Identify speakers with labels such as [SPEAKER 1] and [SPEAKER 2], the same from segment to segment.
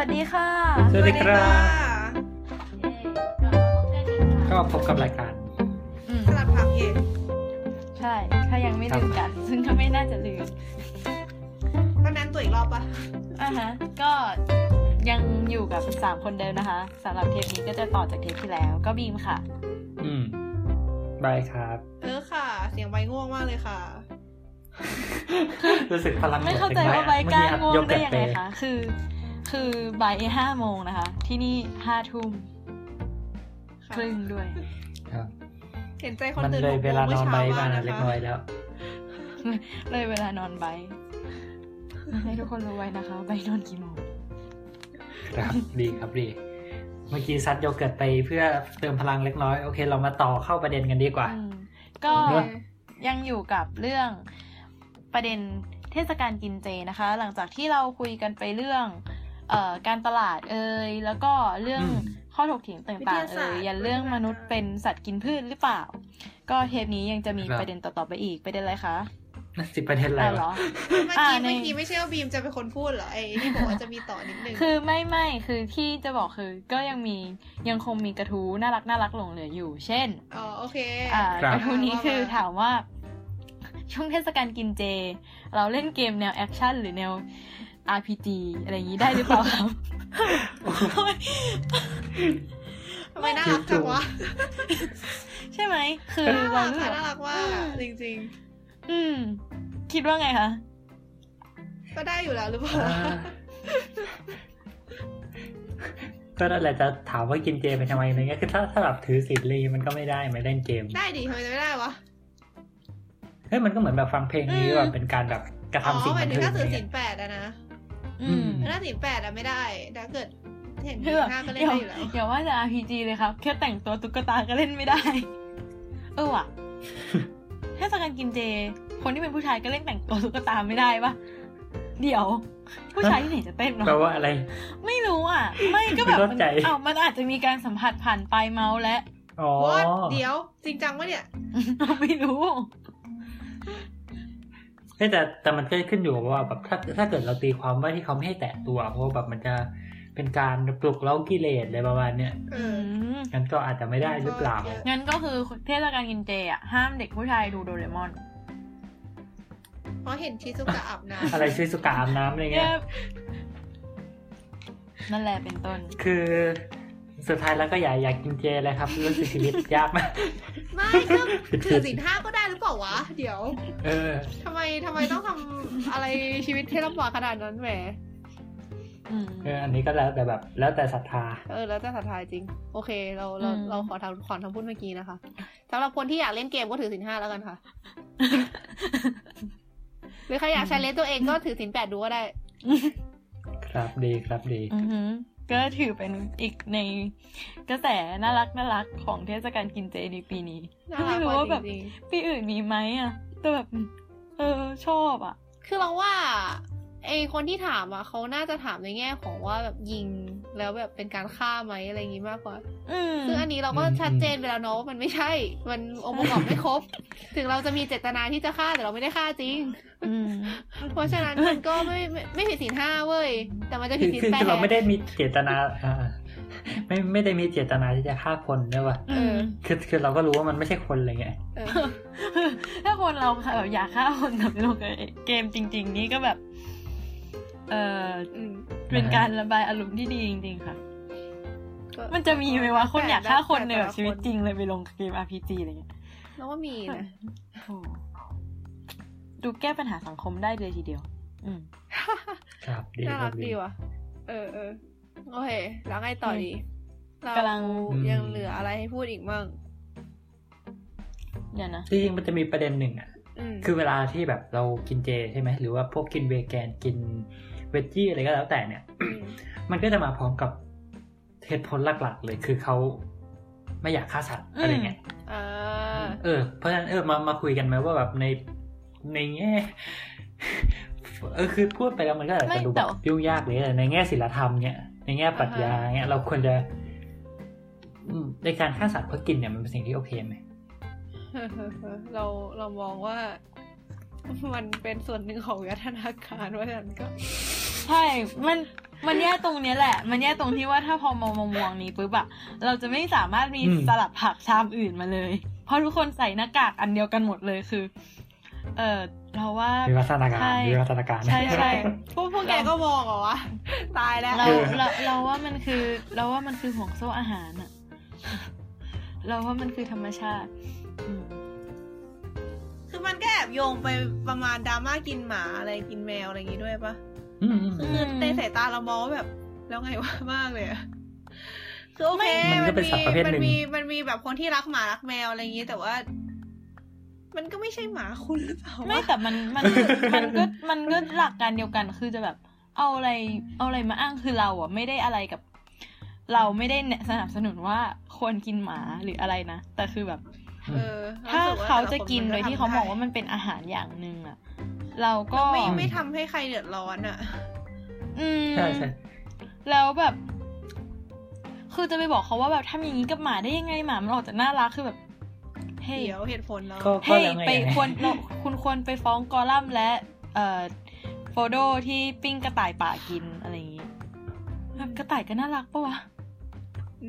[SPEAKER 1] วัสดีค่ะ
[SPEAKER 2] สวัสดีครับ
[SPEAKER 1] เย้
[SPEAKER 2] ก็พบกับรายการ
[SPEAKER 1] อืม
[SPEAKER 3] สลัดผักเย่
[SPEAKER 1] ใช่ ถ้ายังไม่
[SPEAKER 2] ครับ
[SPEAKER 1] ลืมกัน ซึ่งก็ไม่น่าจะลืม
[SPEAKER 3] ตอนนั้นตัวอีกรอบปะ
[SPEAKER 1] อะฮะ ก็ยังอยู่กับสามคนเดิมนะคะสำหรับเทปนี้ก็จะต่อจากเทปที่แล้ว ก็บีมค่ะ
[SPEAKER 2] อืมบายครับ
[SPEAKER 3] เออค่ะ เสียงใบง่วงมากเลยค่ะ
[SPEAKER 2] รู้สึกพลัง
[SPEAKER 1] ไม่เข้าใจว่าใบกล้าง่วงได้ยังไงคะคือ คือบ่ายห้าโมงนะคะ ที่นี่ห้าทุ่ม
[SPEAKER 3] ค่ะ
[SPEAKER 1] ครึ่งด้วย
[SPEAKER 2] ครับ
[SPEAKER 3] เห็นใจคน
[SPEAKER 2] มัน
[SPEAKER 3] ตื่น
[SPEAKER 2] เลย
[SPEAKER 3] หกโมง
[SPEAKER 2] เวลานอนใบ
[SPEAKER 3] มื่
[SPEAKER 2] มา
[SPEAKER 3] ช้
[SPEAKER 2] เล็กน้อยแล้ว
[SPEAKER 1] เลยเวลานอนใบให้ทุกคนรู้ไว้นะคะใบนอนกี่โมง
[SPEAKER 2] ครับดีครับดีเมื่อกี้ซัดโยเกิร์ตไปเพื่อเติมพลังเล็กน้อย โอเค เรามาต่อเข้าประเด็นกันดีกว่า
[SPEAKER 1] อืมก็
[SPEAKER 2] เนอะ
[SPEAKER 1] ยังอยู่กับเรื่องประเด็นเทศกาลกินเจนะคะ หลังจากที่เราคุยกันไปเรื่องเอ่อ การตลาดเอ่ยแล้วก็เรื่อง
[SPEAKER 2] อืม
[SPEAKER 1] ข้อถกเถียงต่างๆเอ่ยยันเรื่องมนุษย์เป็นสัตว์กินพืชหรือเปล่า ก็เทปนี้ยังจะมีประเด็นต่อๆไปอีกประเด็นอะไรคะ
[SPEAKER 2] นั่นสิประเด็นอะไร
[SPEAKER 1] อะเหร
[SPEAKER 2] วะ
[SPEAKER 1] อ
[SPEAKER 3] เมื่อ
[SPEAKER 1] อ่า
[SPEAKER 3] กี้
[SPEAKER 1] ใน
[SPEAKER 3] เมื่อกี้ไม่ใช่ว่าบีมจะเป็นคนพูดเหรอไอ้ที่บอกว่าจะมีต่อนิดนึง
[SPEAKER 1] คือไม่ไม่คือที่จะบอกคือก็ยังมียังคงมีกระทู้น่ารักน่ารักหลงเหลืออยู่ เช่น
[SPEAKER 3] อ๋อโอเค
[SPEAKER 1] อ่า
[SPEAKER 2] ครับ
[SPEAKER 1] กระทู้นี้คือถามว่าช่วงเทศกาลกินเจ เราเล่นเกมแนวแอคชั่นหรือแนว RPG อะไรอย่างนี้ได้หรือเปล่าครับ
[SPEAKER 3] ทำไมน่ารักจังวะ
[SPEAKER 1] ใช่ไหม คือเรา
[SPEAKER 3] รู้
[SPEAKER 1] สึ
[SPEAKER 3] ค่ะน่ารักมากอะจริง
[SPEAKER 1] อืม คิดว่าไงคะ
[SPEAKER 3] ๆก็ได้อยู่แล้วหรือเปล่า
[SPEAKER 2] อ่า ก็นั่นแหละจะถามว่ากินเจไปทำไมอะไรเงี้ย คือถ้าถ้าแบบถือศีลลีมันก็ไม่ได้ไม่เล่นเกม
[SPEAKER 3] ได้ดิทำไมจะไม่ได้วะ
[SPEAKER 2] เฮ้ยมันก็เหมือนแบบฟังเพลงนี้
[SPEAKER 1] อืม
[SPEAKER 2] แบบเป็นการแบบกระ
[SPEAKER 3] อ๋อ
[SPEAKER 2] ทำสิ่ง
[SPEAKER 3] หมา
[SPEAKER 2] บั
[SPEAKER 3] ย
[SPEAKER 2] น
[SPEAKER 3] ถึ
[SPEAKER 2] เทิ
[SPEAKER 3] ง
[SPEAKER 2] ง
[SPEAKER 3] ถ้า
[SPEAKER 2] อะไร
[SPEAKER 3] ถือศี
[SPEAKER 2] เงี้
[SPEAKER 3] ล
[SPEAKER 2] ย
[SPEAKER 3] แปดอะนะ
[SPEAKER 1] อืม
[SPEAKER 3] ถ้าศีลแปดอะไม่ได้ถ้าเกิดเห็น
[SPEAKER 1] คือ
[SPEAKER 3] ศี
[SPEAKER 1] แบ
[SPEAKER 3] ล
[SPEAKER 1] บ
[SPEAKER 3] ห้าก็เล่น
[SPEAKER 1] เดี๋ยว
[SPEAKER 3] ได้อยู่แล้ว
[SPEAKER 1] อย่าว่าจะ RPG เลยครับ แค่แต่งตัวตุ๊กตาก็เล่นไม่ได้ เออว่ะเทศกาลกินเจ คนที่เป็นผู้ชายก็เล่นแต่งตัวตุ๊กตาไม่ได้ปะเดี๋ยว ผู้ชายที่ไหนจะเต้นเนาะ
[SPEAKER 2] แปลว่าอะไร
[SPEAKER 1] ไม่รู้อะ ไม่ก็แบบ
[SPEAKER 2] ไม่เข้า
[SPEAKER 1] มัน
[SPEAKER 2] ใจ
[SPEAKER 1] อ้าวมันอาจจะมีการสัมผัสผ่านปลายเมาส์และ
[SPEAKER 2] อ๋อ
[SPEAKER 3] What เดี๋ยว จริงจังวะเนี่ย
[SPEAKER 1] ไม่รู้
[SPEAKER 2] เฮ้ย แต่แต่มันก็ขึ้นอยู่กับว่าแบบถ้าถ้าเกิดเราตีความว่าที่เขาไม่ให้แตะตัว เพราะว่าแบบมันจะเป็นการปลุกเร้ากิเลสอะไรประมาณเนี้ย
[SPEAKER 3] เอ
[SPEAKER 1] อื
[SPEAKER 3] อ
[SPEAKER 1] ม
[SPEAKER 2] งั้นก็อาจจะไม่ได้หรือเปล่า
[SPEAKER 1] งั้นก็คือเทศกาลกินเจอะห้ามเด็กผู้ชายดูโดเรมอน
[SPEAKER 3] เพราะเห็นชิซุกะอาบน้
[SPEAKER 2] อะไรช่วยสุกาอาบน้ำอะไรเงี้ย
[SPEAKER 1] นั่นแหละเป็นต้น
[SPEAKER 2] คือ สุดท้ายแล้วก็อย่าอยากกินเจเลยครับรู้สึกชีวิตยากมากำ
[SPEAKER 3] ไม่ก็ถือศีลห้าก็ได้หรือเปล่าวะ เดี๋ยว
[SPEAKER 2] เออ
[SPEAKER 3] ทำไมทำไมต้องทำอะไรชีวิตที่ลำบากขนาดนั้นแหม
[SPEAKER 1] อืม
[SPEAKER 2] เอออันนี้ก็แล้วแต่แบบ แล้วแต่ศรัทธา
[SPEAKER 3] เออ แล้วแต่ศรัทธาจริง โอเค เราเรา
[SPEAKER 1] อืม
[SPEAKER 3] เราขอทำขอทำพูดเมื่อกี้นะคะสำหรับคนที่อยากเล่นเกมก็ถือศีลห้าแล้วกันค่ะ หรือใครอยากใช้เลนตัวเองก็ถือศีลแปดดูก็ได้
[SPEAKER 2] ครับดีครับดี
[SPEAKER 1] อือหือ ก็ถือเป็นอีกในกระแสน่ารักน่ารักของเทศกาลกินเจในปีนี้
[SPEAKER 3] น่ารั
[SPEAKER 1] ไม่
[SPEAKER 3] ก
[SPEAKER 1] รู้
[SPEAKER 3] ว่ะ
[SPEAKER 1] ว่าแบบ
[SPEAKER 3] จริง
[SPEAKER 1] ปีอื่นมีไหมอะแต่แบบเออชอบอะ
[SPEAKER 3] ๆคือเราว่า ไอคนที่ถามอะเขาน่าจะถามในแง่ของว่าแบบยิงแล้วแบบเป็นการฆ่าไหมอะไรอย่างงี้มากกว่า
[SPEAKER 1] อืม
[SPEAKER 3] ซึ่งอันนี้เราก็
[SPEAKER 2] อืม
[SPEAKER 3] ชัดเจนไปแล้วเนาะว่ามันไม่ใช่ มันองค์ประกอบไม่ครบ ถึงเราจะมีเจตนาที่จะฆ่าแต่เราไม่ได้ฆ่าจริง
[SPEAKER 1] อืม
[SPEAKER 3] เพราะฉะนั้นมันก็ไม่ไม่ไม่ผิดศีลห้าเว้ย แต่มันจะ
[SPEAKER 2] คื
[SPEAKER 3] ผิ
[SPEAKER 2] อ
[SPEAKER 3] ดศีล
[SPEAKER 2] คือ
[SPEAKER 3] แปด
[SPEAKER 2] คือเราไม่ได้มีเจตนาอ่าไม่ไม่ได้มีเจตนาที่จะฆ่าคนด้วยว่ะ
[SPEAKER 1] อืม
[SPEAKER 2] คือคือเราก็รู้ว่ามันไม่ใช่คนอะไรเงี้ย
[SPEAKER 3] เออ
[SPEAKER 1] ถ้าคนเราแบบอยากฆ่าคนแบบลงเกมจริง ๆ นี่ก็แบบ เออ
[SPEAKER 3] อืม
[SPEAKER 1] เป็นการระบายอารมณ์ที่ดีจริง ๆ ค่ะ
[SPEAKER 3] ก็
[SPEAKER 1] มันจะมีไหมว่าคนอยากฆ่าคนใน
[SPEAKER 3] แต่
[SPEAKER 1] แบ
[SPEAKER 3] ละ
[SPEAKER 1] บชีวิตจริงเลยไปลงเกม RPG อะไรเงี้ย
[SPEAKER 3] เราว่ามีนะ
[SPEAKER 1] โอ้ดูแก้ปัญหาสังคมได้เลยทีเดียว อืม
[SPEAKER 2] ครับดี
[SPEAKER 3] น่า
[SPEAKER 2] ครั
[SPEAKER 3] รับก
[SPEAKER 2] ดี
[SPEAKER 3] ดีว่ะ เออเออโอเค แล้วไงต่อดีเรา
[SPEAKER 1] กำลัง
[SPEAKER 3] ยังเหลืออะไรให้พูดอีกมั่ง
[SPEAKER 1] เดี๋ยวนะ
[SPEAKER 2] จริงๆมันจะมีประเด็นหนึ่งอะ
[SPEAKER 3] อืม
[SPEAKER 2] คือเวลาที่แบบเรากินเจใช่ไหม หรือว่าพวกกินเวแกนกิน เวจจี้อะไรก็แล้วแต่เนี่ย
[SPEAKER 3] ม
[SPEAKER 2] มันก็จะมาพร้อมกับเหตุผลหลักๆ เลยคือเขาไม่อยากฆ่าสัตว์อะไรเงี้ย
[SPEAKER 3] อ่า
[SPEAKER 2] เออ เพราะฉะนั้นเออมามาคุยกันไหมว่าแบบในในแง่เออคือพูดไปแล้วมันก็อาจ
[SPEAKER 1] ไม่
[SPEAKER 2] จะดู
[SPEAKER 1] แต่
[SPEAKER 2] แบบยุ่งยากเลยแต่ในแง่ศิลธรรมเนี่ยในแง่ปรัชญาเนี่ยเราควรจะอืมในการฆ่าสัตว์เพื่อกินเนี่ยมันเป็นสิ่งที่โอเคไหม
[SPEAKER 3] เราเรามองว่ามันเป็นส่วนหนึ่งของวิวัฒนาการเพราะฉะนั้นก็
[SPEAKER 1] ใช่ มัน มันแย่ตรงเนี้ยแหละ มันแย่ตรงที่ว่าถ้าพอมองมองนี้ปุ๊บอะเราจะไม่สามารถมี
[SPEAKER 2] อืม
[SPEAKER 1] สลัดผักชามอื่นมาเลย เพราะทุกคนใส่หน้ากากอันเดียวกันหมดเลยคือ เออเราว่า
[SPEAKER 2] วิวัฒนาการ
[SPEAKER 1] ใช่
[SPEAKER 2] วิวัฒนาการ
[SPEAKER 1] ใช่ใช่
[SPEAKER 3] พวกพวกแกก็มองเหรอวะ ตายแล้ว
[SPEAKER 1] เรา
[SPEAKER 2] เออ
[SPEAKER 1] เราเราว่ามันคือ เราว่ามันคือห่วงโซ่อาหารอะเราว่ามันคือธรรมชาติอืม
[SPEAKER 3] คือมันก็แอบโยงไปประมาณดราม่ากินหมาอะไรกินแมวอะไรอย่างงี้ด้วยปะ
[SPEAKER 2] อืมอืม
[SPEAKER 3] คื
[SPEAKER 2] อื
[SPEAKER 3] อ
[SPEAKER 2] ม
[SPEAKER 3] ในสายตาเรามองว่าแบบ แล้วไงวะมากเลยอะคือโอเค
[SPEAKER 2] มันก็เป็นสัตว์ประเภทหนึ่
[SPEAKER 3] มั
[SPEAKER 2] ง
[SPEAKER 3] มีมันมีแบบคนที่รักหมารักแมวอะไรอย่างงี้แต่ว่า มันก็ไม่ใช่หมาคุณหรือเปล่าวะ
[SPEAKER 1] ไม่แต่มันมันมันก็มันก็หลักการเดียวกันคือจะแบบ เอาอะไรเอาอะไรมาอ้างคือเราอะไม่ได้อะไรกับ เราไม่ได้แนะสนับสนุนว่าควรกินหมาหรืออะไรนะแต่คือแบบ
[SPEAKER 3] เออ
[SPEAKER 1] ถ้า
[SPEAKER 3] รู้สึว่
[SPEAKER 1] เขาจะ
[SPEAKER 3] แต่ลค
[SPEAKER 1] กินโดยที่เขามองว่ามันเป็นอาหารอย่างหนึ่งอะ เราก็
[SPEAKER 3] ไม่ไม่ทำให้ใครเดือดร้อนอะ
[SPEAKER 1] อืม
[SPEAKER 2] ใช่ใช่
[SPEAKER 1] แล้วแบบ คือจะไปบอกเขาว่าแบบทำอย่างนี้กับหมาได้ยังไงหมามันออกจากน่ารักคือแบบเฮ้ย
[SPEAKER 3] เดี๋ยวเหตุผลเรา
[SPEAKER 2] ก็ก็
[SPEAKER 1] เฮ้ย
[SPEAKER 2] แล้วไง
[SPEAKER 1] ไปควรเราคุณควรไปฟ้องกอลัมน์และ เอ่อโฟโดที่ปิ้งกระต่ายป่ากินอะไรอย่างงี้แบบกระต่ายก็น่ารักปะวะ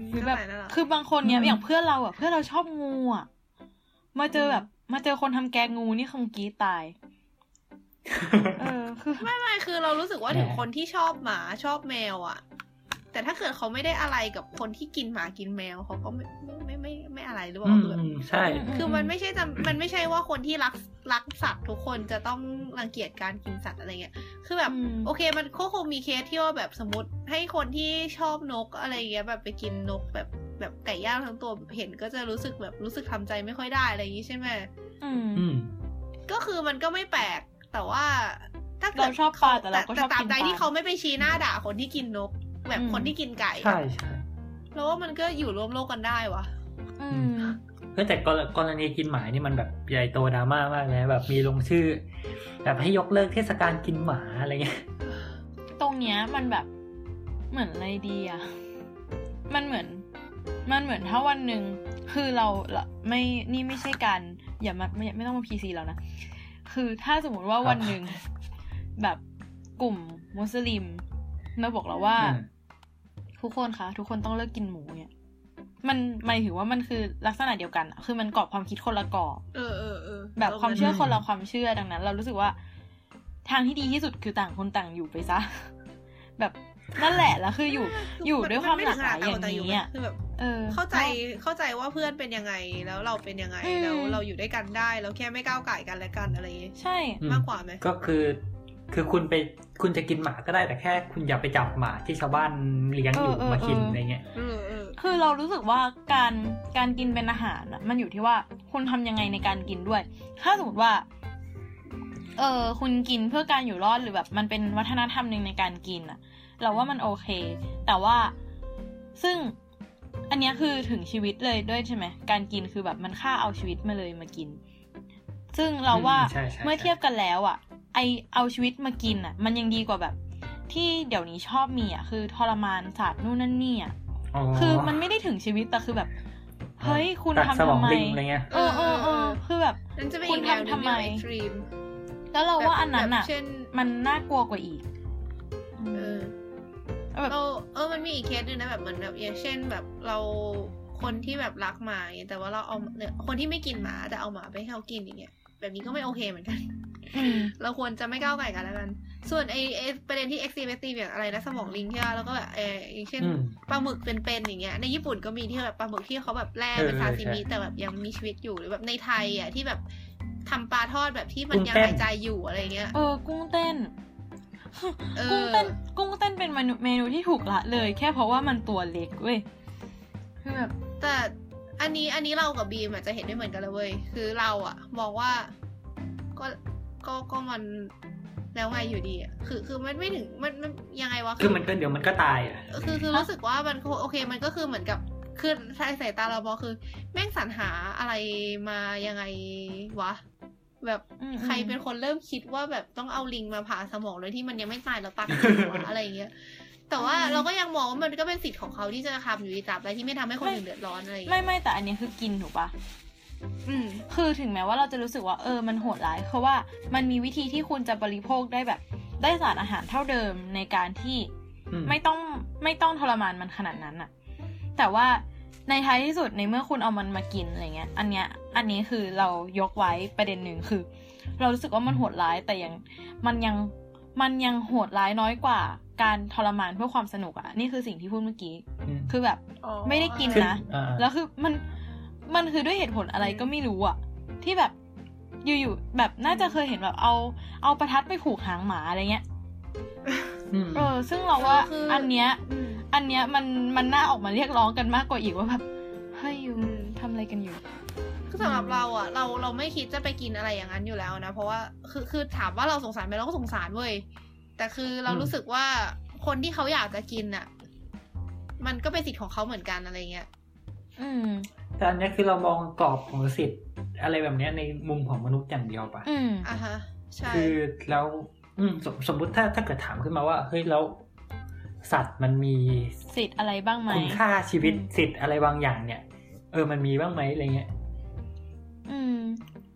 [SPEAKER 1] หรือแบบ
[SPEAKER 3] เข้าใจนั่นแหละ
[SPEAKER 1] คือบางคนเนี้ย
[SPEAKER 2] อืม
[SPEAKER 1] อย่างเพื่อนเราอะ เพื่อนเราชอบงูอะ มาเจอแบบ มาเจอคนทำแกงงูนี่คงกรีดตายเออคือ
[SPEAKER 3] ไม่ไม่คือเรารู้สึกว่า
[SPEAKER 2] แหม
[SPEAKER 3] ถึงคนที่ชอบหมาชอบแมวอะแต่ถ้าเกิดเขาไม่ได้อะไรกับคนที่กินหมากินแมวเขาก็ไม่ไม่ไม่ไม่ไม่อะไรหรือเป
[SPEAKER 2] อื
[SPEAKER 3] ล่ามคือแบบ
[SPEAKER 2] อืมใช่
[SPEAKER 3] คือมันไม่ใช่จำมันไม่ใช่ว่าคนที่รักรักสัตว์ทุกคนจะต้องรังเกียจการกินสัตว์อะไรเงี้ย คือแบบ
[SPEAKER 1] อืม
[SPEAKER 3] โอเคมันก็คงมีเคสที่ว่าแบบสมมติให้คนที่ชอบนกอะไรเงี้ยแบบไปกินนกแบบแบบไก่ย่างทั้งตัวเห็นก็จะรู้สึกแบบรู้สึกทำใจไม่ค่อยได้อะไรอย่างงี้ใช่ไหม
[SPEAKER 1] อืม
[SPEAKER 2] อืม
[SPEAKER 3] ก็คือมันก็ไม่แปลก แต่ว่าถ้าเกิด
[SPEAKER 1] เราชอบปลาแต่เราก็ชอบ
[SPEAKER 3] ตรา
[SPEAKER 1] กิ
[SPEAKER 3] บ
[SPEAKER 1] น
[SPEAKER 3] ใด
[SPEAKER 1] ปลา
[SPEAKER 3] ที่เขาไม่ไปชี้หน้าด่าคนที่กินนก แบบ
[SPEAKER 1] อืม
[SPEAKER 3] คนที่กินไก่
[SPEAKER 2] ใช่ใช่
[SPEAKER 3] แล้วว่ามันก็อยู่ร่วมโลกกันได้วะ
[SPEAKER 1] อืม
[SPEAKER 2] เฮ้ยแต่กรกรณีกินหมานี่มันแบบใหญ่โตดราม่ามากนะแบบมีลงชื่อ แบบให้ยกเลิกเทศกาลกินหมาอะไรเงี้ย
[SPEAKER 1] ตรงเนี้ยมันแบบเหมือนอะไรดีอะ มันเหมือน มันเหมือนถ้าวันหนึ่งคือเราละไม่นี่ไม่ใช่การอย่ามาไม่ไม่ต้องมาพีซีแล้วนะ คือถ้าสมมติว่าวันหนึ่งแบบกลุ่มมุสลิมมาบอกเราว่า
[SPEAKER 2] อืม
[SPEAKER 1] ทุกคนคะทุกคนต้องเลิกกินหมูเนี่ยมันหมายถึงว่ามันคือลักษณะเดียวกันอะคือมันกรอบความคิดคนละกรอบ
[SPEAKER 3] เออเออเออ
[SPEAKER 1] แบบความเชื่อ
[SPEAKER 2] อืม
[SPEAKER 1] คนละความเชื่อดังนั้น เรารู้สึกว่า ทางที่ดีที่สุดคือต่างคนต่างอยู่ไปซะ แบบ นั่นแหละแล้วคืออยู่อยู่ด้วยความหลากหลายอย่างนี้อะ
[SPEAKER 3] คือแบบ
[SPEAKER 1] เออ
[SPEAKER 3] เข้าใจเข้าใจว่าเพื่อนเป็นยังไงแล้วเราเป็นยังไง
[SPEAKER 1] อืม
[SPEAKER 3] แล้วเราอยู่ด้วยกันได้แล้วแค่ไม่ก้าวไก่กันและกันอะไรอย่างงี้
[SPEAKER 1] ใช่
[SPEAKER 2] อื
[SPEAKER 3] มากกว่าไหม
[SPEAKER 2] ก็คือคือคุณไปคุณจะกินหมาก็ได้แต่แค่ คุณอย่าไปจับหมาที่ชาวบ้านเลี้ยงอยู่
[SPEAKER 1] เออเออ
[SPEAKER 2] มากิน
[SPEAKER 1] เอออ
[SPEAKER 2] อะไรเงี้ย
[SPEAKER 3] เออเออ
[SPEAKER 1] คือเรารู้สึกว่าการการกินเป็นอาหารอะมันอยู่ที่ว่าคุณทำยังไงในการกินด้วย ถ้าสมมติว่า เออคุณกินเพื่อการอยู่รอดหรือแบบ มันเป็นวัฒนธรรมหนึ่งในการกินอะ เราว่ามันโอเค แต่ว่าซึ่งอันเนี้ยคือถึงชีวิตเลยด้วยใช่ไหมการกินคือแบบมันฆ่าเอาชีวิตมาเลยมากิน ซึ่งเราว่า
[SPEAKER 2] อืมใช่ใช่
[SPEAKER 1] เมื่อ
[SPEAKER 2] ใช่
[SPEAKER 1] เทียบกันแล้วอะ ไอเอาชีวิตมากินอะ มันยังดีกว่าแบบ ที่เดี๋ยวนี้ชอบมีอะคือทรมานสัตว์นู่นนั่นนี่อะคือมันไม่ได้ถึงชีวิตแต่คือแบบเฮ้ยคุณ
[SPEAKER 2] ตัด
[SPEAKER 1] ทำ
[SPEAKER 2] สมอ
[SPEAKER 1] ทำ
[SPEAKER 2] ง
[SPEAKER 1] ไม
[SPEAKER 2] ลิงอะไรเงี้ย
[SPEAKER 1] เออเออเออคือแบบ
[SPEAKER 3] นั่นจะเป็น
[SPEAKER 1] คุ
[SPEAKER 3] อี
[SPEAKER 1] ณ
[SPEAKER 3] กแนวหนึง
[SPEAKER 1] ทำทำไม
[SPEAKER 3] ที่เอ็กซ์ตรีม
[SPEAKER 1] แล้วเราว่าอันนั้นอะ
[SPEAKER 3] แบบเช่น
[SPEAKER 1] มันน่ากลัวกว่าอีก
[SPEAKER 3] เออ
[SPEAKER 1] แบบ
[SPEAKER 3] เราเออมันมีอีกเคสหนึงนะแบบเหมือนแบบอย่างเช่นแบบเราคนที่แบบรักหมาอย่างเงี้ยแต่ว่าเราเอาเนี่ยคนที่ไม่กินหมาแต่เอาหมาไปให้เขากินอย่างเงี้ยแบบนี้ก็ไม่โอเคเหมือนกัน
[SPEAKER 1] อืม
[SPEAKER 3] เราควรจะไม่ก้าวก่ายกันแล้วกัน ส่วนไอไอประเด็นที่ extreme อย่างอะไรนะสมองลิงที่ว่าแล้วก็แบบเอออย่างเช่น
[SPEAKER 2] อืม
[SPEAKER 3] ปลาหมึกเป็นๆอย่างเงี้ยในญี่ปุ่นก็มีที่แบบปลาหมึกที่เขาแบบแล่เป็น
[SPEAKER 2] เออ
[SPEAKER 3] ซาชิมิ
[SPEAKER 2] ใช่
[SPEAKER 3] แต่แบบยังมีชีวิตอยู่หรือแบบในไทยอะที่แบบทำปลาทอดแบบที่มัน
[SPEAKER 2] กุ้ง
[SPEAKER 3] ยัง
[SPEAKER 2] เต้น
[SPEAKER 3] หายใจอยู่อะไรเงี้ย
[SPEAKER 1] เออกุ้งเต้น
[SPEAKER 3] เออ
[SPEAKER 1] กุ้งเต้นกุ้งเต้นเป็นเมนูเมนูที่ถูกละเลย แค่เพราะว่ามันตัวเล็กเว้ยคือแบบ
[SPEAKER 3] แต่อันนี้อันนี้เรากับบีมอาจจะเห็นไม่เหมือนกันเลยเว้ยคือเราอะมองว่าก็ก็ก็มันแล้วไงอยู่ดีอะคือคือมันไม่ถึงมันมันยังไงวะ
[SPEAKER 2] คือมันก็เดี๋ยวมันก็ตายอะ
[SPEAKER 3] คือคือรู้สึกว่ามันโอเคมันก็คือเหมือนกับคือในสายตาเราบอกคือ แม่งสรรหาอะไรมายังไงวะ แบบ
[SPEAKER 1] อืม
[SPEAKER 3] ใครเป็นคนเริ่มคิดว่าแบบต้องเอาลิงมาผ่าสมองโดยที่มันยังไม่ตายแล้วตักหัวอะไรอย่างเงี้ยแต่ว่าเราก็ยังมองว่ามันก็เป็นสิทธิ์ของเขาที่จะทำอยู่ดีตราบใดที่ไม่ทำให้คนอื่นเดือดร้อนอะไรอย่าง
[SPEAKER 1] ไม่
[SPEAKER 3] เงี้ย
[SPEAKER 1] ไม่แต่อันนี้คือกินถูกปะ
[SPEAKER 3] อืม
[SPEAKER 1] คือถึงแม้ว่าเราจะรู้สึกว่าเออมันโหดร้ายเพราะว่ามันมีวิธีที่คุณจะบริโภคได้แบบ ได้สารอาหารเท่าเดิมในการที่
[SPEAKER 2] อืม
[SPEAKER 1] ไม่ต้องไม่ต้องทรมานมันขนาดนั้นอะแต่ว่า ในท้ายที่สุดในเมื่อคุณเอามันมากินอะไรเงี้ย อันเนี้ย อันนี้คือเรายกไว้ประเด็นหนึ่งคือ เรารู้สึกว่ามันโหดร้ายแต่ยังมันยังมันยังโหดร้ายน้อยกว่า การทรมานเพื่อความสนุกอะนี่คือสิ่งที่พูดเมื่อกี้
[SPEAKER 2] อืม
[SPEAKER 1] คือแบบ
[SPEAKER 3] อ๋อ
[SPEAKER 1] ไม่ได้กิน
[SPEAKER 2] คือ
[SPEAKER 1] นะ
[SPEAKER 2] อ่า
[SPEAKER 1] แล้วคือมันมันคือด้วยเหตุผลอะไรก็ไม่รู้อะที่แบบอยู่ๆแบบน่าจะเคยเห็นแบบเอา เอาประทัดไปผูกหางหมาอะไรเงี้ย
[SPEAKER 2] อืม
[SPEAKER 1] เออ ซึ่งเราว่า
[SPEAKER 3] คือ
[SPEAKER 1] อันเนี้ย
[SPEAKER 3] อืม
[SPEAKER 1] อันเนี้ยมันมันน่าออกมาเรียกร้องกันมากกว่าอีกว่าแบบเฮ้ยยู
[SPEAKER 3] อืม
[SPEAKER 1] ทำอะไรกันอยู่
[SPEAKER 3] คือสำหรับเราอะเราเราไม่คิดจะไปกินอะไรอย่างนั้นอยู่แล้วนะ เพราะว่าคือคือถามว่าเราสงสารไหมเราก็สงสารเว้ยแต่คือเรารู้สึกว่าคนที่เขาอยากจะกินอะ มันก็เป็นสิทธิ์ของเขาเหมือนกันอะไรเงี้ย
[SPEAKER 1] อืม
[SPEAKER 2] แต่อันเนี้ยคือเรามองกรอบของสิทธิ์อะไรแบบเนี้ยในมุมของมนุษย์อย่างเดียวปะ
[SPEAKER 1] อืม
[SPEAKER 3] อะฮะ ใช่
[SPEAKER 2] คือแล้ว อืมสมสมมุติถ้าถ้าเกิดถามขึ้นมาว่าเฮ้ยแล้ว สัตว์มันมี
[SPEAKER 1] สิทธิ์อะไรบ้างไหม
[SPEAKER 2] คุณค่าชีวิต
[SPEAKER 1] อืม
[SPEAKER 2] สิทธิ์อะไรบางอย่างเนี่ย เออมันมีบ้างไหมอะไรเงี้ย
[SPEAKER 1] อืม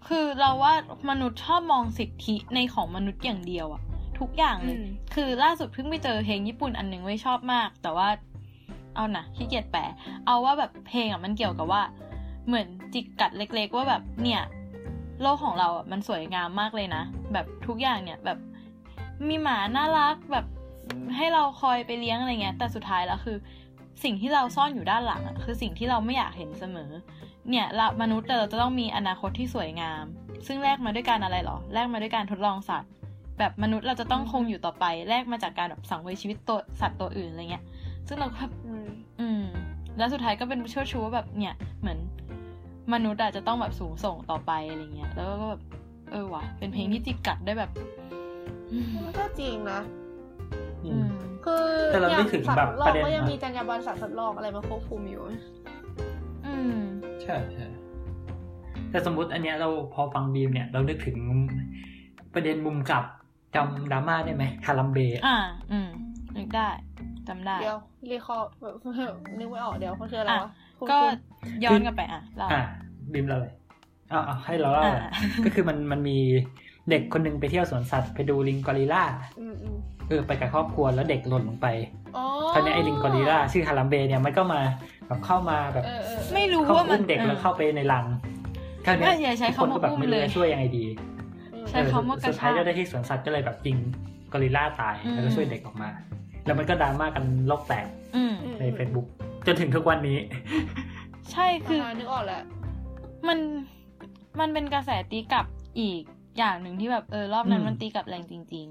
[SPEAKER 1] คือเราว่ามนุษย์ชอบมองสิทธิในของมนุษย์อย่างเดียวอะทุกอย่างเลย
[SPEAKER 3] อืม
[SPEAKER 1] คือล่าสุดเพิ่งไปเจอเพลงญี่ปุ่นอันหนึ่งไว้ชอบมาก แต่ว่าเอานะขี้เกียจแปลเอาว่าแบบเพลงอะมันเกี่ยวกับว่า เหมือนจิกกัดเล็ก ๆ ว่าแบบเนี่ย โลกของเราอะมันสวยงามมากเลยนะแบบทุกอย่างเนี่ยแบบมีหมาน่ารักแบบ ให้เราคอยไปเลี้ยงอะไรเงี้ย แต่สุดท้ายแล้วคือ สิ่งที่เราซ่อนอยู่ด้านหลังอะคือสิ่งที่เราไม่อยากเห็นเสมอ เนี่ยเรามนุษย์แต่เราจะต้องมีอนาคตที่สวยงาม ซึ่งแลกมาด้วยการอะไรหรอแลกมาด้วยการทดลองสัตว์ แบบมนุษย์เราจะต้องคงอยู่ต่อไปแลกมาจากการแบบสังเวยชีวิตตัวสัตว์ตัวอื่นอะไรเงี้ย ซึ่งเราก็แบบ
[SPEAKER 3] อืม
[SPEAKER 1] อืม แล้วสุดท้ายก็เป็นเชื่อชูว่าแบบเนี่ยเหมือน มนุษย์อาจจะต้องแบบสูงส่งต่อไปอะไรเงี้ยแล้วก็แบบเออว่ะเป็นเพลงที่จิกกัดได้แบบอืม
[SPEAKER 3] มันก็จริงนะ
[SPEAKER 2] อื
[SPEAKER 1] อื
[SPEAKER 2] ม
[SPEAKER 1] ม
[SPEAKER 3] คือ
[SPEAKER 2] แต่เรานึกถึง
[SPEAKER 3] สัต
[SPEAKER 2] แบบ
[SPEAKER 3] ว์โล
[SPEAKER 2] ประ
[SPEAKER 3] ก
[SPEAKER 2] เด็น
[SPEAKER 3] ก็ยัง
[SPEAKER 2] นะ
[SPEAKER 3] มีจรรยาบรรณสัตว์สัตว์โลกอะไรมาควบคุมอยู่
[SPEAKER 1] อืม
[SPEAKER 2] ใช่ใช่แต่สมมติอันเนี้ยเราพอฟังบีมเนี่ยเรานึกถึงประเด็นมุมกลับจำดราม่าได้ไหมฮารัมเบะ
[SPEAKER 1] อ่า อืมนึกได้จำได้
[SPEAKER 3] เดี๋ยวรีคอร์แบบนึกไม่ออกเดี๋ยวมันคืออะไรวะคุณ
[SPEAKER 1] ก็
[SPEAKER 3] คุณ
[SPEAKER 1] ย้อนกลับไปอะเรา
[SPEAKER 2] อะบีมเราเลยอ่าให้เราเล่าเลย
[SPEAKER 1] อ่า
[SPEAKER 2] ก็คือมันมันมีเด็กคนหนึงไปเที่ยวสวนสัตว์ไปดูลิงกอริลลา
[SPEAKER 3] อืมอืม
[SPEAKER 2] เออไปกับครอบครัวแล้วเด็กหล่นลงไป
[SPEAKER 3] อ๋อ
[SPEAKER 2] คราวนี้ไอ้ลิงกอริลลาชื่อฮารัมเบะเนี่ยมันก็มาแบบเข้ามาแบบ
[SPEAKER 3] เออเออ
[SPEAKER 1] ไม่รู้
[SPEAKER 2] เข้า
[SPEAKER 1] ว่ามัน
[SPEAKER 2] อุ้มเด็กแล้วเข้าไปในรังคราวเนี้
[SPEAKER 1] ไม่อย่าใช้
[SPEAKER 2] ทุกคน
[SPEAKER 1] คำว่า
[SPEAKER 2] ก็แบบ
[SPEAKER 1] อุ้ม
[SPEAKER 2] ไม่
[SPEAKER 1] เล
[SPEAKER 2] รู้
[SPEAKER 1] ย
[SPEAKER 2] จะช่วยยังไงดี
[SPEAKER 3] อืม
[SPEAKER 1] ใช้คำว่ากระชาก
[SPEAKER 2] สุดท้ายเจ้าหน้าที่สวนสัตว์ก็เลยแบบยิงกอริลลาตาย
[SPEAKER 1] อืม
[SPEAKER 2] แล้วก็ช่วยเด็กออกมา แล้วมันก็ดราม่ากันโลกแตก
[SPEAKER 1] อืม
[SPEAKER 3] อืม
[SPEAKER 2] ใน Facebook จนถึงทุกวันนี้
[SPEAKER 1] ใช่คือา
[SPEAKER 3] นึกออกแล้ว
[SPEAKER 1] มันมันเป็นกระแสตีกลับอีกอย่างหนึ่งที่แบบเออรอบนั้น
[SPEAKER 2] อืม
[SPEAKER 1] มันตีกลับแรงจริง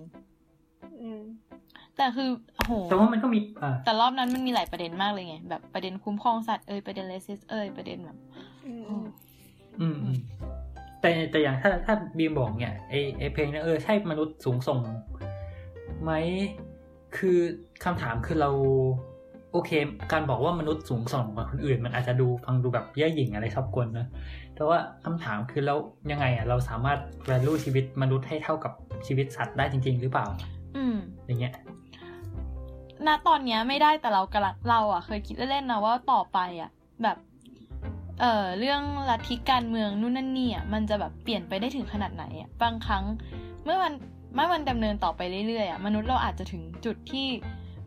[SPEAKER 3] อืม
[SPEAKER 1] ๆแต่คือโอ้โห
[SPEAKER 2] แต่ว่ามันก็มีอ่า
[SPEAKER 1] แต่รอบนั้นมันมีหลายประเด็นมากเลยไง แบบประเด็นคุ้มครองสัตว์เอ่ยประเด็นเลสิสเอ่ยประเด็นแบบ
[SPEAKER 3] อืมอืม
[SPEAKER 2] อืมอืมแต่แต่อย่างถ้าถ้าบีมบอกเนี่ยไอไอเพลงเนี่ยเออใช่มนุษย์สูงส่งไหมคือคำถามคือเรา โอเค การบอกว่ามนุษย์สูงส่งกว่าคนอื่น มันอาจจะดูฟังดูแบบเย่อหยิ่งอะไรชอบกลนะแต่ว่าคำถามคือแล้วยังไงอะเราสามารถ value ชีวิตมนุษย์ให้เท่ากับชีวิตสัตว์ได้จริง ๆ หรือเปล่า
[SPEAKER 1] อืม
[SPEAKER 2] อย่างเงี้ย
[SPEAKER 1] ณตอนเนี้ยไม่ได้แต่เรากำลังเราอะ เคยคิดเล่นๆนะว่าต่อไปอะ แบบ เอ่อเรื่องลัทธิการเมืองนู่นนั่นนี่อะมันจะแบบเปลี่ยนไปได้ถึงขนาดไหนอะบางครั้ง เมื่อมันเมื่อมันดำเนินต่อไปเรื่อยๆอะมนุษย์เราอาจจะถึงจุดที่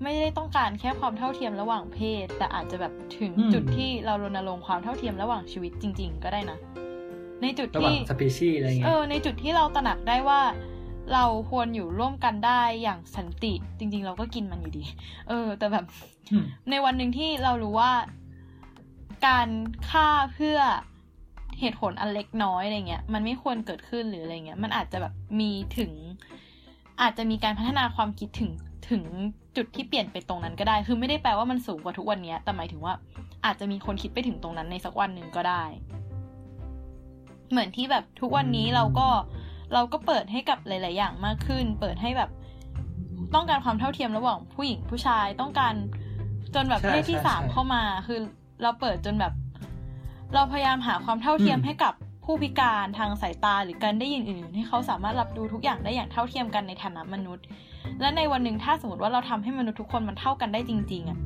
[SPEAKER 1] ไม่ได้ต้องการแค่ความเท่าเทียมระหว่างเพศ แต่อาจจะแบบถึง
[SPEAKER 2] อืม
[SPEAKER 1] จุดที่เรารณรงค์ความเท่าเทียมระหว่างชีวิตจริง ๆ ก็ได้นะในจุด
[SPEAKER 2] ระหว่าง
[SPEAKER 1] ที่
[SPEAKER 2] สปีชีส์อะไรเงี้
[SPEAKER 1] เอยอในจุดที่เราตระหนักได้ว่า เราควรอยู่ร่วมกันได้อย่างสันติจริง ๆ เราก็กินมันอยู่ดี เออ แต่แบบ
[SPEAKER 2] อืม
[SPEAKER 1] ในวันหนึ่งที่เรารู้ว่า การฆ่าเพื่อเหตุผลอันเล็กน้อยอะไรเงี้ยมันไม่ควรเกิดขึ้นหรืออะไรเงี้ย มันอาจจะแบบมีถึง อาจจะมีการพัฒนาความคิดถึงถึงจุดที่เปลี่ยนไปตรงนั้นก็ได้ คือไม่ได้แปลว่ามันสูงกว่าทุกวันเนี้ยแต่หมายถึงว่า อาจจะมีคนคิดไปถึงตรงนั้นในสักวันหนึ่งก็ได้ เหมือนที่แบบทุกวันนี้เราก็ เราก็เปิดให้กับหลาย ๆ อย่างมากขึ้น เปิดให้แบบต้องการความเท่าเทียมระหว่างผู้หญิงผู้ชายต้องการจนแบบ
[SPEAKER 2] ใช่
[SPEAKER 1] เพศที่
[SPEAKER 2] ใช่
[SPEAKER 1] สาม
[SPEAKER 2] ใช่
[SPEAKER 1] เข้ามา คือเราเปิดจนแบบ เราพยายามหาความเท่าเทียม
[SPEAKER 2] อืม
[SPEAKER 1] ให้กับผู้พิการทางสายตาหรือการได้ยินอื่นๆให้เขาสามารถรับรู้ทุกอย่างได้อย่างเท่าเทียมกันในฐานะมนุษย์ และในวันหนึ่งถ้าสมมติว่าเราทำให้มนุษย์ทุกคนมันเท่ากันได้จริง ๆอะ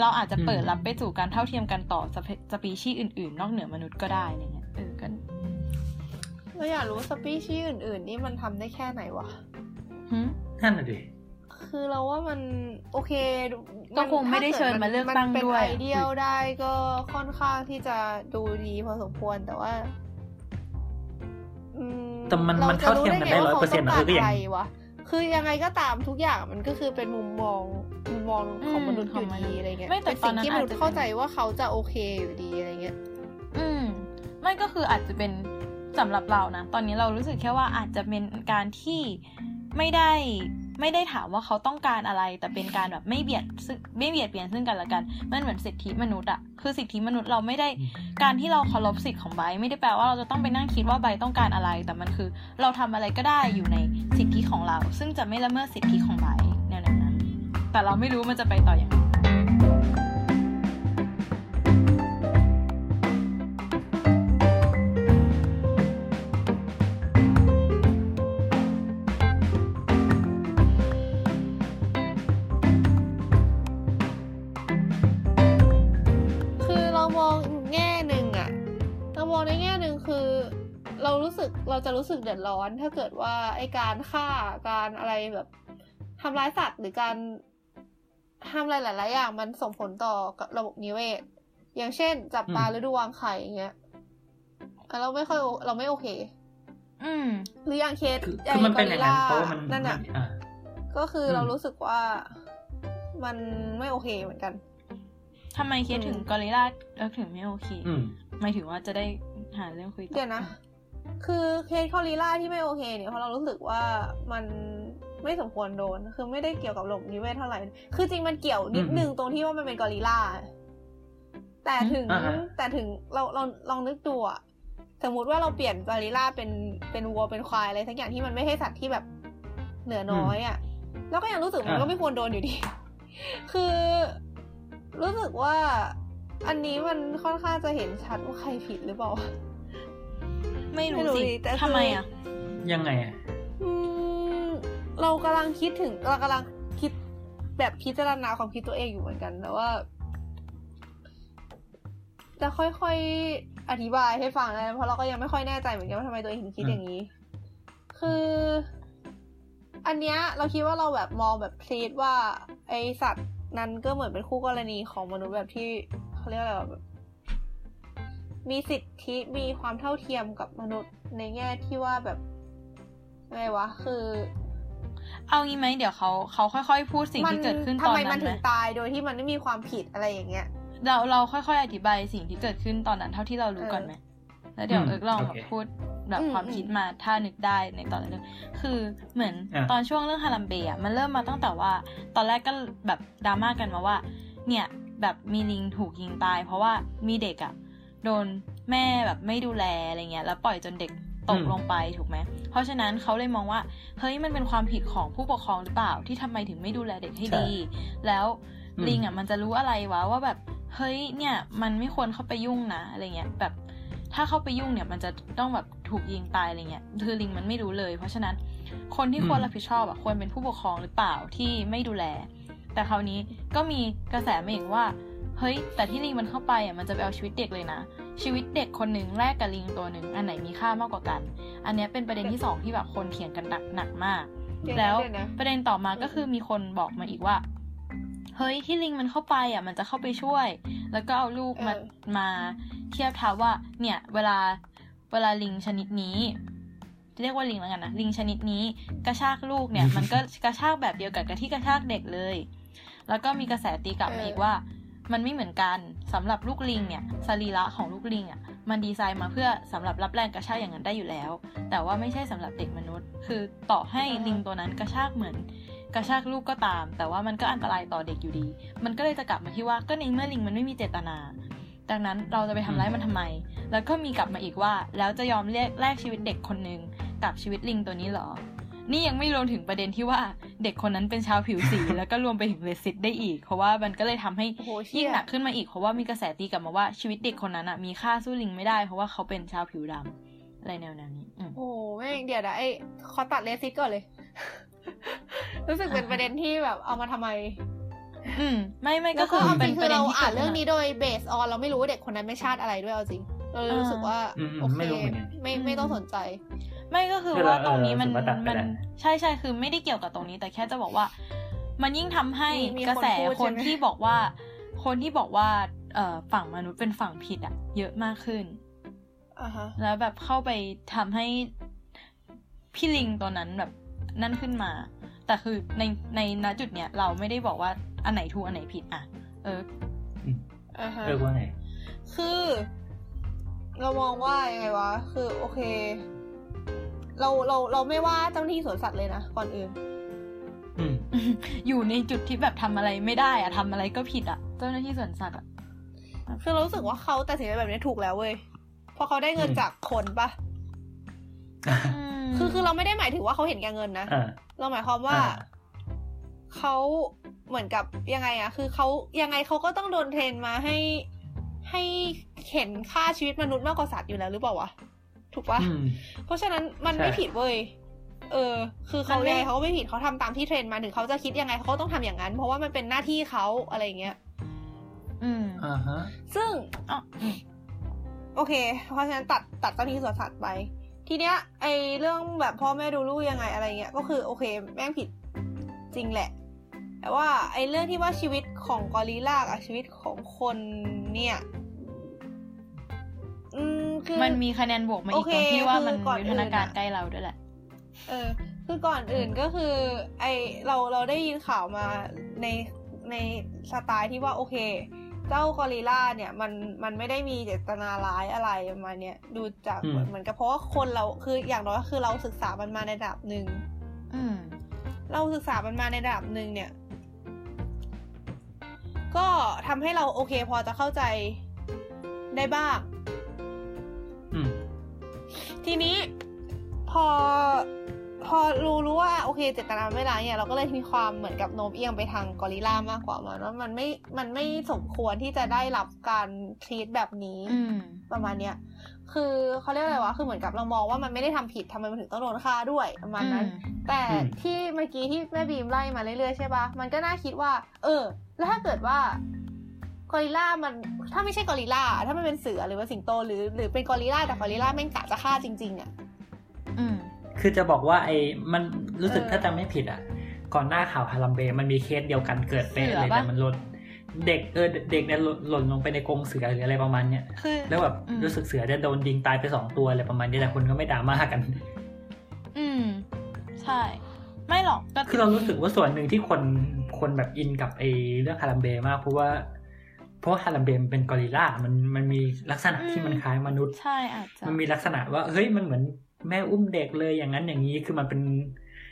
[SPEAKER 1] เราอาจจะเปิดรับไปสู่การเท่าเทียมกันต่อสเปสปีชีส์อื่น ๆ นอกเหนือมนุษย์ก็ได้อะไรเงี้ยเออกัน
[SPEAKER 3] เราอยากรู้สปีชีส์อื่น ๆ นี่มันทำได้แค่ไหนวะ
[SPEAKER 1] หึ
[SPEAKER 2] นั่นน่ะดิ
[SPEAKER 3] คือเราว่ามันโอเค
[SPEAKER 1] ก็คงไม่ได้เชิญมาเลือกตั้ง
[SPEAKER 3] มันเป็น
[SPEAKER 1] ด้วย
[SPEAKER 3] ไอเดียลได้ก็ค่อนข้างที่จะดูดีพอสมควรแต่ว่าอื
[SPEAKER 2] แต่มันมัน
[SPEAKER 3] จะ
[SPEAKER 2] เท่าเทียมกันได้
[SPEAKER 3] ว่า
[SPEAKER 2] 100%นะ
[SPEAKER 3] ขา
[SPEAKER 2] เออก็อย่าง
[SPEAKER 3] ต้ะรวะคือยังไงก็ตามทุกอย่างมันก็คือเป็นมุมมองมุมมองของมนุษย์
[SPEAKER 1] อื
[SPEAKER 3] อ
[SPEAKER 1] ม
[SPEAKER 3] ยู่ดีอะไรเงี้ย
[SPEAKER 1] ไม่แต่
[SPEAKER 3] เป็นสิ่ง
[SPEAKER 1] ตอนนั้น
[SPEAKER 3] ที่มนุษ
[SPEAKER 1] อาจจะ
[SPEAKER 3] ย์เข้าใจว่าเขาจะโอเคอยู่ดีอะไรเงี้ย
[SPEAKER 1] อืมไม่ก็คืออาจจะเป็น สำหรับเรานะ ตอนนี้เรารู้สึกแค่ว่าอาจจะเป็นการที่ไม่ได้ไม่ได้ถามว่าเขาต้องการอะไร แต่เป็นการแบบไม่เบียดซึ่งไม่เบียดเบียนซึ่งกันและกัน มันเหมือนสิทธิมนุษย์อะคือสิทธิมนุษย์เราไม่ได้การที่เราเคารพสิทธิของไบไม่ได้แปลว่าเราจะต้องไปนั่งคิดว่าไบต้องการอะไร แต่มันคือเราทำอะไรก็ได้อยู่ในสิทธิของเรา ซึ่งจะไม่ละเมิดสิทธิของไบแนวนั้นแต่เราไม่รู้มันจะไปต่ออย่างไร
[SPEAKER 3] เราจะรู้สึกเดือดร้อน ถ้าเกิดว่าไอการฆ่าการอะไรแบบทำร้ายสัตว์หรือการทำอะไรหลาย ๆ อย่างมันส่งผลต่อกับระบบนิเวศ อย่างเช่น จับปลา
[SPEAKER 2] อืม
[SPEAKER 3] ฤดูวางไข่อย่างเงี้ยอะเราไม่ค่อยโอเราไม่โอเค
[SPEAKER 1] อืม
[SPEAKER 3] หรืออย่างเคส
[SPEAKER 2] คือ
[SPEAKER 3] ไอ้
[SPEAKER 2] คือมันเป็นอย่างนั้น
[SPEAKER 3] กอริลล
[SPEAKER 2] เพราะว่ามัน
[SPEAKER 3] นั่นอะ
[SPEAKER 2] อ่า
[SPEAKER 3] ก็คืออ
[SPEAKER 2] ม
[SPEAKER 3] เรารู้สึกว่ามันไม่โอเคเหมือนกัน
[SPEAKER 1] ทำไมเคสถึง
[SPEAKER 3] อืม
[SPEAKER 1] กอริลลาเออถึงไม่โอเค
[SPEAKER 2] อืม
[SPEAKER 1] หมายถึงว่าจะได้หาเรื่องคุยต่อ
[SPEAKER 3] เดี๋ยวนะ คือเคสคอริล่าที่ไม่โอเคเนี่ยเพราะเรารู้สึกว่ามันไม่สมควรโดน คือไม่ได้เกี่ยวกับระบบนิเวศเท่าไหร่ คือจริงมันเกี่ยวนิดนึงตรงที่ว่ามันเป็นกอริลลา แต่ถึง
[SPEAKER 2] อ่าฮะ
[SPEAKER 3] แต่ถึงเราเราลองนึกดูอะสมมุติว่าเราเปลี่ยนกอริลลาเป็นเป็นวัวเป็นควายอะไรทั้งอย่างที่มันไม่ใช่สัตว์ที่แบบเหนือน้อยอะแล้วก็ยังรู้สึกมันก็ไม่ควรโดนอยู่ดี คือรู้สึกว่าอันนี้มันค่อนข้างจะเห็นชัดว่าใครผิดหรือเปล่า
[SPEAKER 1] ไม่รู้
[SPEAKER 3] ไม่รู้
[SPEAKER 1] สิ
[SPEAKER 3] ดิแต่คือ
[SPEAKER 1] ทำไมอะ
[SPEAKER 2] ยังไงอะ
[SPEAKER 3] อืมเรากำลังคิดถึงเรากำลังคิดแบบพิจารณาความคิดตัวเองอยู่เหมือนกัน แต่ว่า จะค่อยๆอธิบายให้ฟังนะเพราะเราก็ยังไม่ค่อยแน่ใจเหมือนกันว่าทำไมตัวเองถึงคิด
[SPEAKER 2] อืม
[SPEAKER 3] อย่างนี้ คือ อันเนี้ยเราคิดว่าเราแบบมองแบบพลีดว่า ไอสัตว์นั้นก็เหมือนเป็นคู่กรณีของมนุษย์แบบที่เขาเรียกอะไรวะแบบ มีสิทธิมีความเท่าเทียมกับมนุษย์ในแง่ที่ว่าแบบไงวะ คือ
[SPEAKER 1] เอางี้ไหมเดี๋ยวเขาเขาค่อยๆ พูดสิ่งที่เกิดขึ้น
[SPEAKER 3] ทำ
[SPEAKER 1] ตอน
[SPEAKER 3] ไมมั
[SPEAKER 1] นั้นน
[SPEAKER 3] ถึ
[SPEAKER 1] ไหม
[SPEAKER 3] งตายโดยที่มันไม่มีความผิดอะไรอย่างเงี้ย
[SPEAKER 1] เราเราค่อยๆ อธิบายสิ่งที่เกิดขึ้นตอนนั้นเท่าที่เรารู้ก่อนไหมแล้วเดี๋ยว
[SPEAKER 2] อืม
[SPEAKER 1] เอิร์กลอง
[SPEAKER 2] โอ
[SPEAKER 1] แบ
[SPEAKER 2] เค
[SPEAKER 1] บพูดแบบ
[SPEAKER 3] อืม
[SPEAKER 1] ความคิดมาถ้านึกได้ในตอนนั้นคือเหมือน
[SPEAKER 2] อะ
[SPEAKER 1] ตอนช่วงเรื่องฮารัมเบย์อะมันเริ่มมาตั้งแต่ว่า ตอนแรกก็แบบดราม่ากันมาว่า เนี่ยแบบมีลิงถูกยิงตาย เพราะว่ามีเด็กอะ โดนแม่แบบไม่ดูแลอะไรเงี้ยแล้วปล่อยจนเด็กตก
[SPEAKER 2] อืม
[SPEAKER 1] ลงไปถูกไหม เพราะฉะนั้นเขาเลยมองว่า เฮ้ยมันเป็นความผิดของผู้ปกครองหรือเปล่าที่ทำไมถึงไม่ดูแลเด็กให้ดี แล้ว
[SPEAKER 2] อืม
[SPEAKER 1] ลิงอะมันจะรู้อะไรวะว่าแบบเฮ้ยเนี่ยมันไม่ควรเข้าไปยุ่งนะอะไรเงี้ยแบบถ้าเข้าไปยุ่งเนี่ยมันจะต้องแบบถูกยิงตายอะไรเงี้ยคือลิงมันไม่รู้เลย เพราะฉะนั้นคนที่ควรรับผิดชอบอะควรเป็นผู้ปกครองหรือเปล่าที่ไม่ดูแล แต่คราวนี้ก็มีกระแสมาอีกว่า เฮ้ย แต่ที่ลิงมันเข้าไปอะมันจะไปเอาชีวิตเด็กเลยนะ ชีวิตเด็กคนหนึ่งแลกกับลิงตัวหนึ่งอันไหนมีค่ามากกว่ากัน อันเนี้ยเป็นประเด็นที่สองที่แบบคนเถียงกันหนักหนักมาก
[SPEAKER 3] เดี๋ยวนะ
[SPEAKER 1] แล้ว
[SPEAKER 3] เดี๋ยวนะ
[SPEAKER 1] ประเด็นต่อมาก็คือมีคนบอกมาอีกว่าเฮ้ยที่ลิงมันเข้าไปอะมันจะเข้าไปช่วย แล้วก็เอาลูกมา
[SPEAKER 3] เออ
[SPEAKER 1] มาเทียบเท่าว่า เนี่ย เวลาเวลาลิงชนิดนี้เรียกว่าลิงแล้วกันนะลิงชนิดนี้กระชากลูกเนี่ย มันก็กระชากแบบเดียวกับที่กระชากเด็กเลย แล้วก็มีกระแสตีกลับมาอีกว่า มันไม่เหมือนกันสำหรับลูกลิงเนี่ยสรีระของลูกลิงอะมันดีไซน์มาเพื่อสำหรับรับแรงกระชากอย่างนั้นได้อยู่แล้ว แต่ว่าไม่ใช่สำหรับเด็กมนุษย์ คือต่อให้ลิงตัวนั้นกระชากเหมือน กระชากลูกก็ตาม แต่ว่ามันก็อันตรายต่อเด็กอยู่ดี มันก็เลยจะกลับมาที่ว่าก็ในเมื่อลิงมันไม่มีเจตนาดังนั้นเราจะไปทำร้ายมันทำไม แล้วก็มีกลับมาอีกว่า แล้วจะยอมเรียกแลกชีวิตเด็กคนหนึ่งกับชีวิตลิงตัวนี้หรอ นี่ยังไม่รวมถึงประเด็นที่ว่าเด็กคนนั้นเป็นชาวผิวสี แล้วก็รวมไปถึงเลสิตได้อีก เพราะว่ามันก็เลยทำให้
[SPEAKER 3] โอ้โหเชี่
[SPEAKER 1] ยิ่
[SPEAKER 3] ย
[SPEAKER 1] งหนักขึ้นมาอีกเพราะว่ามีกระแสตีกลับมาว่าชีวิตเด็กคนนั้นอะมีค่าสู้ลิงไม่ได้ เพราะว่าเขาเป็นชาวผิวดำอะไรแนวๆนี้อืม
[SPEAKER 3] โอ้โหแม่งเดี๋ยวนะไอ้ขอตัดเลซิสก่อนเลย รู้สึกเป็นประเด็นที่แบบเอามาทำไม
[SPEAKER 1] อืม ไม่ไม่
[SPEAKER 3] แล้
[SPEAKER 1] ก็
[SPEAKER 3] ว
[SPEAKER 1] คื
[SPEAKER 3] ก็
[SPEAKER 1] อ
[SPEAKER 3] เอาจ
[SPEAKER 1] เป็
[SPEAKER 3] ริ
[SPEAKER 1] น
[SPEAKER 3] ง
[SPEAKER 1] ป
[SPEAKER 3] คื
[SPEAKER 1] ระ
[SPEAKER 3] อ
[SPEAKER 1] เด็น
[SPEAKER 3] เรา
[SPEAKER 1] ที่
[SPEAKER 3] อ่า
[SPEAKER 1] เกิ
[SPEAKER 3] น
[SPEAKER 1] ด
[SPEAKER 3] เรื่อง
[SPEAKER 1] ขึ้น
[SPEAKER 3] นี้โดยเบสออนเราไม่รู้ว่าเด็กคนนั้นไม่ชาติอะไรด้วยเอาจริงเราเลยรู้สึกว่า
[SPEAKER 2] อืม
[SPEAKER 3] โอ
[SPEAKER 2] ไม่
[SPEAKER 3] เค
[SPEAKER 2] รู้เหมือนกัน
[SPEAKER 3] ไม่ไม่ต้องสนใจ
[SPEAKER 1] ไม่ก็คือ
[SPEAKER 2] คือ
[SPEAKER 1] ว่า
[SPEAKER 2] เรา
[SPEAKER 1] ตรงนี้มัน
[SPEAKER 2] เออรู้สึกว่าตัดไป
[SPEAKER 1] มัน
[SPEAKER 2] แล้ว
[SPEAKER 1] ใช่ใช่คือไม่ได้เกี่ยวกับตรงนี้ แต่แค่จะบอกว่า มันยิ่งทำให้
[SPEAKER 3] มีมี
[SPEAKER 1] กระแส
[SPEAKER 3] คนพูด
[SPEAKER 1] คน
[SPEAKER 3] ใช่ไหม
[SPEAKER 1] ที่บอกว่า คนที่บอกว่าเอ่อฝั่งมนุษย์เป็นฝั่งผิดอะเยอะมากขึ้น
[SPEAKER 3] อ่าฮะ
[SPEAKER 1] แล้วแบบเข้าไปทำให้พี่ลิงตัวนั้นแบบนั่นขึ้นมา แต่คือในในณจุดเนี้ยเราไม่ได้บอกว่าอันไหนถูกอันไหนผิดอะ เออ
[SPEAKER 3] อ่าฮะ
[SPEAKER 2] เออว่าไง
[SPEAKER 3] คือ เรามองว่ายังไงวะ คือโอเค เราเราเราไม่ว่าเจ้าหน้าที่สวนสัตว์เลยนะก่อนอื่น
[SPEAKER 2] อืม
[SPEAKER 1] อยู่ในจุดที่แบบทำอะไรไม่ได้อะทำอะไรก็ผิดอะเจ้าหน้าที่สวนสัตว์อะ
[SPEAKER 3] คือเรารู้สึกว่าเขาตัดสินใจแบบนี้ถูกแล้วเว้ยเพราะเขาได้เงิน
[SPEAKER 2] อืม
[SPEAKER 3] จากคนปะคือคือเราไม่ได้หมายถึงว่าเขาเห็นแก่เงินนะ
[SPEAKER 2] อ่า
[SPEAKER 3] เราหมายความว่า
[SPEAKER 2] อ่า
[SPEAKER 3] เขาเหมือนกับยังไงอะคือเขายังไงเขาก็ต้องโดนเทรนมาให้ให้เข็นค่าชีวิตมนุษย์มากกว่าสัตว์อยู่แล้วหรือเปล่าวะ ถูกปะ
[SPEAKER 2] อืม
[SPEAKER 3] เพราะฉะนั้นมัน
[SPEAKER 2] ใช่
[SPEAKER 3] ไม่ผิดเว้ยเออ คือเขา
[SPEAKER 1] มันไม่
[SPEAKER 3] ยังไงเขาก็ไม่ผิดเขาทำตามที่เทรนมาถึงเขาจะคิดยังไงเขาก็ต้องทำอย่างนั้น เพราะว่ามันเป็นหน้าที่เขาอะไรอย่างเงี้ย
[SPEAKER 1] อืม
[SPEAKER 2] อ่าฮะ
[SPEAKER 3] ซึ่ง
[SPEAKER 1] อ๋ออืม
[SPEAKER 3] โอเค เพราะฉะนั้นตัดตัดเจ้าหน้าที่สวนสัตว์ไป ทีเนี้ย ไอเรื่องแบบพ่อแม่ดูลูกยังไงอะไรเงี้ย ก็คือโอเค แม่งผิดจริงแหละ แต่ว่าไอเรื่องที่ว่าชีวิตของกอริลลากับชีวิตของคนเนี่ย อืมคือ
[SPEAKER 1] มันมีคะแนนบวกมาอี
[SPEAKER 3] โอกเค
[SPEAKER 1] ตรงที่ว่ามัน
[SPEAKER 3] คือก่อน
[SPEAKER 1] วิวัฒนาการ
[SPEAKER 3] อื่นอะ
[SPEAKER 1] ใกล้เราด้วยแหละ
[SPEAKER 3] เออ คือก่อนอื่นก็คือ ไอเราเราได้ยินข่าวมาในในสไตล์ที่ว่าโอเค เจ้ากอริลลาเนี่ยมันมันไม่ได้มีเจตนาร้ายอะไรประมาณเนี้ยดูจาก
[SPEAKER 2] อืม
[SPEAKER 3] เหมือนเหมือนกับเพราะว่าคนเราคืออย่างน้อยก็คือเราศึกษามันมาในระดับหนึ่ง
[SPEAKER 1] อืม
[SPEAKER 3] เราศึกษามันมาในระดับหนึ่งเนี่ย ก็ทำให้เราโอเคพอจะเข้าใจได้บ้าง
[SPEAKER 2] อืม
[SPEAKER 3] ทีนี้พอพอรู้รู้ว่าโอเคเจตนาไม่ร้ายเนี่ยเราก็เลยมีความเหมือนกับโน้มเอียงไปทางกอริลลามากกว่ามันว่ามันไม่มันไม่สมควรที่จะได้รับการทรีตแบบนี้
[SPEAKER 1] อืม
[SPEAKER 3] ประมาณเนี้ยคือเขาเรียกอะไรวะคือเหมือนกับเรามองว่ามันไม่ได้ทำผิดทำไมมันถึงต้องโดนฆ่าด้วยประมาณนั้น แต่
[SPEAKER 2] อืม
[SPEAKER 3] ที่เมื่อกี้ที่แม่บีมไล่มาเรื่อยๆใช่ปะมันก็น่าคิดว่า เออ แล้วถ้าเกิดว่า กอริลลามันถ้าไม่ใช่กอริลลาถ้ามันเป็นเสือหรือว่าสิงโตหรือ หรือเป็นกอริลลาแต่กอริลลาแม่งกะจะฆ่าจริง ๆ อะ
[SPEAKER 1] อืม
[SPEAKER 2] คือจะบอกว่าไอ้มันรู้สึก
[SPEAKER 3] เออ
[SPEAKER 2] ถ้าจำไม่ผิดอะ ก่อนหน้าข่าวฮาลัมเบย์มันมีเคสเดียวกันเกิดเป๊ะ
[SPEAKER 1] เสื
[SPEAKER 2] เล
[SPEAKER 1] อยปะ
[SPEAKER 2] แต่มันหล่นเด็กเออเด็กเนี่ยหล่นหล่นลงไปในกรงเสือหรืออะไรประมาณเนี้ย
[SPEAKER 1] คือ
[SPEAKER 2] แล้วแบบ
[SPEAKER 1] อืม
[SPEAKER 2] รู้สึกเสือจะโดนยิงตายไปสองตัวอะไรประมาณนี้แต่คนก็ไม่ด่ามากัน
[SPEAKER 1] อืม ใช่ ไม่หรอกก็
[SPEAKER 2] คือเรารู้สึกว่าส่วนหนึ่งที่คนคนแบบอินกับไอ้เรื่องฮาลัมเบย์มากเพราะว่าเพ ราะว่าฮาลัมเบย์มันเป็นกอริลลามันมันมีลักษณะที่มันคล้ายมนุษย์
[SPEAKER 1] ใช่อาจจะ
[SPEAKER 2] มันมีลักษณะว่าเฮ้ยมันเหมือนแม่อุ้มเด็กเลยอย่างนั้นอย่างนี้ คือมันเป็น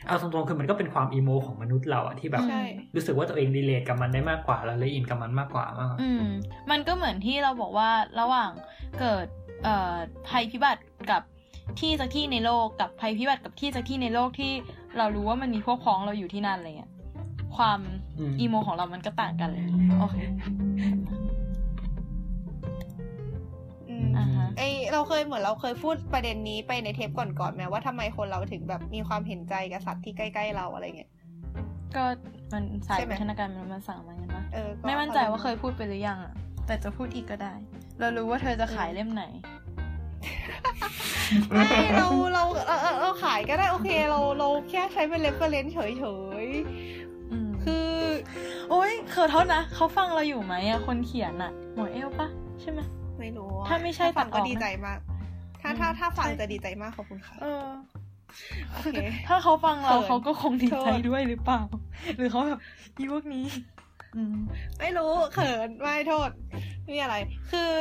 [SPEAKER 2] เอาตรงๆคือมันก็เป็นความอีโมของมนุษย์เราอะที่แบบ
[SPEAKER 3] ใช่
[SPEAKER 2] รู้สึกว่าตัวเองดีเลทกับมันได้มากกว่าเราเลยอินกับมันมากกว่ามากกว่า
[SPEAKER 1] อืมมันก็เหมือนที่เราบอกว่าระหว่างเกิดเอ่อภัยพิบัติกับที่สักที่ในโลกกับภัยพิบัติกับที่สักที่ในโลกที่เรารู้ว่ามันมีพวกพ้องเราอยู่ที่นั่นอะไรเงี้ย ความ
[SPEAKER 2] อืม
[SPEAKER 1] อีโมของเรามันก็ต่างกันเลยโอเค
[SPEAKER 3] อืม
[SPEAKER 1] อ่าฮะ
[SPEAKER 3] ไอเราเคยเหมือนเราเคยพูดประเด็นนี้ไปในเทปก่อนๆแม้ว่าทำไมคนเราถึงแบบมีความเห็นใจกับสัตว์ที่ใกล้ๆเราอะไรเงี้ย
[SPEAKER 1] ก็มันสาย
[SPEAKER 3] ใช่ไหม
[SPEAKER 1] พัฒนาการมันมันสั่งมากันปะ
[SPEAKER 3] เออก็
[SPEAKER 1] ไม่มั่นใจว่าเคยพูดไปหรือยังอะแต่จะพูดอีกก็ได้ เรารู้ว่าเธอจะขายเล่มไหน
[SPEAKER 3] ไม่เราเราเราเราเราขายก็ได้โอเค เราเราแค่ใช้เป็น reference เฉย
[SPEAKER 1] อืม
[SPEAKER 3] ๆ คือ
[SPEAKER 1] โอ๊ยขอโทษนะเขาฟังเราอยู่ไหมอะคนเขียนอะหมอเอลปะใช่ไหม
[SPEAKER 3] ไม่รู้อะ
[SPEAKER 1] ถ้าไม่ใช่
[SPEAKER 3] ฟัง
[SPEAKER 1] ตั
[SPEAKER 3] ก็
[SPEAKER 1] ดออกนะ
[SPEAKER 3] ดีใจมาก ถ้า
[SPEAKER 1] อืม
[SPEAKER 3] ถ้าถ้าฟัง
[SPEAKER 1] ใช่
[SPEAKER 3] จะดีใจมากขอบคุณค่ะ
[SPEAKER 1] เออ
[SPEAKER 3] โอเค
[SPEAKER 1] ถ้าเขาฟังเรา
[SPEAKER 3] เขิน
[SPEAKER 1] เขาก็คงดีใจ
[SPEAKER 3] โทษ
[SPEAKER 1] ด้วยหรือเปล่า หรือเขาแบบอีพวกนี้อืม
[SPEAKER 3] ไม่รู้เขินไม่โทษไม่มีอะไร คือ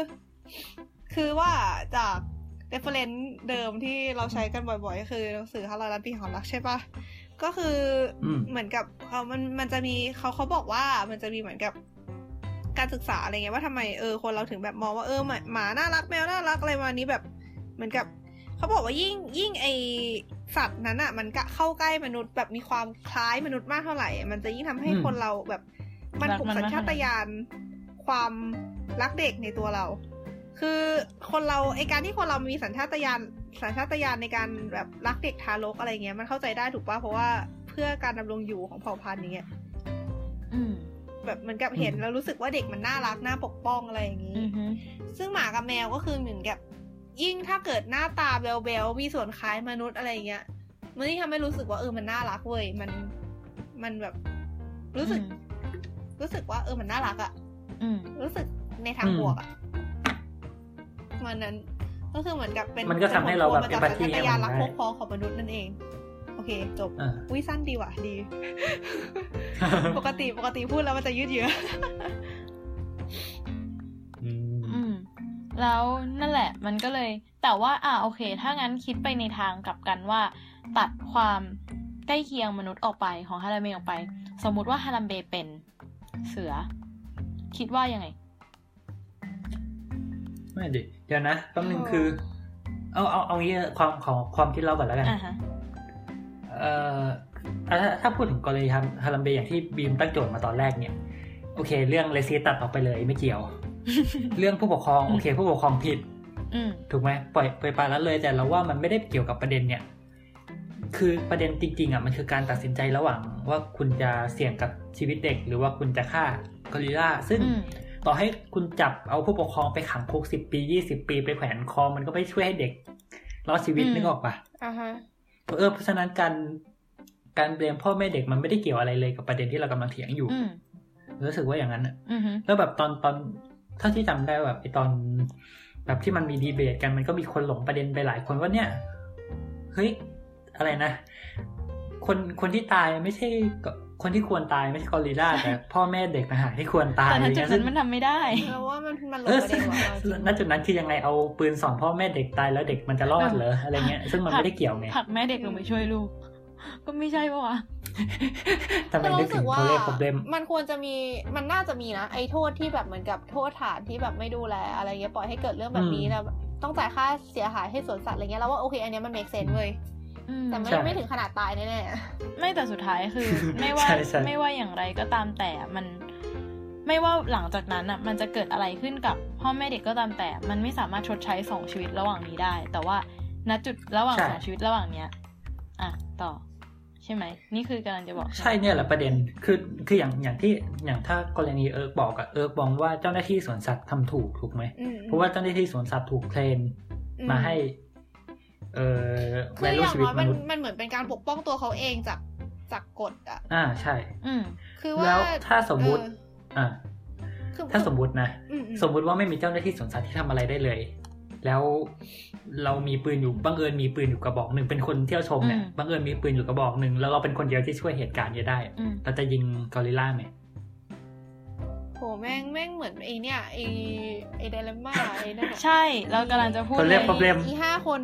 [SPEAKER 3] คือว่าจาก reference เดิมที่เราใช้กันบ่อยๆ ก็คือหนังสือฮาราลันปีของรักใช่ปะ ก็คือ
[SPEAKER 2] อืม
[SPEAKER 3] เหมือนกับเขามันมันจะมีเขาเขาบอกว่ามันจะมีเหมือนกับการศึกษาอะไรเงี้ยว่าทำไมเออคนเราถึงแบบมองว่าเออหมาหมาน่ารักแมวน่ารักอะไรประมาณนี้แบบเหมือนกับเขาบอกว่ายิ่งยิ่งไอสัตว์นั้นอะ มันกะเข้าใกล้มนุษย์แบบมีความคล้ายมนุษย์มากเท่าไหร่ มันจะยิ่งทำให้
[SPEAKER 2] อืม
[SPEAKER 3] คนเราแบบ มัน
[SPEAKER 1] รัก
[SPEAKER 3] ปลุก
[SPEAKER 1] มัน
[SPEAKER 3] สัญ
[SPEAKER 1] มาก
[SPEAKER 3] ชาตญาณความรักเด็กในตัวเรา คือคนเราไอการที่คนเรามีสัญชาตญาณ สัญชาตญาณในการแบบรักเด็กทารกอะไรเงี้ยมันเข้าใจได้ถูกป่ะเพราะว่าเพื่อการดำรงอยู่ของเผ่าพันธุ์อย่างเงี้ย
[SPEAKER 1] อืม
[SPEAKER 3] แบบเหมือนกับเห็นแล้วรู้สึกว่าเด็กมันน่ารักน่าปกป้องอะไรอย่างนี้
[SPEAKER 1] อือฮึ
[SPEAKER 3] ซึ่งหมากับแมวก็คือเหมือนกับยิ่งถ้าเกิดหน้าตาเบลเบลมีส่วนคล้ายมนุษย์อะไรอย่างเงี้ยมันยิ่งทำให้รู้สึกว่าเออมันน่ารักเว้ยมันมันแบบรู้สึก รู้สึกว่าเออมันน่ารักอะ
[SPEAKER 1] อืม
[SPEAKER 3] รู้สึกในทางบวกอะมันนั้น ก็คือเหมือนกับเป็น
[SPEAKER 2] มันก็ทำให้เราแบบ
[SPEAKER 3] ป็นผลพวงมาจาก
[SPEAKER 2] empathy
[SPEAKER 3] สัญชาตญาณ
[SPEAKER 2] ให้มัน
[SPEAKER 3] รัก
[SPEAKER 2] ได้
[SPEAKER 3] พวกพ้องของมนุษย์นั่นเอง โอเค จบ
[SPEAKER 2] อ่า
[SPEAKER 3] วิสั้นดีว่ะดี ปกติปกติพูดแล้วมันจะยืดเยื้อ
[SPEAKER 2] อืม
[SPEAKER 1] อืมแล้วนั่นแหละ มันก็เลย แต่ว่า อ่าโอเค ถ้างั้นคิดไปในทางกลับกันว่า ตัดความใกล้เคียงมนุษย์ออกไปของฮาราเมะออกไป สมมุติว่าฮารัมเบเป็นเสือ คิดว่ายังไง
[SPEAKER 2] ไม่ดิเดี๋ยวนะแป๊บนึง
[SPEAKER 3] เออ
[SPEAKER 2] คือ เอาเอาเอางี้ความของความคิดเราก่อนแล้วกัน
[SPEAKER 1] อ่าฮะ
[SPEAKER 2] เอ่อถ้าถ้าพูดถึงกรณีฮาฮารัมเบย์อย่างที่บีมตั้งโจทย์มาตอนแรกเนี่ย โอเค เรื่องเลซีตัดออกไปเลยไม่เกี่ยว เรื่องผู้ปกครองโอเค ผู้ปกครองผิด
[SPEAKER 1] อืม
[SPEAKER 2] ถูกไหมปล่อยไปปละละเลย แต่เราว่ามันไม่ได้เกี่ยวกับประเด็นเนี่ย คือประเด็นจริง ๆอะมันคือการตัดสินใจระหว่างว่าคุณจะเสี่ยงกับชีวิตเด็ก หรือว่าคุณจะฆ่ากอริลลาซึ่ง
[SPEAKER 1] อืม
[SPEAKER 2] ต่อให้คุณจับเอาผู้ปกครองไปขังคุกสิบปียี่สิบปีไปแขวนคอมันก็ไม่ช่วยให้เด็กรอดชีวิต
[SPEAKER 1] อืม
[SPEAKER 2] นึกออกปะ
[SPEAKER 3] อ่าฮะ
[SPEAKER 2] เออเพราะฉะนั้นการการเบลมพ่อแม่เด็กมันไม่ได้เกี่ยวอะไรเลยกับประเด็นที่เรากำลังเถียงอยู่
[SPEAKER 1] อืม
[SPEAKER 2] รู้สึกว่าอย่างนั้นอะ
[SPEAKER 1] อืมฮึ
[SPEAKER 2] แล้วแบบตอนตอนเท่าที่จำได้แบบไอตอน แบบที่มันมีดีเบตกันมันก็มีคนหลงประเด็นไปหลายคนว่าเนี่ยเฮ้ยอะไรนะ คนคนที่ตายไม่ใช่ก็ คนที่ควรตายไม่ใช่กอริลลาแต่พ่อแม่เด็กนะฮะที่ควรตาย
[SPEAKER 1] แต่
[SPEAKER 2] อะไร
[SPEAKER 1] ณจุด
[SPEAKER 2] เงี้ย
[SPEAKER 1] นั้
[SPEAKER 2] ซึ่ง
[SPEAKER 1] นมันทำไม่ได้
[SPEAKER 3] เราว่ามันมันหล
[SPEAKER 2] เองอ
[SPEAKER 3] ประ
[SPEAKER 2] ซึ่
[SPEAKER 3] เด็
[SPEAKER 2] ง
[SPEAKER 3] นว่ะเอาจริง
[SPEAKER 2] ณจุดนั้นคือยังไงเอาปืนสอนพ่อแม่เด็กตายแล้วเด็กมันจะรอดเหรออะไรเงี้ยซึ่งมันไม่ได้เกี่ยวไง
[SPEAKER 1] ผลักแม่เด็กลงไปช่วยลูก ก็ไม่ใช่ปะวะ
[SPEAKER 2] ทำไม
[SPEAKER 3] คือเรา
[SPEAKER 2] นึก
[SPEAKER 3] รู้
[SPEAKER 2] ถึ
[SPEAKER 3] สึ
[SPEAKER 2] ง
[SPEAKER 3] กว่า
[SPEAKER 2] โทเล่โปรเบม
[SPEAKER 3] มันควรจะมีมันน่าจะมีนะไอ้โทษที่แบบเหมือนกับโทษฐานที่แบบไม่ดูแลอะไรเงี้ยปล่อยให้เกิดเรื่องแบบนี้
[SPEAKER 2] อืม
[SPEAKER 3] แล้วต้องจ่ายค่าเสียหายให้สวนสัตว์อะไรเงี้ยเราว่าโอเคอันเนี้ยมัน make sense เว้ย
[SPEAKER 1] อืม
[SPEAKER 3] แต่ไม่
[SPEAKER 2] ใช่
[SPEAKER 3] ไม่ถึงขนาดตายแน่
[SPEAKER 1] ไม่แต่สุดท้ายคือ ไม่ว่า
[SPEAKER 2] ใช่ใช่
[SPEAKER 1] ไม่ว่าอย่างไรก็ตามแต่มันไม่ว่าหลังจากนั้นอะ มันจะเกิดอะไรขึ้นกับพ่อแม่เด็กก็ตามแต่ มันไม่สามารถชดใช้สองชีวิตระหว่างนี้ได้ แต่ว่าณจุดระหว่างสองชีวิตระหว่างเนี้ย อะต่อ ใช่ไหม นี่คือกำลังจะบอก
[SPEAKER 2] ใช่เนี่ยแหละประเด็นคือคืออย่างอย่างที่อย่างถ้ากรณีเอิร์กบอกอะเอิร์กมองว่าเจ้าหน้าที่สวนสัตว์ทำถูกถูกไหม
[SPEAKER 3] ๆอืม
[SPEAKER 2] เพราะว่าเจ้าหน้าที่สวนสัตว์ถูก train
[SPEAKER 3] อื
[SPEAKER 2] มาให้ เอ่อ
[SPEAKER 3] คือ
[SPEAKER 2] value
[SPEAKER 3] อย่าง
[SPEAKER 2] ชีวิต
[SPEAKER 3] น้อย
[SPEAKER 2] ม
[SPEAKER 3] มัน
[SPEAKER 2] นุษย์
[SPEAKER 3] มันเหมือนเป็นการปกป้องตัวเขาเองจากจากกฎอะ
[SPEAKER 2] อ่าใช่
[SPEAKER 1] อืม
[SPEAKER 3] คือว่า
[SPEAKER 2] แล้วถ้าสมมุติ
[SPEAKER 3] เออ
[SPEAKER 2] อ่า
[SPEAKER 3] คือ
[SPEAKER 2] ถ้าสมมุตินะ
[SPEAKER 3] อือื
[SPEAKER 2] สมมุติว่าไม่มีเจ้าหน้าที่สวนสัตว์ที่ทำอะไรได้เลย แล้วเรามีปืนอยู่บังเอิญมีปืนอยู่กระบอกหนึ่งเป็นคนเที่ยวชมเนี่ย
[SPEAKER 1] อืม
[SPEAKER 2] บังเอิญมีปืนอยู่กระบอกหนึ่งแล้วเราเป็นคนเดียวที่ช่วยเหตุการณ์นี้ได้
[SPEAKER 1] อืม
[SPEAKER 2] เราจะยิงกอริลลาไหม
[SPEAKER 3] โห แม่งแม่งเหมือนไอเนี่ยไอไอเดลม่าไอนั่นอะ
[SPEAKER 1] ใช่เรากำลังจะพูด
[SPEAKER 2] เขา
[SPEAKER 1] เล
[SPEAKER 2] เรีย
[SPEAKER 1] ย
[SPEAKER 2] ก problem
[SPEAKER 3] อีห้าคน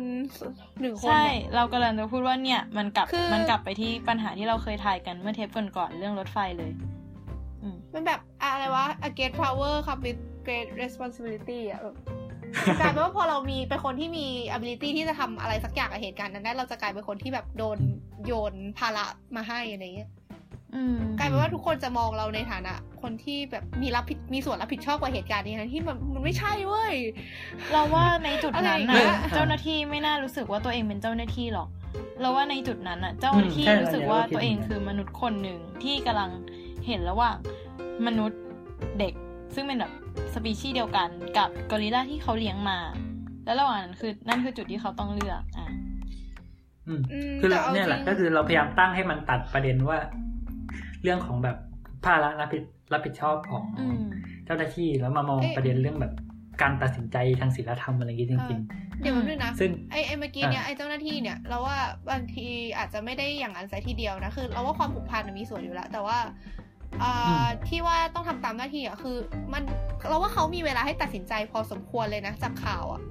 [SPEAKER 3] หนึ่งคน
[SPEAKER 1] ใช่
[SPEAKER 3] เนี่ย
[SPEAKER 1] เรากำลังจะพูดว่าเนี่ยมันกลับ
[SPEAKER 3] คือ
[SPEAKER 1] มันกลับไปที่ปัญหาที่เราเคยทายกันเมื่อเทปก่อนๆเรื่องรถไฟเลย อืม
[SPEAKER 3] มันแบบอะไรวะ a great power come with great responsibility อะแบบกลายเป็นว่าพอเรามีเป็นคนที่มี ability ที่จะทำอะไรสักอย่างกับเหตุการณ์นั้นได้เราจะกลายเป็นคนที่แบบโดนโยนภาระมาให้อะไรเงี้ย
[SPEAKER 1] อืม
[SPEAKER 3] กลายเป็นว่าทุกคนจะมองเราในฐานะ คนที่แบบมีรับผิดมีส่วนรับผิดชอบกับเหตุการณ์นี้นะที่มันมันไม่ใช่เว้ย
[SPEAKER 1] เราว่าในจุดนั้น
[SPEAKER 3] อะไรอย่างเงี้
[SPEAKER 1] น่ะ
[SPEAKER 3] ย
[SPEAKER 1] เจ้าหน้าที่ไม่น่ารู้สึกว่าตัวเองเป็นเจ้าหน้าที่หรอก เราว่าในจุดนั้นน่ะเจ้าหน้าที่
[SPEAKER 2] อืมใช่
[SPEAKER 1] รู้สึกว่า
[SPEAKER 2] เราคิด
[SPEAKER 1] ตัวเอง
[SPEAKER 2] อย่างนั้น
[SPEAKER 1] คือมนุษย์คนหนึ่งที่กำลังเห็นระหว่างมนุษย์เด็ก ซึ่งเป็นแบบสปีชีส์เดียวกันกับกอริลลาที่เขาเลี้ยงมา แล้วระหว่างนั้นคือนั่นคือจุดที่เขาต้องเลือกอะ
[SPEAKER 2] อืม
[SPEAKER 3] อืม
[SPEAKER 2] คือ
[SPEAKER 3] แต่เอา
[SPEAKER 2] เนี่ยแหละ
[SPEAKER 3] จริง
[SPEAKER 2] ก็คือเราพยายามตั้งให้มันตัดประเด็นว่า เรื่องของแบบภาระรับผิดรับผิดชอบของ
[SPEAKER 1] อืม
[SPEAKER 2] เจ้าหน้าที่แล้วมามอง
[SPEAKER 3] เอ้ย
[SPEAKER 2] ประเด็นเรื่องแบบการตัดสินใจทางศีลธรรมอะไรอย่างงี้จริง
[SPEAKER 3] เดี๋ยวแป๊บนึงนะ
[SPEAKER 2] ๆซึ่ง
[SPEAKER 3] ไอไอเมื่อกี้เนี่ยไอเจ้าหน้าที่เนี่ยเราว่าบางทีอาจจะไม่ได้อย่างนั้นซะทีเดียวนะคือ เราว่าความผูกพันน่ะมีส่วนอยู่แล้ว แต่ว่าอ่า
[SPEAKER 2] อืม
[SPEAKER 3] ที่ว่าต้องทำตามหน้าที่อะคือ มันเราว่าเขามีเวลาให้ตัดสินใจพอสมควรเลยนะจากข่าวอะ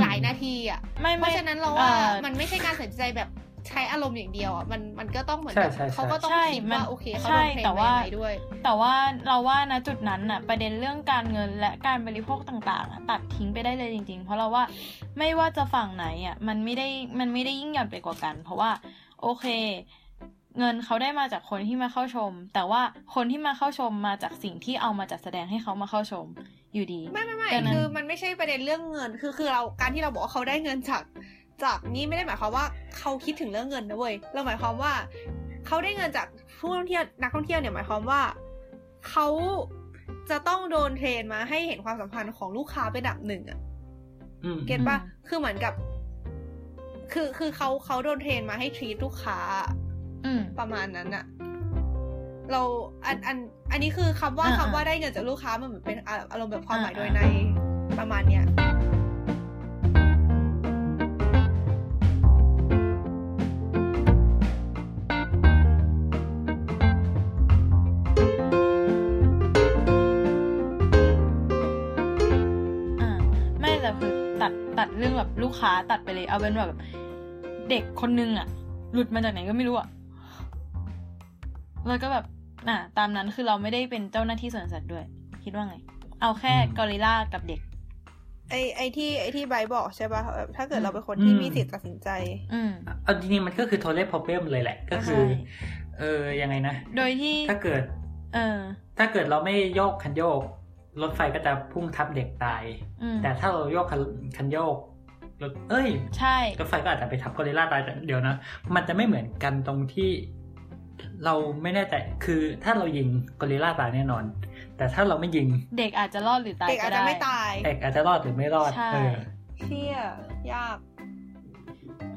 [SPEAKER 3] หลายนาทีอะ
[SPEAKER 1] ไม่
[SPEAKER 3] เพ
[SPEAKER 1] ไม่
[SPEAKER 3] ราะฉะนั้นเราว่า
[SPEAKER 1] อ่อ
[SPEAKER 3] มันไม่ใช่การตัดสินใจแบบ ใช้อารมณ์อย่างเดียวอะมันมันก็ต้องเหมือน
[SPEAKER 2] ใช่
[SPEAKER 3] กับ
[SPEAKER 2] ใช่ใช่
[SPEAKER 3] เขาก็ต้อง
[SPEAKER 1] ใช่
[SPEAKER 3] คิด
[SPEAKER 1] มัน
[SPEAKER 3] ว่าโอเคเขา
[SPEAKER 1] ใช่
[SPEAKER 3] โดนเทรน
[SPEAKER 1] แต่
[SPEAKER 3] มา
[SPEAKER 1] ว่า
[SPEAKER 3] ยังไงด้วย
[SPEAKER 1] แต่ว่าเราว่านะจุดนั้นน่ะ ประเด็นเรื่องการเงินและการบริโภคต่างๆอะตัดทิ้งไปได้เลยจริง ๆ เพราะเราว่าไม่ว่าจะฝั่งไหนอะมันไม่ได้มันไม่ได้ยิ่งหย่อนไปกว่ากัน เพราะว่าโอเคเงินเขาได้มาจากคนที่มาเข้าชม แต่ว่าคนที่มาเข้าชมมาจากสิ่งที่เอามาจัดแสดงให้เขามาเข้าชมอยู่ดี
[SPEAKER 3] ไม่ไม่ไม่
[SPEAKER 1] ดังนั้น
[SPEAKER 3] คือมันไม่ใช่ประเด็นเรื่องเงินคือคือเราการที่เราบอกว่าเขาได้เงินจาก จากนี่ไม่ได้หมายความว่าเขาคิดถึงเรื่องเงินนะเว้ยเราหมายความว่าเขาได้เงินจากผู้ท่องเที่ยวนักท่องเที่ยวเนี่ยหมายความว่าเขาจะต้องโดน train มาให้เห็นความสัมพันธ์ของลูกค้าเป็นอันดับหนึ่งอะ
[SPEAKER 2] อืม
[SPEAKER 3] get ปะ
[SPEAKER 1] อืม
[SPEAKER 3] คือเหมือนกับ คือคือเขาเขาโดน train มาให้ treat ลูกค้า
[SPEAKER 1] อืม
[SPEAKER 3] ประมาณนั้นอะเราอันอัน อันนี้คือคำว่า
[SPEAKER 1] อ่า
[SPEAKER 3] คำว่า
[SPEAKER 1] อ่า
[SPEAKER 3] ได้เงินจากลูกค้ามันเหมือนเป็นอะอารมณ์แบบความหมาย
[SPEAKER 1] อ่า
[SPEAKER 3] โดยในประมาณเนี้ย
[SPEAKER 1] กค้าตัดไปเลย เอาเป็นแบบเด็กคนนึงอะหลุดมาจากไหนก็ไม่รู้อะแล้วก็แบบอะ ตามนั้นคือเราไม่ได้เป็นเจ้าหน้าที่สวนสัตว์ด้วย คิดว่าไง เอาแค่
[SPEAKER 2] อืม
[SPEAKER 1] กอริลลากับเด็ก
[SPEAKER 3] ไอไอที่ไอที่ไบร์ทบอกใช่ป่ะแบบถ้าเกิดเราเป็นคนที่
[SPEAKER 2] อืม
[SPEAKER 3] มีสิทธิ์ตัดสินใจ
[SPEAKER 1] อืม
[SPEAKER 2] เอาจริงๆมันก็คือโทเร p พ r o b l e m เลยแหละ ก็คือ
[SPEAKER 1] ใช่
[SPEAKER 2] เออยังไงนะ
[SPEAKER 1] โดยที่
[SPEAKER 2] ถ้าเกิด
[SPEAKER 1] เออ
[SPEAKER 2] ถ้าเกิดเราไม่โยกคันโยกรถไฟก็จะพุ่งทับเด็กตาย
[SPEAKER 1] อืม
[SPEAKER 2] แต่ถ้าเราโยกคันคันโยก รถเอ้ย
[SPEAKER 1] ใช่
[SPEAKER 2] รถไฟก็อาจจะไปทับกอริลลาตายแต่เดี๋ยวนะ มันจะไม่เหมือนกันตรงที่เราไม่แน่ใจคือถ้าเรายิงกอริลลาตายแน่นอน แต่ถ้าเราไม่ยิง
[SPEAKER 1] เด็กอาจจะรอดหรือตาย
[SPEAKER 3] เด็ก
[SPEAKER 1] ก็
[SPEAKER 3] อาจ
[SPEAKER 1] ได้
[SPEAKER 3] จะไม่ตาย
[SPEAKER 2] เด็กอาจจะรอดหรือไม่รอด
[SPEAKER 1] ใช่
[SPEAKER 2] เออ
[SPEAKER 3] เชี่ยยาก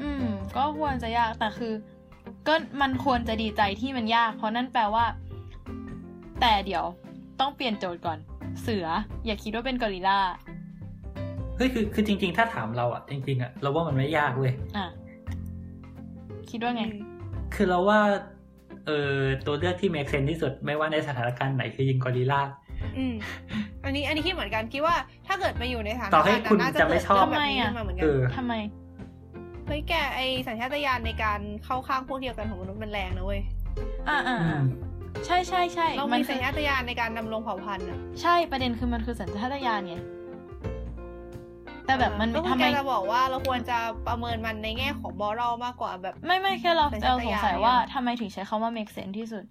[SPEAKER 1] อืม ก็ควรจะยากแต่คือ ก็มันควรจะดีใจที่มันยาก เพราะนั่นแปลว่า แต่เดี๋ยวต้องเปลี่ยนโจทย์ก่อน เสือ อย่าคิดว่าเป็นกอริลลา
[SPEAKER 2] เฮ้ยคือคือจริง ๆ ถ้าถามเราอะจริง ๆอะเราว่ามันไม่ยากเว้ย
[SPEAKER 1] อะคิดว่าไง
[SPEAKER 2] คือเราว่า เออตัวเลือกที่ make sense ที่สุดไม่ว่าในสถานการณ์ไหนคือยิงกอริลลา
[SPEAKER 3] อืมอันนี้อันนี้คิดเหมือนกันคิดว่าถ้าเกิดมาอยู่ในสถาน
[SPEAKER 2] ต่อให้
[SPEAKER 3] การณ์
[SPEAKER 2] คุณ
[SPEAKER 3] นั้นน่า
[SPEAKER 2] จะ
[SPEAKER 3] จะ
[SPEAKER 2] ไม่
[SPEAKER 3] เกิด
[SPEAKER 2] ชอบ
[SPEAKER 3] เรื่องแบบนี้ขึ้นมาเหมือนกั
[SPEAKER 2] เอนอ
[SPEAKER 1] ทำไม
[SPEAKER 3] เฮ้ยแกไอสัญชาตญาณในการเข้าข้างพวกเดียวกันของมนุษย์มันแรงนะเว้ย
[SPEAKER 1] อ่าอ่า
[SPEAKER 2] อืม
[SPEAKER 1] ใช่ใช่ใช่
[SPEAKER 3] เรา
[SPEAKER 1] มั
[SPEAKER 3] มี
[SPEAKER 1] คื
[SPEAKER 3] สัญ
[SPEAKER 1] อ
[SPEAKER 3] ชาตญาณในการดำรงเผ่าพันธุ์อะ
[SPEAKER 1] ใช่ประเด็นคือมันคือสัญชาตญาณไง แต่แบบมัน
[SPEAKER 3] ก็คือ
[SPEAKER 1] ทำไม
[SPEAKER 3] แกจะบอกว่าเราควรจะประเมินมันในแง่ของบอรัลมากกว่าแบบ
[SPEAKER 1] ไม่ไม่แค่เรา
[SPEAKER 3] สัญ
[SPEAKER 1] เรา
[SPEAKER 3] ชาต
[SPEAKER 1] สง
[SPEAKER 3] ญาณ
[SPEAKER 1] สัยว่า
[SPEAKER 3] เนี่ย
[SPEAKER 1] ทำไมถึงใช้คำว่า make sense ที่สุด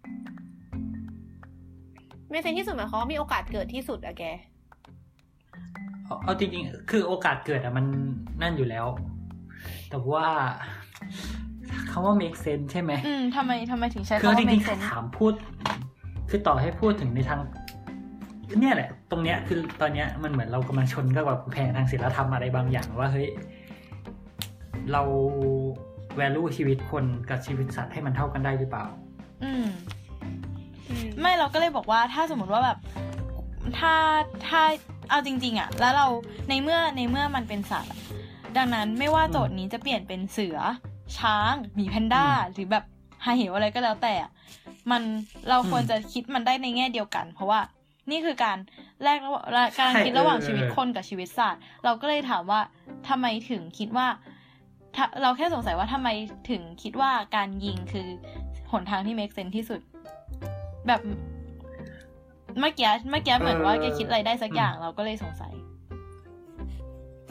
[SPEAKER 3] ไม่เซนที่สุดหมายความว่ามีโอกาสเกิดที่สุดอะแก
[SPEAKER 2] เอาเอาจริงๆ คือโอกาสเกิดอะมันนั่นอยู่แล้ว แต่ว่าคำว่า make sense ใช่ไหม
[SPEAKER 1] อืมทำไมทำไมถึงใช้
[SPEAKER 2] คือ
[SPEAKER 1] คำว่า
[SPEAKER 2] จริ
[SPEAKER 1] make
[SPEAKER 2] งๆถ้า
[SPEAKER 1] sense
[SPEAKER 2] ถามพูด คือต่อให้พูดถึงในทาง เนี่ยแหละ ตรงเนี้ยคือตอนเนี้ยมันเหมือนเรากำลังชนกับแบบแพงทางศีลธรรมอะไรบางอย่างว่าเฮ้ยเรา value ชีวิตคนกับชีวิตสัตว์ให้มันเท่ากันได้หรือเปล่า
[SPEAKER 1] อืม
[SPEAKER 3] อืม
[SPEAKER 1] ไม่เราก็เลยบอกว่าถ้าสมมติว่าแบบ ถ้าถ้าเอาจริง ๆอะแล้วเราในเมื่อในเมื่อมันเป็นสัตว์อะดังนั้นไม่ว่าโจทย์นี้จะเปลี่ยนเป็นเสือ ช้างหมีแพนด้า
[SPEAKER 2] อืม
[SPEAKER 1] หรือแบบฮาเหวอะไรก็แล้วแต่อะมันเราควรจะคิดมันได้ในแง่เดียวกัน เพราะว่า นี่คือการแลกระหว่างการคิดระหว่างชีวิตคนกับชีวิตสัตว์เราก็เลยถามว่าทำไมถึงคิดว่าถ้าเราแค่สงสัยว่าทำไมถึงคิดว่าการยิงคือหนทางที่ make sense ที่สุด แบบเมื่อกี้เมื่อกี้เหมือนว่าแกคิดอะไรได้สักอย่างเราก็เลยสงสัย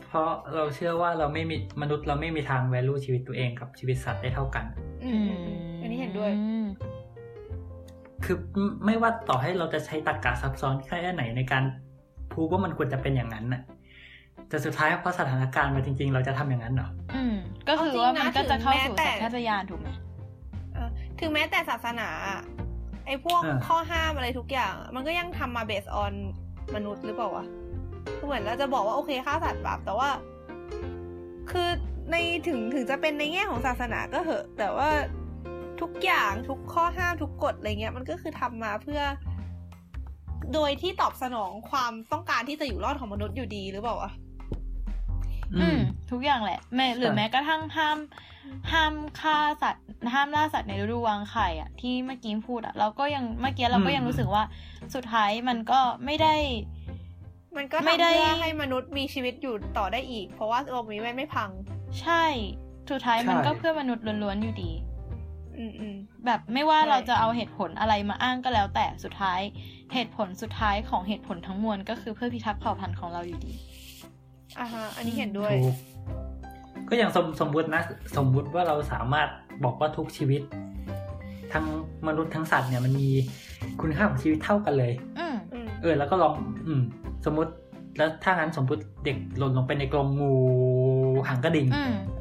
[SPEAKER 2] เพราะเราเชื่อว่าเราไม่มีมนุษย์เราไม่มีทาง value ชีวิตตัวเองกับชีวิตสัตว์ได้เท่ากัน
[SPEAKER 3] อืมอืมอืมอันนี้เห็นด้วย
[SPEAKER 1] ม
[SPEAKER 2] คือไม่ว่าต่อให้เราจะใช้ตรรกะซับซ้อนแค่ไหนในการพูดว่ามันควรจะเป็นอย่างนั้นน่ะแต่สุดท้ายเพราะสถานการณ์มาจริง ๆ เราจะทำอย่างนั้นเหรอ
[SPEAKER 1] อืม ก็คือว่ามันก็จะเข้าสู่สัญชาตญาณถูกไหม
[SPEAKER 3] เออถึงแม้แต่ศาสนาอะไอ้พวก
[SPEAKER 2] อ่า
[SPEAKER 3] ข้อห้ามอะไรทุกอย่างอะมันก็ยังทำมาเบสออนมนุษย์หรือเปล่าวะคือเหมือนเราจะบอกว่าโอเคฆ่าสัตว์บาปแต่ว่า คือในถึงถึงจะเป็นในแง่ของศาสนาก็เหอะ แต่ว่า ทุกอย่างทุกข้อห้ามทุกกฎอะไรเงี้ยมันก็คือทำมาเพื่อ โดยที่ตอบสนองความต้องการที่จะอยู่รอดของมนุษย์อยู่ดีหรือเปล่าวะ
[SPEAKER 1] อืม ทุกอย่างแหละแม้หรือแม้กระทั่งห้าม ห้ามฆ่าสัตว์ห้ามล่าสัตว์ในฤดูวางไข่อะที่เมื่อกี้พูดอะเราก็ยังเมื่อกี้เราก็ยังรู้สึกว่าสุดท้ายมันก็ไม่ได้
[SPEAKER 3] มันก็
[SPEAKER 1] ไม่
[SPEAKER 3] ทำ
[SPEAKER 1] ได้
[SPEAKER 3] เพื่อให้มนุษย์มีชีวิตอยู่ต่อได้อีก เพราะว่าโลกนี้มันไม่พัง
[SPEAKER 1] ใช่สุดท้าย
[SPEAKER 2] ใช่
[SPEAKER 1] มันก็เพื่อมนุษย์ล้วนๆอยู่ดี
[SPEAKER 3] อืมอืม
[SPEAKER 1] แบบไม่ว่า
[SPEAKER 3] ใช่
[SPEAKER 1] เราจะเอาเหตุผลอะไรมาอ้างก็แล้ว แต่สุดท้ายเหตุผลสุดท้ายของเหตุผลทั้งมวลก็คือเพื่อพิทักษ์เผ่าพันธุ์ของเราอยู่ดี
[SPEAKER 3] อ่าฮะอันนี้เห็นด้วย
[SPEAKER 2] ถูกก็อย่างสมสมมุตินะ สมมุติว่าเราสามารถบอกว่าทุกชีวิต ทั้งมนุษย์ทั้งสัตว์เนี่ยมันมีคุณค่าของชีวิตเท่ากันเลย
[SPEAKER 1] อืม
[SPEAKER 3] อืม
[SPEAKER 2] เออ แล้วก็ลอง อืม สมมุติแล้วถ้างั้นสมมติเด็กหล่นลงไปในกรงงูหางกระดิ่ง
[SPEAKER 1] อืม
[SPEAKER 3] อ่าฮะ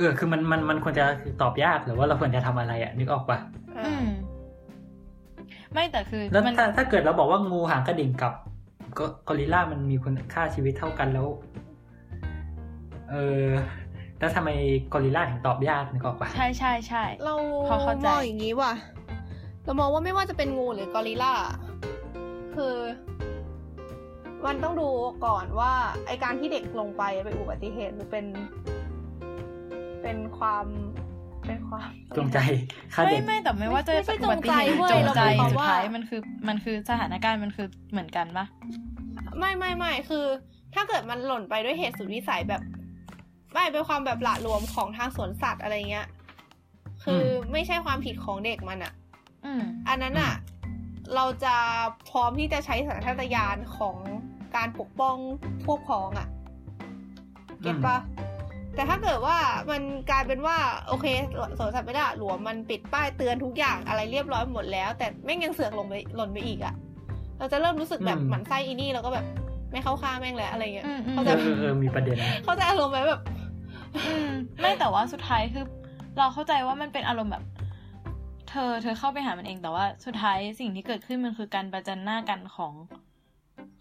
[SPEAKER 2] เออ คือมันมันมันควรจะตอบยากหรือว่าเราควรจะทำอะไรอะนึกออกปะ
[SPEAKER 3] อ่า
[SPEAKER 1] อืมไม่แต่คือ
[SPEAKER 2] แล้ว
[SPEAKER 1] มัน
[SPEAKER 2] ถ้าถ้าเกิดเราบอกว่างูหางกระดิ่งกับก็กอริลลามันมีคุณค่าชีวิตเท่ากันแล้ว เออแล้วทำไมกอริลลาถึงตอบยากนึกออกปะ
[SPEAKER 1] ใช่ใช่ใช่
[SPEAKER 3] เรา
[SPEAKER 1] พอเข้าใจ
[SPEAKER 3] มองอย่างนี้ว่ะ เรามองว่าไม่ว่าจะเป็นงูหรือกอริลลาคือ มันต้องดูก่อนว่าไอการที่เด็กลงไปเป็นอุบัติเหตุหรือเป็น เป็นความเป็นความ
[SPEAKER 2] จงใจฆ่า
[SPEAKER 1] ไม่
[SPEAKER 2] เด็ก
[SPEAKER 1] ไม่แต่ไม่ว่าจะ
[SPEAKER 3] ไม่ใช่
[SPEAKER 1] อุบัติเหตุ
[SPEAKER 3] จงใจเว้ย
[SPEAKER 1] จงใจ
[SPEAKER 3] เราหมายความ
[SPEAKER 1] สุด
[SPEAKER 3] ว่า
[SPEAKER 1] ท้ายมันคือมันคือสถานการณ์มันคือเหมือนกันปะ
[SPEAKER 3] ไม่ไม่ไม่คือ ถ้าเกิดมันหล่นไปด้วยเหตุสุดวิสัยแบบ ไม่เป็นความแบบหละหลวมของทางสวนสัตว์อะไรเงี้ย คืออไม่ใช่ความผิดของเด็กมันอะ
[SPEAKER 1] อืม
[SPEAKER 3] อันนั้นอะเราจะพร้อมที่จะใช้สัญชาตญาณของการปกป้องพวกพ้องอะเก็ตปะ แต่ถ้าเกิดว่ามันกลายเป็นว่าโอเคสวนสัตว์ไม่ได้หลวมมันปิดป้ายเตือนทุกอย่างอะไรเรียบร้อยหมดแล้ว แต่แม่งยังเสือกลงไปหล่นไปอีกอะเราจะเริ่มรู้สึกแบบ
[SPEAKER 2] อืม
[SPEAKER 3] หมันไส้อีนี่แล้วก็แบบไม่เข้าข้างแม่งแล้วอะไรเงี้ย
[SPEAKER 1] อืมอืม
[SPEAKER 3] เขา
[SPEAKER 2] เอ
[SPEAKER 3] จะ
[SPEAKER 2] อเออเออมีประเด็น
[SPEAKER 3] เขาจะอารมณ์แบบ
[SPEAKER 1] อืมไม่แต่ว่าสุดท้ายคือ เราเข้าใจว่ามันเป็นอารมณ์แบบ เธอเธอเข้าไปหามันเองแต่ว่าสุดท้ายสิ่งที่เกิดขึ้นมันคือการประจันหน้ากันของ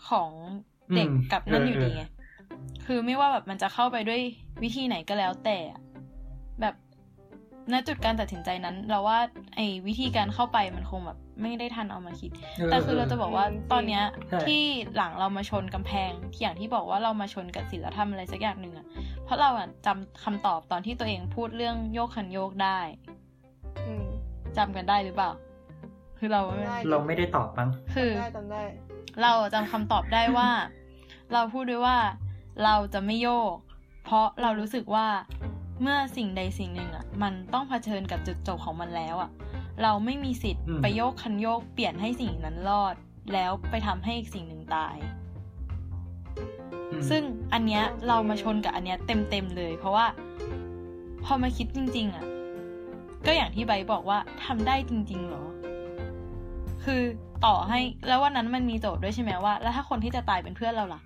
[SPEAKER 1] ของเด็ก
[SPEAKER 2] อืม
[SPEAKER 1] กับนั่น
[SPEAKER 2] เออ
[SPEAKER 1] อยู่ดี
[SPEAKER 2] เออ
[SPEAKER 1] ไง คือไม่ว่าแบบมันจะเข้าไปด้วยวิธีไหนก็แล้วแต่อะแบบณจุดการตัดสินใจนั้น เราว่าไอ้วิธีการเข้าไปมันคงแบบไม่ได้ทันเอามาคิด แต่คือเราจะบอกว่าตอนเนี้ย
[SPEAKER 2] ใช่
[SPEAKER 1] ที่หลังเรามาชนกำแพงที่อย่างที่บอกว่าเรามาชนกับศีลธรรมอะไรสักอย่างหนึ่งอะเพราะเราอะจำคำตอบตอนที่ตัวเองพูดเรื่องโยกคันโยกได้
[SPEAKER 3] อืม
[SPEAKER 1] จำกันได้หรือเปล่า คือเราไม่
[SPEAKER 3] ได้
[SPEAKER 2] เราไม่ได้ตอบมั้ง
[SPEAKER 1] คือ
[SPEAKER 3] จำได้จำได้
[SPEAKER 1] เราจำคำตอบได้ว่า เราพูดด้วยว่า เราจะไม่โยก เพราะเรารู้สึกว่าเมื่อสิ่งใดสิ่งหนึ่งอะ มันต้องเผชิญกับจุดจบของมันแล้วอะ เราไม่มีสิทธิ์
[SPEAKER 2] อืม
[SPEAKER 1] ไปโยกคันโยกเปลี่ยนให้สิ่งนั้นรอด แล้วไปทำให้อีกสิ่งหนึ่งตาย
[SPEAKER 2] อืม
[SPEAKER 1] ซึ่งอันเนี้ยเรามาชนกับอันเนี้ยเต็มเต็มๆเลย เพราะว่า พอมาคิดจริง ๆ อะ ก็อย่างที่ไบร์ทบอกว่าทำได้จริงๆเหรอ คือต่อให้แล้ววันนั้นมันมีโจทย์ด้วยใช่ไหมว่า แล้วถ้าคนที่จะตายเป็นเพื่อนเราล่ะ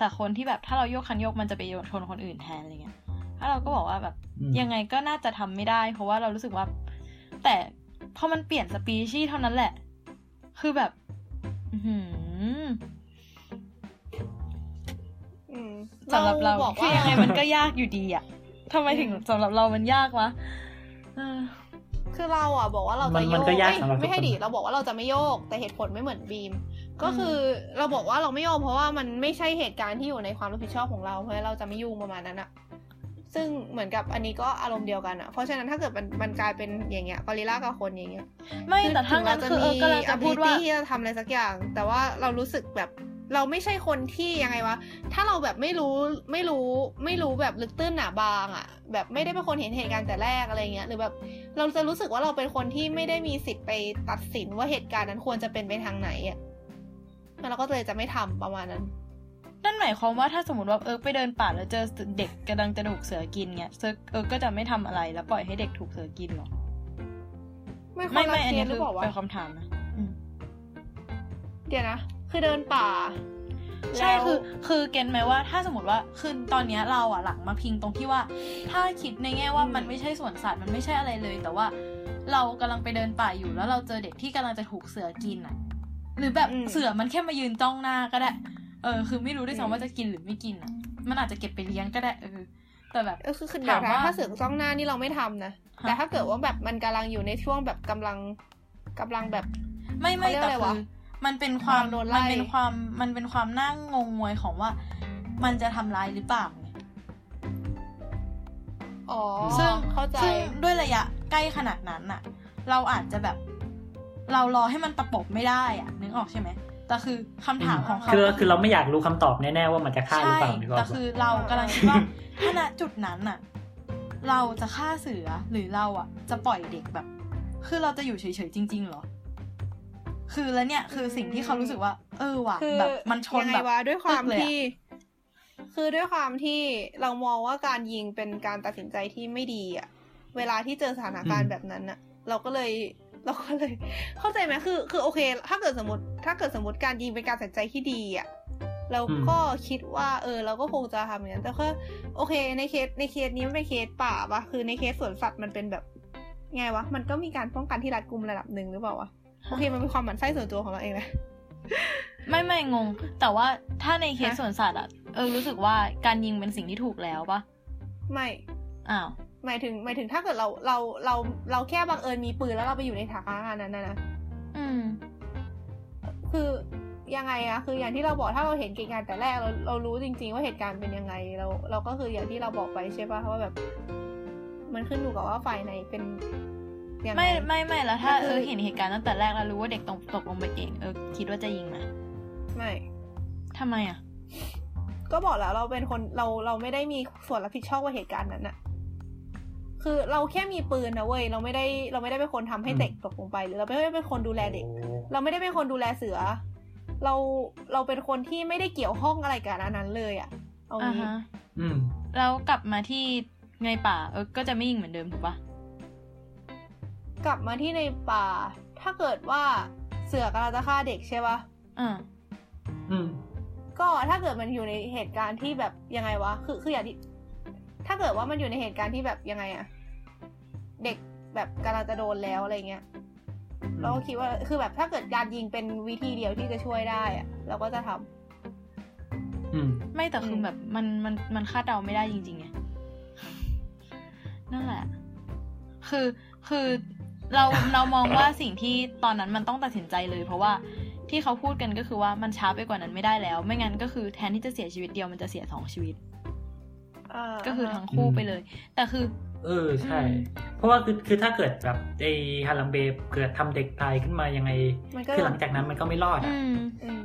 [SPEAKER 1] แต่คนที่แบบถ้าเราโยกคันโยกมันจะไปโยนชนคนอื่นแทนอะไรเงี้ยถ้าเราก็บอกว่าแบบ
[SPEAKER 2] อืม
[SPEAKER 1] ยังไงก็น่าจะทำไม่ได้ เพราะว่าเรารู้สึกว่า แต่พอมันเปลี่ยนสปีชีส์เท่านั้นแหละ คือแบบ อื้อหือ
[SPEAKER 3] อืม
[SPEAKER 1] สำหรับเรา
[SPEAKER 3] บอก
[SPEAKER 1] คือ
[SPEAKER 3] ว่า
[SPEAKER 1] ยังไงมันก็ยากอยู่ดีอะทำไมถึงสำหรับเรามันยากวะเออ
[SPEAKER 3] คือเราอะบอกว่าเรา
[SPEAKER 2] มั
[SPEAKER 3] จะ
[SPEAKER 2] น
[SPEAKER 3] โย
[SPEAKER 2] มัน
[SPEAKER 3] ก
[SPEAKER 2] ก็ยาก
[SPEAKER 3] เอ้ย
[SPEAKER 2] สำหรับทุก
[SPEAKER 3] ไม่ให้
[SPEAKER 2] คน
[SPEAKER 3] ดิเราบอกว่าเราจะไม่โยก แต่เหตุผลไม่เหมือนบีม ก็คือเราบอกว่าเราไม่โยกเพราะว่ามันไม่ใช่เหตุการณ์ที่อยู่ในความรับผิดชอบของเราเพราะฉะนั้นเราจะไม่ยุ่งประมาณนั้นอะซึ่งเหมือนกับอันนี้ก็อารมณ์เดียวกันอะเพราะฉะนั้นถ้าเกิดมันมันกลายเป็นอย่างเงี้ยกอริลลากับคนอย่างเงี้ย
[SPEAKER 1] ไม่แต่ถ้างั้นคือเออก็เราจะพูดว่า
[SPEAKER 3] ที่จะทำอะไรสักอย่าง แต่ว่าเรารู้สึกแบบเราไม่ใช่คนที่ยังไงวะ ถ้าเราแบบไม่รู้ไม่รู้ไม่รู้แบบลึกตื้นหนาบางอะแบบไม่ได้เป็นคนเห็นเหตุการณ์แต่แรกอะไรเงี้ย หรือแบบเราจะรู้สึกว่าเราเป็นคนที่ไม่ได้มีสิทธิ์ไปตัดสินว่าเหตุการณ์นั้นควรจะเป็นไปทางไหนอะแล้ว เราก็เลยจะไม่ทำประมาณนั้น
[SPEAKER 1] นั่นหมายความว่าถ้าสมมติว่าเออไปเดินป่าแล้วเจอเด็กกำลังจะถูกเสือกินเงี้ยเสือเออก็จะไม่ทำอะไรแล้วปล่อยให้เด็กถูกเสือกินเหรอ
[SPEAKER 3] ไม่คน
[SPEAKER 1] ไม่
[SPEAKER 3] ละ
[SPEAKER 1] ไม่อัน
[SPEAKER 3] เค
[SPEAKER 1] นี้
[SPEAKER 3] สหรื
[SPEAKER 1] คืออ
[SPEAKER 3] เปล่าวะ
[SPEAKER 1] เป็นคำถามนะอืม
[SPEAKER 3] เดี๋ยวนะ คือเดินป่า
[SPEAKER 1] ใช่
[SPEAKER 3] แล้ว
[SPEAKER 1] คือ คือเก็นไหมว่า ถ้าสมมติว่าคือตอนเนี้ยเราอะหลังมาพิงตรงที่ว่า ถ้าคิดในแง่ว่า
[SPEAKER 3] อืม
[SPEAKER 1] มันไม่ใช่สวนสัตว์มันไม่ใช่อะไรเลย แต่ว่าเรากำลังไปเดินป่าอยู่แล้วเราเจอเด็กที่กำลังจะถูกเสือกินอะ หรือแบบ
[SPEAKER 3] อืม
[SPEAKER 1] เสือมันแค่มายืนจ้องหน้าก็ได้ เออ คือไม่รู้ด้วย
[SPEAKER 3] อืม
[SPEAKER 1] ซ้ำว่าจะกินหรือไม่กินอะมันอาจจะเก็บไปเลี้ยงก็ได้เออ แต่แบบ
[SPEAKER 3] เออคือคือเดี๋ยว
[SPEAKER 1] ถาม
[SPEAKER 3] นะ
[SPEAKER 1] ว่า
[SPEAKER 3] ถ้าเสือกจ้องหน้านี่เราไม่ทำนะ
[SPEAKER 1] ฮะ
[SPEAKER 3] แต่ถ้าเกิดว่าแบบมันกำลังอยู่ในช่วงแบบกำลังกำลังแบบ
[SPEAKER 1] ไม่ไม่
[SPEAKER 3] เขาเรียก
[SPEAKER 1] แต่
[SPEAKER 3] อะไร
[SPEAKER 1] คื
[SPEAKER 3] วะ
[SPEAKER 1] อมันเป็นความ
[SPEAKER 3] กำลังโดนไล่
[SPEAKER 1] มันเป็นความมันเป็นความน่างงงวยของว่า มันจะทำร้ายหรือเปล่าไง
[SPEAKER 3] อ๋อ
[SPEAKER 1] ซึ่ง
[SPEAKER 3] เข้าใจ
[SPEAKER 1] ซึ่งด้วยระยะใกล้ขนาดนั้นน่ะเราอาจจะแบบ เรารอให้มันประปบไม่ได้อะนึกออกใช่ไหมแต่คือคำถามของเขา
[SPEAKER 2] คือ
[SPEAKER 1] ก็
[SPEAKER 2] คือเราไม่อยากรู้คำตอบแน่ๆว่ามันจะฆ่าหรือ
[SPEAKER 1] ใช่
[SPEAKER 2] เปล่านึกอ
[SPEAKER 1] แต่
[SPEAKER 2] อกปะ
[SPEAKER 1] คือเรากำลังคิดว่าถ้าณจุดนั้นน่ะเราจะฆ่าเสือหรือเราอะจะปล่อยเด็กแบบ คือเราจะอยู่เฉยๆจริงๆเหรอคือแล้วเนี่ยคือสิ่งที่เขารู้สึกว่า เออว่ะ
[SPEAKER 3] คือ
[SPEAKER 1] แบบมันชน
[SPEAKER 3] ยังไง
[SPEAKER 1] แบบ
[SPEAKER 3] วะด้วยความ
[SPEAKER 1] ปึ๊กเลยอะ
[SPEAKER 3] ที่ คือด้วยความที่เรามองว่าการยิงเป็นการตัดสินใจที่ไม่ดีอะเวลาที่เจอสถานการณ์แบบนั้นอะเราก็เลย เราก็เลย เข้าใจไหมคือ คือโอเค ถ้าเกิดสมมติ ถ้าเกิดสมมติการยิงเป็นการตัดสินใจที่ดีอะเราก็คิดว่า เออ เราก็คงจะทำอย่างนั้นแต่ก็โอเค ในเคสในเคสนี้มันเป็นเคสป่าปะคือในเคสสวนสัตว์มันเป็นแบบไงวะมันก็มีการป้องกันที่รัดกุมระดับหนึ่งหรือเปล่าวะโอเคมันเป็นความหมั่นไส้ส่วนตัวของเราเองนะ
[SPEAKER 1] ไม่ไม่งง แต่ว่าถ้าในเคส
[SPEAKER 3] ฮะ
[SPEAKER 1] สวนสัตว์อะเออรู้สึกว่าการยิงเป็นสิ่งที่ถูกแล้วปะ
[SPEAKER 3] ไม่
[SPEAKER 1] อ้าว
[SPEAKER 3] หมายถึงหมายถึงถ้าเกิดเราเราเราเราแค่บังเอิญมีปืนแล้วเราไปอยู่ในสถานการณ์นั้นนะนะ
[SPEAKER 1] อืม
[SPEAKER 3] คือยังไงอะคืออย่างที่เราบอกถ้าเราเห็นเหตุการณ์แต่แรกเราเรารู้จริง ๆ ว่าเหตุการณ์เป็นยังไงเรา เราก็คืออย่างที่เราบอกไปใช่ปะว่าแบบ มันขึ้นอยู่กับว่าฝ่ายไหนเป็นยังไง
[SPEAKER 1] ไม่ไม่ไม่แล้วถ้า
[SPEAKER 3] ก็
[SPEAKER 1] เอ
[SPEAKER 3] คือ
[SPEAKER 1] อเห็นเหตุการณ์ตั้งแต่แรกแล้วรู้ว่าเด็กตกตกลงไปเองเออคิดว่าจะยิงไหม
[SPEAKER 3] ไม่
[SPEAKER 1] ทำไมอะ
[SPEAKER 3] ก็บอกแล้วเราเป็นคนเราเราไม่ได้มีส่วนรับผิดชอบกับเหตุการณ์นั้นอะ คือเราแค่มีปืนนะเว้ยเราไม่ได้เราไม่ได้เป็นคนทำให้
[SPEAKER 2] อืม
[SPEAKER 3] เด็กตกลงไปหรือเราไม่ได้เป็นคนดูแลเด็ก
[SPEAKER 2] โอ้
[SPEAKER 3] เราไม่ได้เป็นคนดูแลเสือ เราเราเป็นคนที่ไม่ได้เกี่ยวข้องอะไรกับอันนั้นเลยอะเอา
[SPEAKER 1] อ่า
[SPEAKER 3] งี้
[SPEAKER 1] ฮะ
[SPEAKER 2] อืม
[SPEAKER 1] แล้วกลับมาที่ในป่าเออก็จะไม่ยิงเหมือนเดิมถูกปะ
[SPEAKER 3] กลับมาที่ในป่า ถ้าเกิดว่าเสือกำลังจะฆ่าเด็กใช่ปะ
[SPEAKER 1] อ่า
[SPEAKER 2] อืม
[SPEAKER 3] ก็ถ้าเกิดมันอยู่ในเหตุการณ์ที่แบบยังไงวะ คือคืออย่างที่ ถ้าเกิดว่ามันอยู่ในเหตุการณ์ที่แบบยังไงอะเด็กแบบกำลังจะโดนแล้วอะไรเงี้ยเราก็คิดว่าคือแบบถ้าเกิดการยิงเป็นวิธีเดียวที่จะช่วยได้อะเราก็จะทำ
[SPEAKER 2] อืม
[SPEAKER 1] ไม่แต่คือ
[SPEAKER 3] ม
[SPEAKER 1] แบบมันมันมันคาดเดาไม่ได้จริงๆไงนั่นแหละ คือคือเราเรามองว่าสิ่งที่ตอนนั้นมันต้องตัดสินใจเลย เพราะว่าที่เขาพูดกันก็คือว่ามันช้าไปกว่านั้นไม่ได้แล้ว ไม่งั้นก็คือแทนที่จะเสียชีวิตเดียวมันจะเสียสองชีวิต
[SPEAKER 3] อ่า
[SPEAKER 1] ก็คือทั้งคู่ไปเลย แต่คือ
[SPEAKER 2] เออใช่
[SPEAKER 1] อืม
[SPEAKER 2] เพราะว่าคือคือถ้าเกิดแบบไอ้ฮาลัมเบเกิดทำเด็กตายขึ้นมายังไง
[SPEAKER 3] มันก็
[SPEAKER 2] คือหลังจากนั้นมันก็ไม่รอด
[SPEAKER 1] อื
[SPEAKER 2] อะ
[SPEAKER 1] ม
[SPEAKER 3] อืม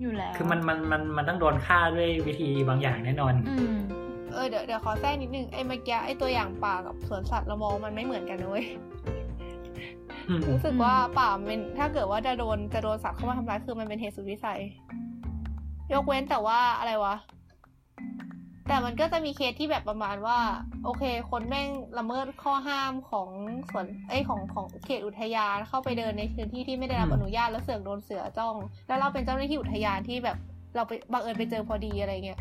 [SPEAKER 1] อยู่แล้ว
[SPEAKER 2] คือมันมันมันมันต้องโดนฆ่าด้วยวิธีบางอย่างแน่นอน
[SPEAKER 1] อืม
[SPEAKER 3] เออเดี๋ยวเดี๋ยวขอแทรกนิดนึงไอ้เมื่อกี้ไอ้ตัวอย่างป่ากับสวนสัตว์เรามองมันไม่เหมือนกันนะเว้ย
[SPEAKER 2] อืม
[SPEAKER 3] รู้สึก
[SPEAKER 1] อืม
[SPEAKER 3] ว่าป่ามันเป็นถ้าเกิดว่าจะโดนจะโดนสัตว์เข้ามาทำร้ายคือมันเป็นเหตุสุดวิสัย ยกเว้นแต่ว่าอะไรวะ แต่มันก็จะมีเคสที่แบบประมาณว่า โอเค คนแม่งละเมิดข้อห้ามของสวนเอ้ยของของเขตอุทยานเข้าไปเดินในพื้นที่ที่ไม่ได้รับ
[SPEAKER 2] อืม
[SPEAKER 3] อนุญาตแล้วเสือกโดนเสือจ้อง แล้วเราเป็นเจ้าหน้าที่อุทยานที่แบบเราไปบังเอิญไปเจอพอดีอะไรเงี้ย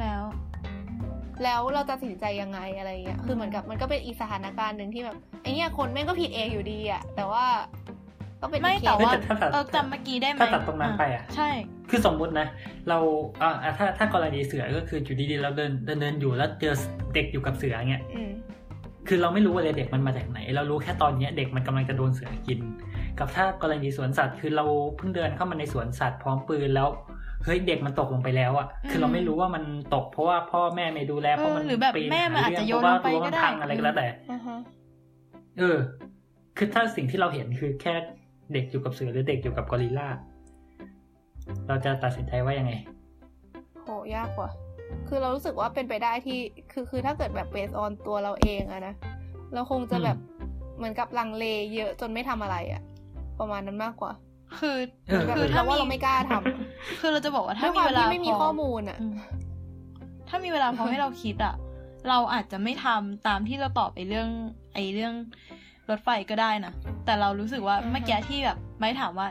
[SPEAKER 1] แล้ว
[SPEAKER 3] แล้วเราจะตัดสินใจยังไงอะไรเงี้ยคือเหมือนกับมันก็เป็นอีกสถานการณ์หนึ่งที่แบบไอเนี้ยคนแม่งก็ผิดเองอยู่ดีอะแต่ว่าก็เป็น
[SPEAKER 1] ไม่
[SPEAKER 3] อีกเค
[SPEAKER 1] แต่
[SPEAKER 3] ส
[SPEAKER 1] ว่า
[SPEAKER 2] เฮ้ยแต่ถ้าตัด
[SPEAKER 1] เออจำเมื่อกี้ได้ไหม
[SPEAKER 2] ถ้าตัดตรงนั้นไปอะ
[SPEAKER 1] ใช่
[SPEAKER 2] คือสมมุตินะ เราอ่าอ่าถ้าถ้ากรณีเสือก็คืออยู่ดีๆเราเดินเดินเดินอยู่แล้วเจอเด็กอยู่กับเสือเงี้ย
[SPEAKER 3] อืม
[SPEAKER 2] คือเราไม่รู้ว่าเลยเด็กมันมาจากไหน เรารู้แค่ตอนเนี้ยเด็กมันกำลังจะโดนเสือกิน กับถ้ากรณีสวนสัตว์ คือเราเพิ่งเดินเข้ามาในสวนสัตว์พร้อมปืนแล้วเฮ้ยเด็กมันตกลงไปแล้วอะคือเราไม่รู้ว่ามันตกเพราะว่าพ่อแม่ไม่ดูแลเพราะมัน
[SPEAKER 1] เออหรือแบบ
[SPEAKER 2] ปีน
[SPEAKER 1] แม่มันอาจจะโยน
[SPEAKER 2] ห
[SPEAKER 1] ลงไป
[SPEAKER 2] เรื่
[SPEAKER 1] ก็ได้
[SPEAKER 2] เพราะว่ารั้วมันพังอะไรก็แล้วแต่
[SPEAKER 3] อ่าฮะ
[SPEAKER 2] เออ คือถ้าสิ่งที่เราเห็นคือแค่เด็กอยู่กับเสือหรือเด็กอยู่กับกอริลลา เราจะตัดสินใจว่ายังไง
[SPEAKER 3] โหยากกว่าคือเรารู้สึกว่าเป็นไปได้ที่ คือคือถ้าเกิดแบบเบสออนตัวเราเองอะนะ เราคงจะแบบเหมือนกับลังเลเยอะจนไม่ทำอะไรอะประมาณนั้นมากกว่า
[SPEAKER 1] คือ
[SPEAKER 2] เออ
[SPEAKER 3] แบบ
[SPEAKER 1] คือ
[SPEAKER 3] เรา
[SPEAKER 1] ถ้า
[SPEAKER 3] ว่า
[SPEAKER 1] มี
[SPEAKER 3] เราไม่กล้าท
[SPEAKER 1] คือเราจะบอกว่าำ
[SPEAKER 3] ด้
[SPEAKER 1] ถ้า
[SPEAKER 3] วยค
[SPEAKER 1] มี
[SPEAKER 3] วาม
[SPEAKER 1] เวลา
[SPEAKER 3] ที่ไม่มี
[SPEAKER 1] พ
[SPEAKER 3] ข้อมูลอะ
[SPEAKER 1] อืมถ้ามีเวลาพอให้เราคิดอะเราอาจจะไม่ทำตามที่เราตอบไปเรื่อง ไอ้เรื่องรถไฟก็ได้นะ แต่เรารู้สึกว่าเมื่อกี้ที่แบบไม่ถามว่า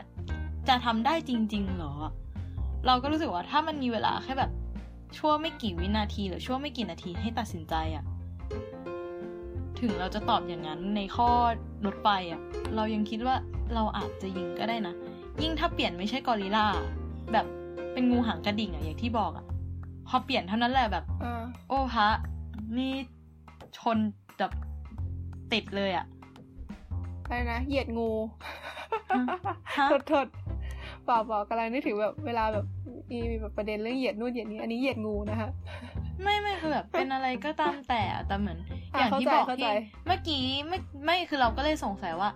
[SPEAKER 1] จะทำได้จริงๆเหรอ เราก็รู้สึกว่าถ้ามันมีเวลาแค่แบบชั่วไม่กี่วินาทีหรือชั่วไม่กี่นาทีให้ตัดสินใจอะถึงเราจะตอบอย่างนั้นในข้อรถไฟอะเรายังคิดว่าเราอาจจะยิงก็ได้นะ ยิ่งถ้าเปลี่ยนไม่ใช่กอริลลาแบบเป็นงูหางกระดิ่งอะอย่างที่บอกอะพอเปลี่ยนเท่านั้นแหละแบบ
[SPEAKER 3] อ่า
[SPEAKER 1] โอ้พระนี่ชนแบบติดเลยอะ
[SPEAKER 3] อะไรนะเหยียดงู
[SPEAKER 1] ฮะ
[SPEAKER 3] โทษโทษเปล่าเปล่ากำลังนึกถึงแบบเวลาแบบมีมีแบบประเด็นเรื่องเหยียดนู่นเหยียดนี้อันนี้เหยียดงูนะคะ
[SPEAKER 1] ไม่ไม่คือแบบเป็นอะไรก็ตามแต่อะแต่เหมือน
[SPEAKER 3] อะ
[SPEAKER 1] อย่างที่บอก
[SPEAKER 3] เข้าใจ
[SPEAKER 1] ที่
[SPEAKER 3] เข้าใจ
[SPEAKER 1] เมื่อกี้ไม่ไม่คือเราก็เลยสงสัยว่า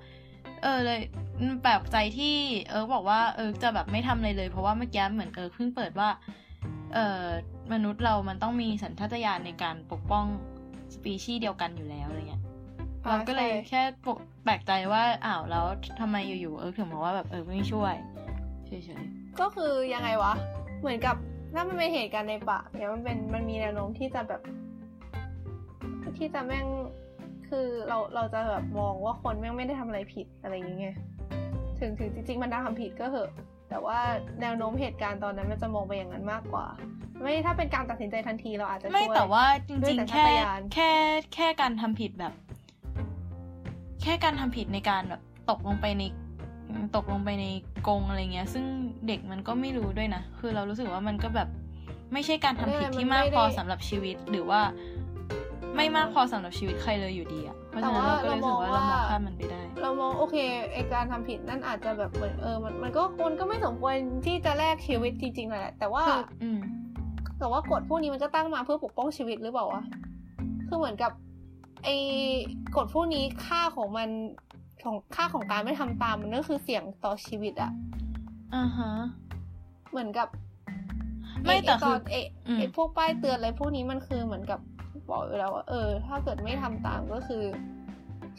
[SPEAKER 1] เออเลยอืมแปลกใจที่เออบอกว่าเออจะแบบไม่ทำอะไรเลย เพราะว่าเมื่อกี้เหมือนเออเพิ่งเปิดว่า เออมนุษย์เรามันต้องมีสัญชาตญาณในการปกป้องสปีชีส์เดียวกันอยู่แล้วอะไรเงี้ย
[SPEAKER 3] อ่า
[SPEAKER 1] เราก็เลย
[SPEAKER 3] ใช่
[SPEAKER 1] แค่ปกแปลกใจว่าอ้าวแล้วทำไมอยู่ๆเออถึงบอกว่าแบบเออไม่ช่วยเฉย
[SPEAKER 3] ก็คือยังไงวะ เหมือนกับถ้ามันเป็นเหตุการณ์ในป่าเนี่ยมันเป็นมันมีแนวโน้มที่จะแบบ ที่จะแม่งคือเราเราจะแบบมองว่าคนแม่งไม่ได้ทำอะไรผิดอะไรอย่างเงี้ยถึงถึงจริงๆมันได้ทำผิดก็เหอะ แต่ว่าแนวโน้มเหตุการณ์ตอนนั้นมันจะมองไปอย่างนั้นมากกว่า ไม่ถ้าเป็นการตัดสินใจทันทีเราอาจจะ
[SPEAKER 1] ๆไม่
[SPEAKER 3] ช่วย
[SPEAKER 1] แต่ว่าจ
[SPEAKER 3] ด้วย
[SPEAKER 1] ริง
[SPEAKER 3] สัญ
[SPEAKER 1] ๆ
[SPEAKER 3] ชา
[SPEAKER 1] แค่
[SPEAKER 3] ตญาณ
[SPEAKER 1] แค่แค่การทำผิดแบบ แค่การทำผิดในการแบบตกลงไปในตกลงไปในกรงอะไรเงี้ย ซึ่งเด็กมันก็ไม่รู้ด้วยนะ คือเรารู้สึกว่ามันก็แบบไม่ใช่การทำผิดที่มากพอสำหรับชีวิตหรือว่า ไม่มากพอสำหรับชีวิตใครเลยอยู่ดีอะเพราะฉะนั้นเราก็เลยรู้สึกว่าเรามองข้ามมันไปได้
[SPEAKER 3] เรามองโอเคไอการทำผิดนั่นอาจจะแบบเหมือนเออมันมันก็คนก็ไม่สมควรที่จะแลกชีวิตจริงๆแหละแต่ว่า
[SPEAKER 1] คืออืม
[SPEAKER 3] แต่ว่ากฎพวกนี้มันก็ตั้งมาเพื่อปกป้องชีวิตหรือเปล่าวะคือเหมือนกับ ไอ้กฎพวกนี้ค่าของมันของค่าของการไม่ทำตามมันก็คือเสี่ยงต่อชีวิตอะ
[SPEAKER 1] อ่าฮะ
[SPEAKER 3] เหมือนกับ
[SPEAKER 1] ไม่แต่
[SPEAKER 3] อ้
[SPEAKER 1] คือ
[SPEAKER 3] ตนไอ้
[SPEAKER 1] อืม
[SPEAKER 3] ไอ้พวกป้ายเตือนอะไรพวกนี้มันคือเหมือนกับบอกอยู่แล้วว่าเออ ถ้าเกิดไม่ทำตามก็คือ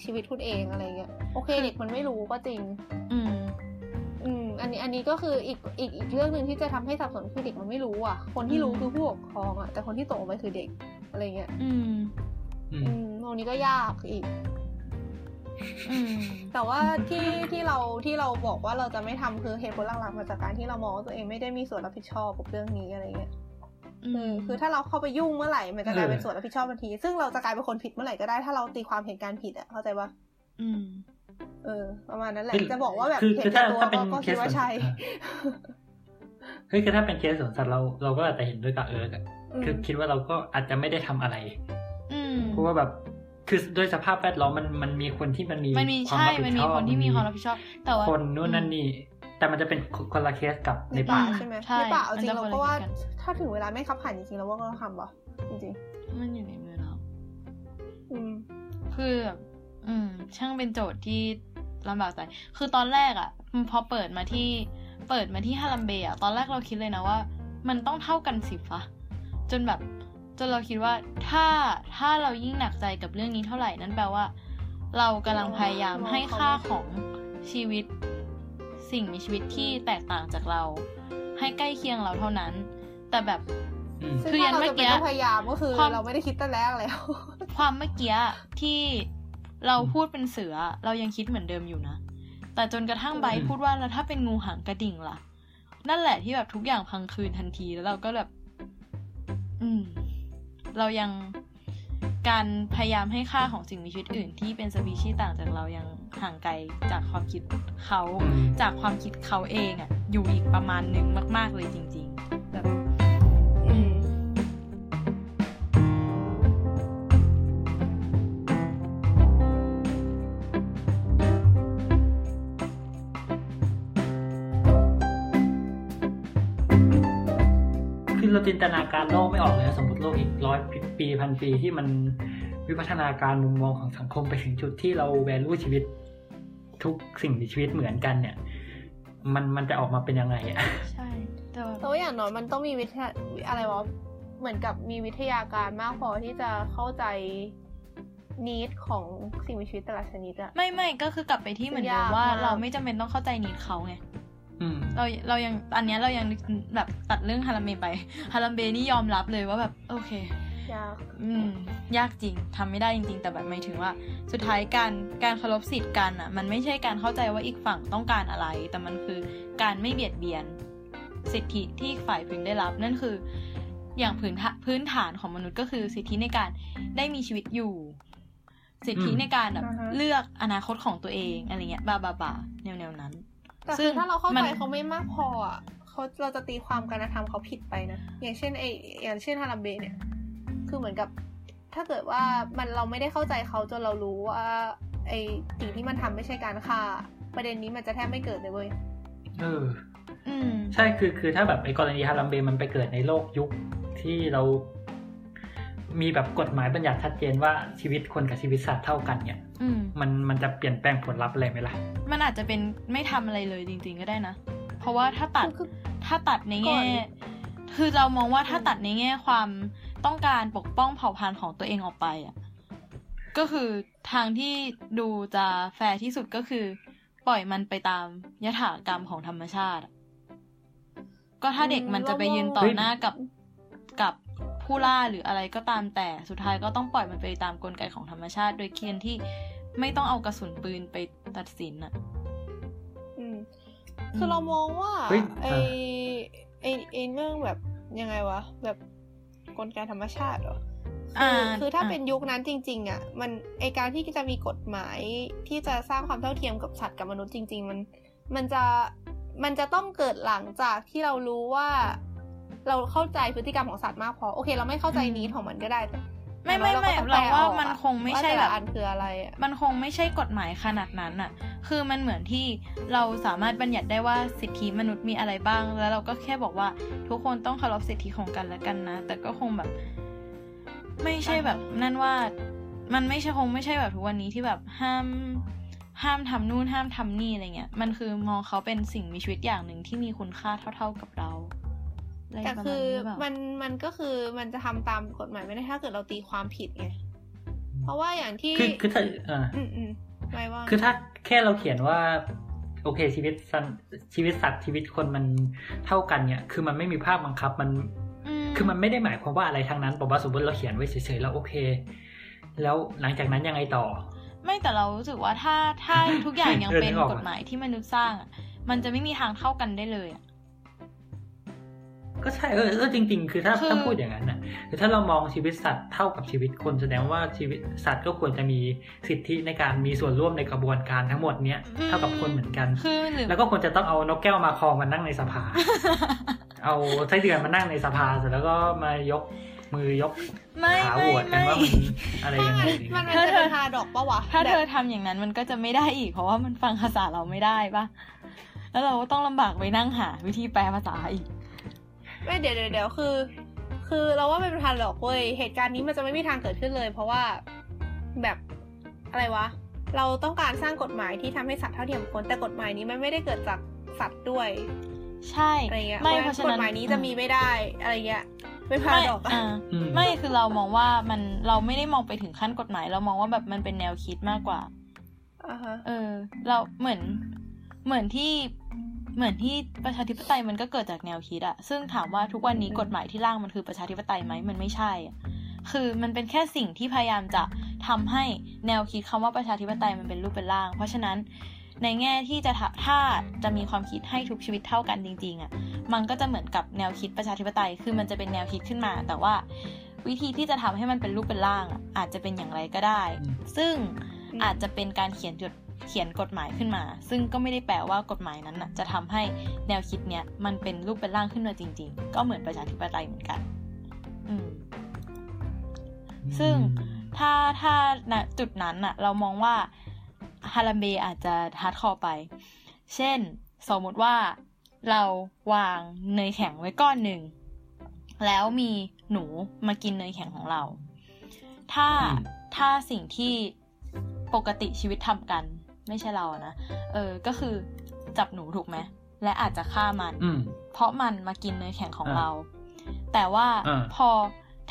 [SPEAKER 3] ชีวิตคุณเองอะไรเงี้ยโอเคเด็กมันไม่รู้ก็จริง
[SPEAKER 1] อืม
[SPEAKER 3] อืม อันนี้อันนี้ก็คืออีกอีกอีกเรื่องหนึ่งที่จะทำให้สับสนคือเด็กมันไม่รู้อะ คนที่รู้
[SPEAKER 1] อืม
[SPEAKER 3] คือผู้ปกครองอะแต่คนที่ตกออกไปคือเด็กอะไรเงี้ย
[SPEAKER 1] อืม
[SPEAKER 2] อืม
[SPEAKER 3] อืมตรงนี้ก็ยากอีก
[SPEAKER 1] อืม
[SPEAKER 3] แต่ว่าที่ที่เราที่เราบอกว่าเราจะไม่ทำคือเหตุผลหลักๆมาจากการที่เรามองว่าตัวเองไม่ได้มีส่วนรับผิดชอบกับเรื่องนี้อะไรเงี้ย
[SPEAKER 1] อื
[SPEAKER 3] คือ
[SPEAKER 1] ม
[SPEAKER 3] คือถ้าเราเข้าไปยุ่งเมื่อไหร่ มันจะกลายเป็น
[SPEAKER 2] เออ
[SPEAKER 3] ส่วนรับผิดชอบทันที ซึ่งเราจะกลายเป็นคนผิดเมื่อไหร่ก็ได้ถ้าเราตีความเหตุการณ์ผิดอะเข้าใจปะ
[SPEAKER 1] อืม
[SPEAKER 3] เออ ประมาณนั้นแหละ
[SPEAKER 2] คือ
[SPEAKER 3] จะบอกว่าแบบ
[SPEAKER 2] คือ
[SPEAKER 3] เห็
[SPEAKER 2] คื
[SPEAKER 3] น
[SPEAKER 2] อ
[SPEAKER 3] แก่
[SPEAKER 2] ถ้า
[SPEAKER 3] ตัว
[SPEAKER 2] ถ้าเป็น
[SPEAKER 3] ก็ก็
[SPEAKER 2] เค
[SPEAKER 3] คิด
[SPEAKER 2] ส
[SPEAKER 3] ว่าใช่
[SPEAKER 2] เฮ้ยคือถ้าเป็นเคสสวนสัตว์เราเราก็อาจจะเห็นด้วยกับเอิร์กอะ
[SPEAKER 3] อืม
[SPEAKER 2] คือคิดว่าเราก็อาจจะไม่ได้ทำอะไร
[SPEAKER 1] อืม
[SPEAKER 2] เพ ราะว่าแบบคือโดยสภาพแวดล้อมมันมันมีคนที่มันมี
[SPEAKER 1] มันมี
[SPEAKER 2] ความ
[SPEAKER 1] ใช่
[SPEAKER 2] รับผิ
[SPEAKER 1] มัน
[SPEAKER 2] ดช
[SPEAKER 1] มี
[SPEAKER 2] อบ
[SPEAKER 1] คนที่มีความรับผิดชอบ แต่ว่า
[SPEAKER 2] คนนู่นนั่นนี่แต่มันจะเป็นคนละเคสกับใน
[SPEAKER 3] ใน
[SPEAKER 2] ป่า
[SPEAKER 3] ป่า
[SPEAKER 1] อืม
[SPEAKER 3] ใช่ไหม
[SPEAKER 1] ใช่
[SPEAKER 3] ในป่าเอาจริง
[SPEAKER 1] มันจะ
[SPEAKER 3] เรา
[SPEAKER 1] คนละ
[SPEAKER 3] ก็ว่า
[SPEAKER 1] คิดกัน
[SPEAKER 3] ถ้าถึงเวลาไม่ขับผ่านจริงๆเราว่าก็ต้องทำปะจริง
[SPEAKER 1] มันอยู่ในมือเรา
[SPEAKER 3] ๆอืม
[SPEAKER 1] คือแบบอืม ช่างเป็นโจทย์ที่ลำบากใจคือตอนแรกอะ่ะพอเปิดมาที่ เปิดมาที่ฮาลัมเบย์อะตอนแรกเราคิดเลยนะว่า มันต้องเท่ากันสิฟะจนแบบ จนเราคิดว่าถ้าถ้าเรายิ่งหนักใจกับเรื่องนี้เท่าไหร่นั่นแปลว่า เรากำลังพยายามให้ค่าของชีวิต สิ่งมีชีวิตที่แตกต่างจากเรา ให้ใกล้เคียงเราเท่านั้น แต่แบบ
[SPEAKER 2] อืม
[SPEAKER 3] ซึ่ง
[SPEAKER 1] คือยั
[SPEAKER 3] ถ้านเรา
[SPEAKER 1] เมื่อ
[SPEAKER 3] จะ
[SPEAKER 1] กี้
[SPEAKER 3] เป็นต้องพยายามก็คือ
[SPEAKER 1] ความ
[SPEAKER 3] เราไม่ได้คิดตั้งแต่แรกแล้ว
[SPEAKER 1] ความเมื่อกี้ที่เราพูดเป็นเสือเรายังคิดเหมือนเดิมอยู่นะ แต่จนกระทั่งไบร์ท
[SPEAKER 2] อืม
[SPEAKER 1] พูดว่าแล้วถ้าเป็นงูหางกระดิ่งล่ะ นั่นแหละที่แบบทุกอย่างพังคืนทันทีแล้วเราก็แบบ อืม เรายังการพยายามให้ค่าของสิ่งมีชีวิตอื่น ที่เป็นสปีชีส์ต่างจากเรายังห่างไกลจากความคิดเขา
[SPEAKER 2] อืม
[SPEAKER 1] จากความคิดเขาเองอะอยู่อีกประมาณหนึ่งมาก ๆเลยจริง ๆ แบบ
[SPEAKER 2] คือเราจินตนาการโลกไม่ออกเลยนะสมมติโลกอีกร้อยปีพันปีที่มันวิวัฒนาการมุมมองของสังคมไปถึงจุดที่เราแวลูชีวิต ทุกสิ่งมีชีวิตเหมือนกันเนี่ย มันมันจะออกมาเป็นยังไงอะ
[SPEAKER 1] ใช่แต่ว่า
[SPEAKER 3] แต่ว่าอย่างน้อยมันต้องมีวิทยาอะไรวะเหมือนกับมีวิทยาการมากพอที่จะเข้าใจนิดของสิ่งมีชีวิตแต่ละชนิดอะ
[SPEAKER 1] ไม่ไม่ก็คือกลับไปที่เหมือนเดิม
[SPEAKER 3] ยาก
[SPEAKER 1] ว่า
[SPEAKER 3] มาก
[SPEAKER 1] เราไม่จำเป็นต้องเข้าใจนิดเขาไง
[SPEAKER 2] อืม
[SPEAKER 1] เราเรายังอันเนี้ยเรายังนึกแบบตัดเรื่องฮารัมเบไปฮารัมเบนี่ยอมรับเลยว่าแบบ โอเค
[SPEAKER 3] ยาก
[SPEAKER 1] อืมยากจริงทำไม่ได้จริง ๆ แต่แบบหมายถึงว่า สุดท้ายการการเคารพสิทธิ์กันอะ มันไม่ใช่การเข้าใจว่าอีกฝั่งต้องการอะไร แต่มันคือการไม่เบียดเบียน สิทธิที่ฝ่ายพึงได้รับ นั่นคือ อย่างพื้นฐานพื้นฐานของมนุษย์ก็คือสิทธิในการได้มีชีวิตอยู่ สิทธิ
[SPEAKER 2] อืม
[SPEAKER 1] ในการแบบ
[SPEAKER 3] อ่าฮะ
[SPEAKER 1] เลือกอนาคตของตัวเองอะไรเงี้ยบาบาบาแนวแนวๆนั้น
[SPEAKER 3] แต่
[SPEAKER 1] ซึ่
[SPEAKER 3] คืองถ้าเราเข้า
[SPEAKER 1] มั
[SPEAKER 3] ใจ
[SPEAKER 1] น
[SPEAKER 3] เขาไม่มากพออะเขาเราจะตีความการกระทำเขาผิดไปนะ อย่างเช่นไออย่างเช่นฮารัมเบเนี่ย คือเหมือนกับ ถ้าเกิดว่ามันเราไม่ได้เข้าใจเขาจนเรารู้ว่า ไอสิ่งที่มันทำไม่ใช่การฆ่า ประเด็นนี้มันจะแทบไม่เกิดเลยเว้ย
[SPEAKER 2] เออ
[SPEAKER 1] อืม
[SPEAKER 2] ใช่คือคือถ้าแบบไอ้กรณีฮารัมเบย์มันไปเกิดในโลกยุคที่เรามีแบบกฎหมายบัญญัติชัดเจนว่าชีวิตคนกับชีวิตสัตว์เท่ากันเนี่ย
[SPEAKER 1] อื ม
[SPEAKER 2] มันมันจะเปลี่ยนแปลงผลลัพธ์อะไรไหมล่ะ
[SPEAKER 1] มันอาจจะเป็นไม่ทำอะไรเลยจริง ๆ ก็ได้นะ เพราะว่าถ้าตัด
[SPEAKER 3] คือ
[SPEAKER 1] ถ้าตัดในแง่
[SPEAKER 3] ก่อน
[SPEAKER 1] คือเรามองว่าถ้า
[SPEAKER 3] อืม
[SPEAKER 1] ตัดในแง่ความต้องการปกป้องเผ่าพันธุ์ของตัวเองออกไปอะ ก็คือทางที่ดูจะแฟร์ที่สุดก็คือ ปล่อยมันไปตามยถากรรมของธรรมชาติอะก็ถ้าเด็กมันจะไปยืนต่อ
[SPEAKER 2] เฮ้ย
[SPEAKER 1] หน้ากับกับ ผู้ล่าหรืออะไรก็ตามแต่สุดท้ายก็ต้องปล่อยมันไปตามกลไกของธรรมชาติ โดยเคียนที่ไม่ต้องเอากระสุนปืนไปตัดสินอะ
[SPEAKER 3] อืมคือเรามองว่า
[SPEAKER 2] เฮ้ย
[SPEAKER 3] ไอ
[SPEAKER 2] อ่า
[SPEAKER 3] ไอไอเรื่องแบบยังไงวะ แบบกลไกธรรมชาติเหรอ
[SPEAKER 1] อ่า
[SPEAKER 3] คือคือถ้า
[SPEAKER 1] อ่า
[SPEAKER 3] เป็นยุคนั้นจริง ๆ อะ มันไอการที่จะมีกฎหมายที่จะสร้างความเท่าเทียมกับสัตว์กับมนุษย์จริง ๆ มัน มันจะมันจะต้องเกิดหลังจากที่เรารู้ว่า เราเข้าใจพฤติกรรมของสัตว์มากพอ โอเค เราไม่เข้าใจ
[SPEAKER 1] อืม
[SPEAKER 3] นี้ของมันก็ได้แต่
[SPEAKER 1] ไม่ไม่ไม่
[SPEAKER 3] แต่
[SPEAKER 1] เราว่า
[SPEAKER 3] ต้องแปลออกอะ
[SPEAKER 1] มันคงไม่ใช่
[SPEAKER 3] ว่าแต่
[SPEAKER 1] แบ
[SPEAKER 3] ละ
[SPEAKER 1] บ
[SPEAKER 3] อันคืออะไรอะ
[SPEAKER 1] มันคงไม่ใช่กฎหมายขนาดนั้นอะคือมันเหมือนที่เราสามารถบัญญัติได้ว่าสิทธิมนุษย์มีอะไรบ้าง แล้วเราก็แค่บอกว่าทุกคนต้องเคารพสิทธิของกันและกันนะ แต่ก็คงแบบ ไม่ใช่แบบนั่นว่ามันไม่ใช่คงไม่ใช่แบบทุกวันนี้ที่แบบห้ามห้ามทำนู่นห้ามทำนี่อะไรเงี้ย มันคือมองเขาเป็นสิ่งมีชีวิตอย่างหนึ่งที่มีคุณค่าเท่า ๆกับเราะไร
[SPEAKER 3] แต่
[SPEAKER 1] ประมาณ
[SPEAKER 3] คือ
[SPEAKER 1] นี้หรือเปล่า
[SPEAKER 3] มันมันก็คือมันจะทำตามกฎหมายไม่ได้ถ้าเกิดเราตีความผิดไงเพราะว่าอย่างที่
[SPEAKER 2] คือคือถ้าอ่า
[SPEAKER 3] อืมอืมไม่ว่า
[SPEAKER 2] คือถ้าแค่เราเขียนว่าโอเคชีวิตสันชีวิตสัตว์ชีวิตคนมันเท่ากันเนี่ย คือมันไม่มีภาคบังคับมัน
[SPEAKER 1] ม
[SPEAKER 2] คือมันไม่ได้หมายความว่าอะไรทางนั้นบอกว่าสมมติเราเขียนไว้เฉยๆแล้วโอเค แล้วหลังจากนั้นยังไงต่อ
[SPEAKER 1] ไม่แต่เรารู้สึกว่าถ้าถ้าทุกอย่างยัง
[SPEAKER 2] เออ
[SPEAKER 1] เป็น
[SPEAKER 2] นึกออก
[SPEAKER 1] กฎหมายที่มนุษย์สร้างอะมันจะไม่มีทางเท่ากันได้เลยอะ
[SPEAKER 2] ก็ใช่เออเออจริง ๆ คือถ้า
[SPEAKER 1] คือ
[SPEAKER 2] ถ้าพูดอย่างนั้นนะคือถ้าเรามองชีวิตสัตว์เท่ากับชีวิตคนแสดงว่าชีวิตสัตว์ก็ควรจะมีสิทธิในการมีส่วนร่วมในกระบวนการทั้งหมดเนี้ยเท่ากับคนเหมือนกัน
[SPEAKER 1] คือหรือ
[SPEAKER 2] แล้วก็ควรจะต้องเอานกแก้วมาครองมานั่งในสภา เอาไส้เดือนมานั่งในสภาเสร็จแล้วก็มายกมือยก
[SPEAKER 1] ไม่
[SPEAKER 2] ขา
[SPEAKER 1] ไม่
[SPEAKER 2] โหวตกัน
[SPEAKER 1] ไม่
[SPEAKER 2] ว่ามันอะไร
[SPEAKER 3] ถ้า
[SPEAKER 2] ยังไง
[SPEAKER 3] งั้น
[SPEAKER 2] ดี
[SPEAKER 3] มันมัน
[SPEAKER 1] เธอ
[SPEAKER 3] จะ
[SPEAKER 1] เธอ
[SPEAKER 3] เป็นพาดอกปะวะ
[SPEAKER 1] ถ้าเธอ
[SPEAKER 3] แบบ
[SPEAKER 1] ทำอย่างนั้นมันก็จะไม่ได้อีกเพราะว่ามันฟังภาษาเราไม่ได้ปะแล้วเราก็ต้องลำบากไปนั่งหา วิธีแปลภาษาอีก
[SPEAKER 3] ไม่เดี๋ยวเดี๋ยวเดี๋ยวคือ คือเราว่าไม่เป็นทางหรอกเว้ยเหตุการณ์นี้มันจะไม่มีทางเกิดขึ้นเลย เพราะว่าแบบอะไรวะ เราต้องการสร้างกฎหมายที่ทำให้สัตว์เท่าเทียมคนแต่กฎหมายนี้มันไม่ได้เกิดจากสัตว์ด้วย
[SPEAKER 1] ใช่
[SPEAKER 3] อะไรเงี้ย
[SPEAKER 1] ไม่
[SPEAKER 3] เพ
[SPEAKER 1] เพ
[SPEAKER 3] ราะ
[SPEAKER 1] ราะฉะ
[SPEAKER 3] กฎ
[SPEAKER 1] นั้น
[SPEAKER 3] หมายนี้จะมีไม่ได้อะไรเงี้ยไม่พา
[SPEAKER 1] ไม่
[SPEAKER 3] ดอกอะ
[SPEAKER 1] อ่า
[SPEAKER 2] อืม
[SPEAKER 1] ไม่คือเรามองว่ามันเราไม่ได้มองไปถึงขั้นกฎหมาย เรามองว่าแบบมันเป็นแนวคิดมากกว่า
[SPEAKER 3] อ่าฮะ
[SPEAKER 1] เออ เราเหมือนเหมือนที่ เหมือนที่ประชาธิปไตยมันก็เกิดจากแนวคิดอะซึ่งถามว่าทุกวันนี้กฎหมายที่ร่างมันคือประชาธิปไตยไหมมันไม่ใช่อะคือมันเป็นแค่สิ่งที่พยายามจะทำให้แนวคิดคำว่าประชาธิปไตยมันเป็นรูปเป็นร่าง เพราะฉะนั้นในแง่ที่จะทะถ้าจะมีความคิดให้ทุกชีวิตเท่ากันจริงๆอะมันก็จะเหมือนกับแนวคิดประชาธิปไตย คือมันจะเป็นแนวคิดขึ้นมา แต่ว่าวิธีที่จะทำให้มันเป็นรูปเป็นร่างอะอาจจะเป็นอย่างไรก็ได้
[SPEAKER 2] อืม
[SPEAKER 1] ซึ่งอาจจะเป็นการเขียนจด เขียนกฎหมายขึ้นมา ซึ่งก็ไม่ได้แปลว่ากฎหมายนั้นน่ะจะทำให้แนวคิดเนี้ยมันเป็นรูปเป็นร่างขึ้นมาจริง ๆ ก็เหมือนประชาธิปไตยเหมือนกัน อืม ซึ่งถ้าถ้าณจุดนั้นน่ะเรามองว่าฮารัมเบอาจจะ hardcore ไป เช่น สมมติว่าเราวางเนยแข็งไว้ก้อนหนึ่ง แล้วมีหนูมากินเนยแข็งของเรา ถ้าถ้าสิ่งที่ปกติชีวิตทำกัน ไม่ใช่เราอะนะ เออ ก็คือจับหนูถูกไหม และอาจจะฆ่ามัน
[SPEAKER 2] อืม
[SPEAKER 1] เพราะมันมากินเนยแข็งของ
[SPEAKER 2] อ่า
[SPEAKER 1] เรา แต่ว่า
[SPEAKER 2] อ่า
[SPEAKER 1] พอ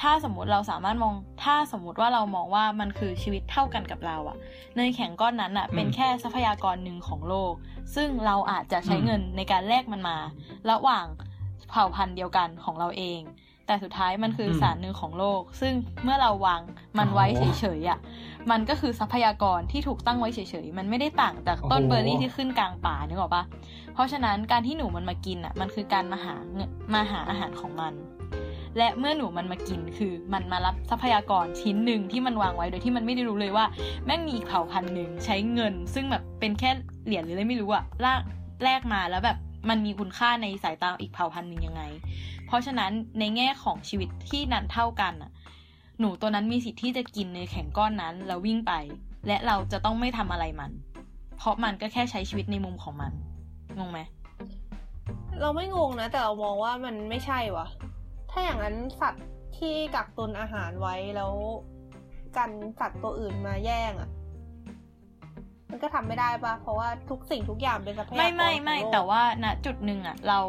[SPEAKER 1] ถ้าสมมติเราสามารถมอง ถ้าสมมติว่าเรามองว่ามันคือชีวิตเท่ากันกับเราอะเนยแข็งก้อนนั้นอะเป็นแค่ทรัพยากรหนึ่งของโลก ซึ่งเราอาจจะใช้เงินในการแลกมันมา ระหว่างเผ่าพันธุ์เดียวกันของเราเอง แต่สุดท้ายมันคือสารหนึ่งของโลก ซึ่งเมื่อเราวางมันไว้เฉยๆอะมันก็คือทรัพยากรที่ถูกตั้งไว้เฉยๆมันไม่ได้ต่างจากต้นเบอร์รี่ที่ขึ้นกลางป่านึกออกปะเพราะฉะนั้นการที่หนูมันมากินอะมันคือการมาหาเงินมาหาอาหารของมัน และเมื่อหนูมันมากินคือมันมารับทรัพยากรชิ้นหนึ่งที่มันวางไว้โดยที่มันไม่ได้รู้เลยว่าแม่งมีอีกเผ่าพันธุ์หนึ่งใช้เงิน ซึ่งแบบเป็นแค่เหรียญหรืออะไรไม่รู้อะลากแลกมาแล้วแบบ มันมีคุณค่าในสายตาอีกเผ่าพันธุ์หนึ่งยังไง เพราะฉะนั้นในแง่ของชีวิตที่นั้นเท่ากันอะหนูตัวนั้นมีสิทธิ์ที่จะกินในแข็งก้อนนั้น แล้ววิ่งไป และเราจะต้องไม่ทำอะไรมัน เพราะมันก็แค่ใช้ชีวิตในมุมของมัน งงไหม
[SPEAKER 3] เราไม่งงนะ แต่เรามองว่ามันไม่ใช่วะถ้าอย่างนั้นสัตว์ที่กักตุนอาหารไว้แล้ว กันสัตว์ตัวอื่นมาแย่งอะ่ะ มันก็ทำไม่ได้ปะเพราะว่าทุกสิ่งทุกอย่างเป็นทรัพยากร
[SPEAKER 1] ไม่ไม่ไม่
[SPEAKER 3] ของโลก
[SPEAKER 1] แต่ว่าณจุดหนึ่งอะเรา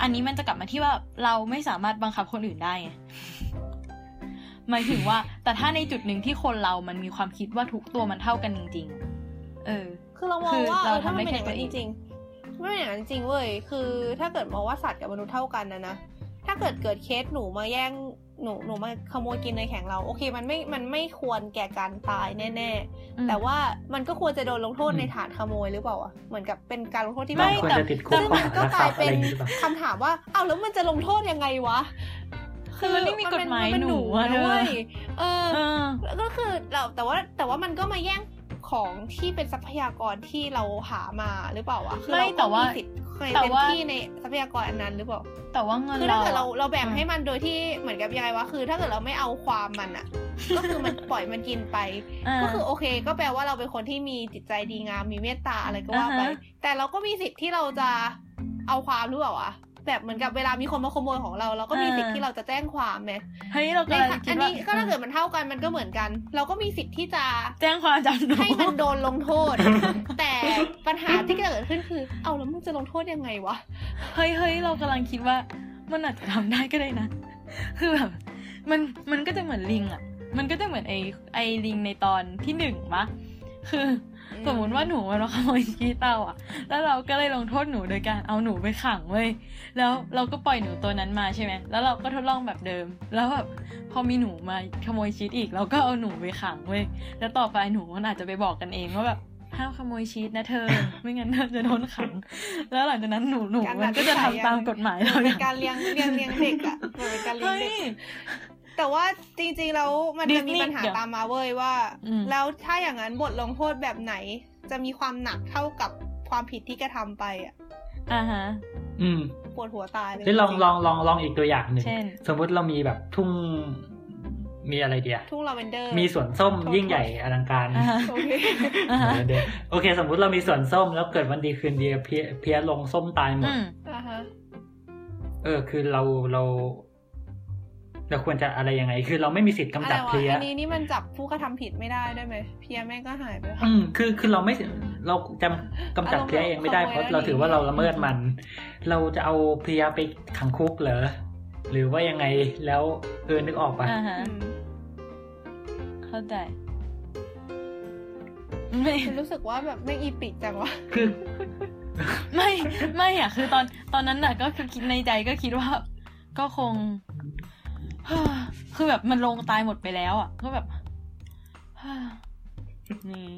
[SPEAKER 1] อันนี้มันจะกลับมาที่ว่าเราไม่สามารถบังคับคนอื่นได้ไงหมายถึงว่า แต่ถ้าในจุดหนึ่งที่คนเรามันมีความคิดว่าทุกตัวมันเท่ากันจริง ๆ เออ
[SPEAKER 3] คือเรามอง
[SPEAKER 1] คือ
[SPEAKER 3] ว่าเอ
[SPEAKER 1] เรา
[SPEAKER 3] อถ้า
[SPEAKER 1] ทำ
[SPEAKER 3] มัน
[SPEAKER 1] ได้
[SPEAKER 3] เป็นอย่าง
[SPEAKER 1] แค่
[SPEAKER 3] นั้น
[SPEAKER 1] ตัว
[SPEAKER 3] จ
[SPEAKER 1] เอง
[SPEAKER 3] ริงๆไม่เป็นอย่างนั้นจริงเว้ยคือ ถ้าเกิดมองว่าสัตว์กับมนุษย์เท่ากันนะนะถ้าเกิดเกิดเคสหนูมาแย่ง หนูหนูมาขโมยกินในแข่งเรา โอเค มันไม่มันไม่ควรแก่การตายแน่
[SPEAKER 1] อืม
[SPEAKER 3] ๆแต่ว่ามันก็ควรจะโดนลงโทษ
[SPEAKER 2] อืม
[SPEAKER 3] ในฐานขโมยหรือเปล่าอะเหมือนกับเป็นการลงโทษที่
[SPEAKER 1] ไม่
[SPEAKER 3] แบบ
[SPEAKER 2] ควร
[SPEAKER 1] แต่
[SPEAKER 2] จะติดคุก
[SPEAKER 3] ซึ่ง
[SPEAKER 2] ข้อ
[SPEAKER 3] มัน
[SPEAKER 2] หา
[SPEAKER 3] ก็
[SPEAKER 2] รัก
[SPEAKER 3] ก
[SPEAKER 2] ทรั
[SPEAKER 3] ลา
[SPEAKER 2] พ
[SPEAKER 3] ย
[SPEAKER 2] ย์อะ
[SPEAKER 3] เป็
[SPEAKER 2] ไร
[SPEAKER 3] น
[SPEAKER 2] อย่างนี้หรือเปล่า
[SPEAKER 3] คำถามว่าอ้าวแล้วมันจะลงโทษยังไงวะ
[SPEAKER 1] คือมันไม่มีกฎหมาย
[SPEAKER 3] เป็
[SPEAKER 1] หนูอะ
[SPEAKER 3] นะ
[SPEAKER 1] เธอ
[SPEAKER 3] เว้ยเออ
[SPEAKER 1] เออ
[SPEAKER 3] แล้วก็คือเราแต่ว่าแต่ว่ามันก็มาแย่งของที่เป็นทรัพยากรที่เราหามาหรือเปล่าอะคือ
[SPEAKER 1] ไม่
[SPEAKER 3] เราก็
[SPEAKER 1] แต่ว่า
[SPEAKER 3] สิทธิ์ เคย
[SPEAKER 1] แต่
[SPEAKER 3] เต็ม
[SPEAKER 1] ว่า
[SPEAKER 3] ที่ในทรัพยากรอันนั้นหรือเปล่า
[SPEAKER 1] แต่ว่าเงิน
[SPEAKER 3] คือ
[SPEAKER 1] เรา
[SPEAKER 3] ถ้าเกิดเรา
[SPEAKER 1] อะ
[SPEAKER 3] เราแบ่ง
[SPEAKER 1] อ่า
[SPEAKER 3] ให้มันโดยที่เหมือนกับยังไงวะคือ ถ้าเกิดเราไม่เอาความมันอะก็คือมันปล่อยมันกินไปาก็คือโอเค ก็แปลว่าเราเป็นคนที่มีจิตใจดีงามมีเมตตาอะไรก็ว่าไป
[SPEAKER 1] อ่าฮะ
[SPEAKER 3] แต่เราก็มีสิทธิ์ที่เราจะเอาความหรือเปล่าวะ แบบเหมือนกับเวลามีคนมาขโมยของเรา เราก็มีสิทธิ์ที่เราจะแจ้งความไหม
[SPEAKER 1] เฮ้ยเรา
[SPEAKER 3] ใน
[SPEAKER 1] กำลัง
[SPEAKER 3] ทาง
[SPEAKER 1] คิ
[SPEAKER 3] อั
[SPEAKER 1] ด
[SPEAKER 3] น
[SPEAKER 1] ว่า
[SPEAKER 3] นี้ก็ถ้าเกิดมันเท่ากันมันก็เหมือนกัน เราก็มีสิทธิ์ที่จะ
[SPEAKER 1] แจ้งความจับหนู
[SPEAKER 3] ให้มันโดนลงโทษ แต่ปัญหาที่เกิดขึ้นคือ เอาแล้วมึงจะลงโทษยังไงวะ
[SPEAKER 1] เฮ้ยเฮ้ยเรากำลังคิดว่ามันอาจจะทำได้ก็ได้นะคือแบบมันมันก็จะเหมือนลิงอะ มันก็จะเหมือนไอไอลิงในตอนที่หนึ่งปะคือ
[SPEAKER 3] อืม
[SPEAKER 1] สมมติว่าหนูมันมาขโมยชีเต้าอะ แล้วเราก็เลยลงโทษหนูโดยการเอาหนูไปขังเว้ย แล้วเราก็ปล่อยหนูตัวนั้นมาใช่ไหม แล้วเราก็ทดลองแบบเดิม แล้วแบบพอมีหนูมาขโมยชีสอีก เราก็เอาหนูไปขังเว้ย แล้วต่อไปหนูมันอาจจะไปบอกกันเองว่าแบบห้ามขโมยชีสนะเธอ ไม่งั้นเธอจะโดนขัง แล้วหลังจากนั้นหนูหนูมันก็จะทำตามกฎหมายเรา
[SPEAKER 3] เป็
[SPEAKER 1] อนย่าง
[SPEAKER 3] การเลี้ยงเลี้ยงเลี้ยงเด็กอะเหมือนเป็นการเลี้ยง
[SPEAKER 1] เฮ้ย
[SPEAKER 3] เด็ก แต่ว่าจริงๆแล้วมันจะมี
[SPEAKER 1] Disney
[SPEAKER 3] ปัญหา
[SPEAKER 1] เดี๋ยว
[SPEAKER 3] ตามมาเว้ยว่า
[SPEAKER 1] อืม
[SPEAKER 3] แล้วถ้าอย่างนั้นบทลงโทษแบบไหน จะมีความหนักเท่ากับความผิดที่กระทำไปอะ
[SPEAKER 1] อ่าฮะ
[SPEAKER 2] อืม
[SPEAKER 3] ปวดหัวตายเลย
[SPEAKER 2] หรือลอง
[SPEAKER 3] จริๆ
[SPEAKER 2] ลองลองลองอีกตัวอย่างหนึ่ง
[SPEAKER 1] เช่น
[SPEAKER 2] สมมุติเรามีแบบทุ่งมีอะไรเดีย
[SPEAKER 3] ทุ่งลาเวนเดอร์
[SPEAKER 2] มีสวนส้มยิ่งใหญ่อลังการ
[SPEAKER 1] อ่าฮะ
[SPEAKER 3] โอเค
[SPEAKER 1] อ่าฮะ
[SPEAKER 2] เดี๋ยวเดี๋ยวโอเค สมมุติเรามีสวนส้มแล้วเกิดวันดีคืนดีเพลี้ยเพลี้ยลงส้มตายหมด
[SPEAKER 1] อืม
[SPEAKER 3] อ่าฮะ
[SPEAKER 2] เออ คือเราเรา เราควรจะอะไรยังไง คือเราไม่มีสิทธิ์กำจัด
[SPEAKER 3] อะไรวะ
[SPEAKER 2] เพลี้ย
[SPEAKER 3] อันนี้นี่มันจับผู้กระทำผิดไม่ได้ด้วยไหมเพียแม่งก็หายไป
[SPEAKER 2] อืมคือคือเราไม่เราจำกำจัดเพลี้ยเองไม่ได้
[SPEAKER 3] อารมณ์
[SPEAKER 2] เพราะ
[SPEAKER 3] แบบ
[SPEAKER 2] เราถือว่า
[SPEAKER 3] ขโมย
[SPEAKER 2] เราละเมิดมัน เราจะเอาเพลี้ยไปขังคุกเหรอหรือว่ายังไงแล้วเออนึกออกปะ
[SPEAKER 1] อ่าฮะ
[SPEAKER 3] อืม
[SPEAKER 1] เข้าใจไม่
[SPEAKER 3] ฉันรู้สึกว่าแบบไม่งอีปิกจังวะ
[SPEAKER 2] คือ
[SPEAKER 1] ไม่ไม่อะคือตอนตอนนั้นน่ะ ก็คือคิดในใจก็คิดว่า ก็คง คือแบบมันลงตายหมดไปแล้วอะก็แบบนี่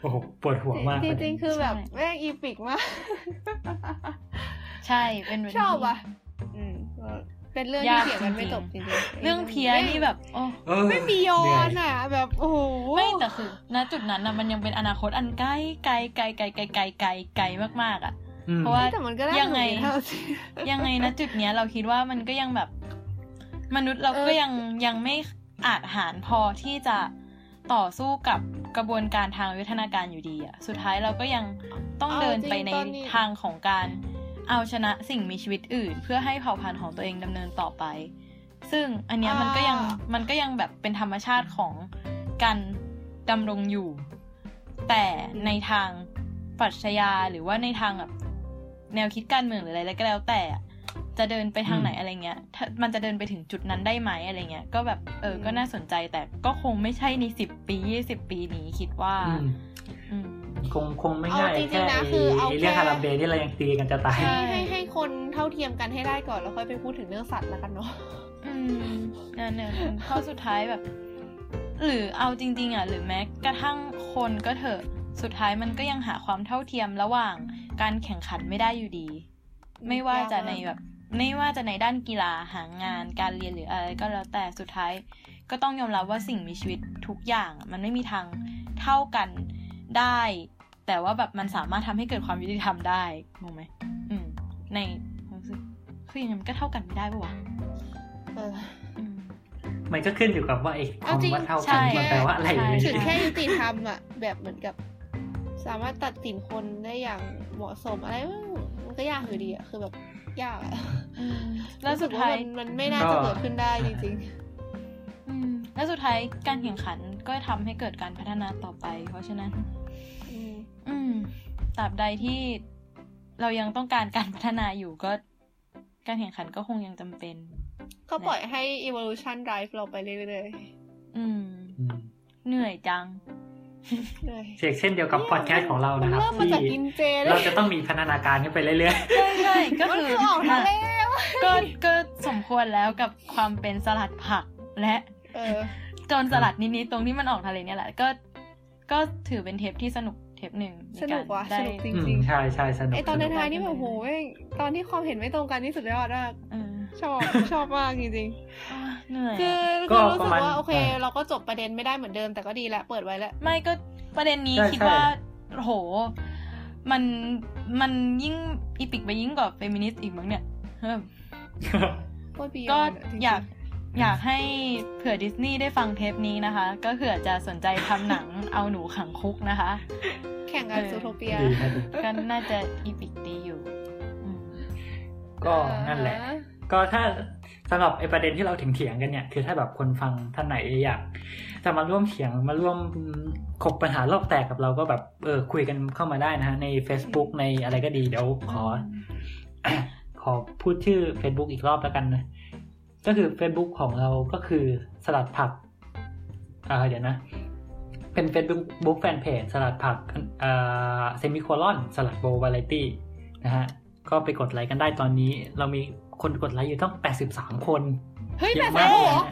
[SPEAKER 2] โอ้โหปวดหัวมาก
[SPEAKER 3] จริงๆ คือแบบแม่งอีพิกมาก
[SPEAKER 1] ใช่เป็น
[SPEAKER 3] ชอบอะอืมเป็นเรื่องที่เขียนมันไม่
[SPEAKER 1] จ
[SPEAKER 3] บจริงๆ
[SPEAKER 1] เรื่องเพี้ยนี่แบบอ
[SPEAKER 3] ไม่มีย้อน
[SPEAKER 2] อะ
[SPEAKER 3] แบบโอ้โห
[SPEAKER 1] ไม่แต่คือณจุดนั้นอะมันยังเป็นอนาคตอันไกลไกลไกลไกลไกลไกลไกลไกลมากๆอะ เพราะว่ายังไงยังไงณจุดเนี้ยเราคิดว่ามันก็ยังแบบ มนุษย์เรา
[SPEAKER 3] เออ
[SPEAKER 1] ก็ยังยังไม่อาจหารพอที่จะต่อสู้กับกระบวนการทางวิวัฒนาการอยู่ดีอะสุดท้ายเราก็ยังต้องเดินไปในทางของการเอาชนะสิ่งมีชีวิตอื่น เพื่อให้เผ่าพันธุ์ของตัวเองดำเนินต่อไป ซึ่งอันเนี้ยมันก็ยังมันก็ยังแบบเป็นธรรมชาติของการดำรงอยู่ แต่ในทางปรัชญาหรือว่าในทางแบบแนวคิดการเมืองหรืออะไรก็แล้วแต่อะ จะเดินไปทางไหนอะไรเงี้ยถ้ามันจะเดินไปถึงจุดนั้นได้ไหมอะไรเงี้ย ก็แบบเออ ก็น่าสนใจแต่ก็คงไม่ใช่ในสิบปียี่สิบปีนี้คิดว่า
[SPEAKER 2] อืม
[SPEAKER 1] อืม
[SPEAKER 2] คงคงไม่ง่าย
[SPEAKER 3] เอาจริงๆ
[SPEAKER 2] แค่
[SPEAKER 3] นะ
[SPEAKER 2] ไอ้
[SPEAKER 3] คือเอา
[SPEAKER 2] ไอ้เรื่อง
[SPEAKER 3] แค่
[SPEAKER 2] ฮารัมเบที่เรายังตีกันจะตาย
[SPEAKER 1] ใช่
[SPEAKER 3] ให้ให้ให้คนเท่าเทียมกันให้ได้ก่อนแล้วค่อยไปพูดถึงเรื่องสัตว์แล้วกันเนาะ
[SPEAKER 1] อืมนั่นเนี่ยข้อสุดท้ายแบบ หรือเอาจริง ๆ อะ หรือแม้กระทั่งคนก็เถอะสุดท้ายมันก็ยังหาความเท่าเทียมระหว่างการแข่งขันไม่ได้อยู่ดี ไม่ว่าจะในแบบ ไม่ว่าจะในด้านกีฬาหางานการเรียนหรืออะไรก็แล้วแต่สุดท้าย ก็ต้องยอมรับว่าสิ่งมีชีวิตทุกอย่างอะมันไม่มีทางเท่ากันได้ แต่ว่าแบบมันสามารถทำให้เกิดความยุติธรรมได้งงไหมอืม ในความรู้สึกคือยังไงมันก็เท่ากันไม่ได้ปะวะ
[SPEAKER 3] เออ
[SPEAKER 1] อืม
[SPEAKER 2] มันก็ขึ้นอยู่กับว่าไอ้ค
[SPEAKER 3] เอาจริงำ
[SPEAKER 2] ว่าเท่า
[SPEAKER 1] ใช่
[SPEAKER 2] กันมันแปลว่าอะไร
[SPEAKER 1] ใช่
[SPEAKER 2] เลย
[SPEAKER 3] ถึงแค่ยุติธรรมอะแบบเหมือนกับ สามารถตัดสินคนได้อย่างเหมาะสมอะไรมัน ก็ยากอยู่ดีอะคือแบบยากอะ
[SPEAKER 1] อืมแล้วสุดท้าย
[SPEAKER 3] รู้สึกว่มันมันไม่น่าจะเกิดขึ้นได้จริง
[SPEAKER 1] อืมแล้วสุดท้ายการแข่งขันก็ทำให้เกิดการพัฒนาต่อไป เพราะฉะนั้น
[SPEAKER 3] ๆอืม
[SPEAKER 1] อืมตราบใดที่เรายังต้องการการพัฒนาอยู่ก็ การแข่งขันก็คงยังจำเป็น
[SPEAKER 3] ก็ปล่อยให้ evolution drive เราไปเรื่อย
[SPEAKER 1] อืม
[SPEAKER 2] อืม
[SPEAKER 1] เหนื่อยจัง
[SPEAKER 3] ๆ เลย
[SPEAKER 2] เช่นเช่นเดียวกับพอดแคสต์ของเรา
[SPEAKER 3] มั
[SPEAKER 2] นะครับ
[SPEAKER 3] เริ่มมา
[SPEAKER 2] ที่
[SPEAKER 3] จากกินเจเล
[SPEAKER 2] เรา
[SPEAKER 3] ย
[SPEAKER 2] จะต้องมีพัฒนาการขึ้นไปเรื่อย
[SPEAKER 1] ใช่ใช่ก็
[SPEAKER 3] มัน
[SPEAKER 1] คือ
[SPEAKER 3] คือออกทะเล
[SPEAKER 1] ก็ก็สมควรแล้วกับความเป็นสลัดผักและ
[SPEAKER 3] เออ
[SPEAKER 1] โจนสลัดนิดๆตรงที่มันออกทะเลเนี่ยแหละก็ก็ถือเป็นเทปที่สนุกเทปหนึ่งใน
[SPEAKER 3] สนุกว่ะ
[SPEAKER 1] ได้
[SPEAKER 3] สนุกจ
[SPEAKER 2] ๆอื
[SPEAKER 3] ริ
[SPEAKER 2] ม
[SPEAKER 3] ง
[SPEAKER 2] ใช่ใช่สนุ
[SPEAKER 3] ๆ
[SPEAKER 2] ก
[SPEAKER 3] ไอตอน
[SPEAKER 2] ส
[SPEAKER 3] ใน
[SPEAKER 2] นุก
[SPEAKER 3] ท้ายนี่แบบโหแม่งตอนที่ความเห็นไม่ตรงกันนี่สุดยอดมาก
[SPEAKER 1] เออ
[SPEAKER 3] ชอบชอบมากจริง
[SPEAKER 1] อะเหนื่อย
[SPEAKER 3] ๆคือ
[SPEAKER 1] อะ
[SPEAKER 3] คือรู้สึกว่าโอเค เราก็จบประเด็นไม่ได้เหมือนเดิมแต่ก็ดีแหละเปิดไว้แล้ว
[SPEAKER 1] ไม่ก็ประเด็นนี้
[SPEAKER 2] ใช่
[SPEAKER 1] คิด
[SPEAKER 2] ใช่
[SPEAKER 1] ว่าโห มันมันยิ่ง epic ไปยิ่งกว่าเฟมินิสต์อีกมั้งเนี่ยเฮ้ย
[SPEAKER 3] โคตร beyond
[SPEAKER 1] ก็
[SPEAKER 3] จริงๆ
[SPEAKER 1] อยากอยากให้เผื่อดิสนีย์ได้ฟังเทปนี้นะคะ ก็เผื่อจะสนใจทำหนังเอาหนูขังคุกนะคะ
[SPEAKER 3] แข่งกัน
[SPEAKER 1] เออ
[SPEAKER 3] Zootopia
[SPEAKER 2] ดีครับ
[SPEAKER 1] ก็น่าจะ epic ดีอยู่อืม
[SPEAKER 2] ก็นั่นแหละ ก็ถ้าสำหรับไอประเด็นที่เราถึงเถียงกันเนี่ย คือถ้าแบบคนฟังท่านไหนอยากจะมาร่วมเถียงมาร่วมขบปัญหาโลกแตกกับเราก็แบบเออคุยกันเข้ามาได้นะฮะใน Facebook ในอะไรก็ดีเดี๋ยวขอ ขอพูดชื่อ Facebook อีกรอบแล้วกันนะก็คือ Facebook ของเราก็คือสลัดผักอ่าเดี๋ยวนะ เป็น Facebook แฟนเพจสลัดผักอ่าเซมิโคลอนสลัดโบวาไรตี้นะฮะก็ไปกดไลค์กันได้ตอนนี้เรามี คนกดไลค์อยู่ต้อง 83 คน
[SPEAKER 3] เฮ้ย
[SPEAKER 2] เย
[SPEAKER 3] แป
[SPEAKER 2] อะ
[SPEAKER 3] ด
[SPEAKER 2] มา
[SPEAKER 3] สากม
[SPEAKER 2] เล
[SPEAKER 3] เหร
[SPEAKER 2] ย
[SPEAKER 3] อ
[SPEAKER 2] นะ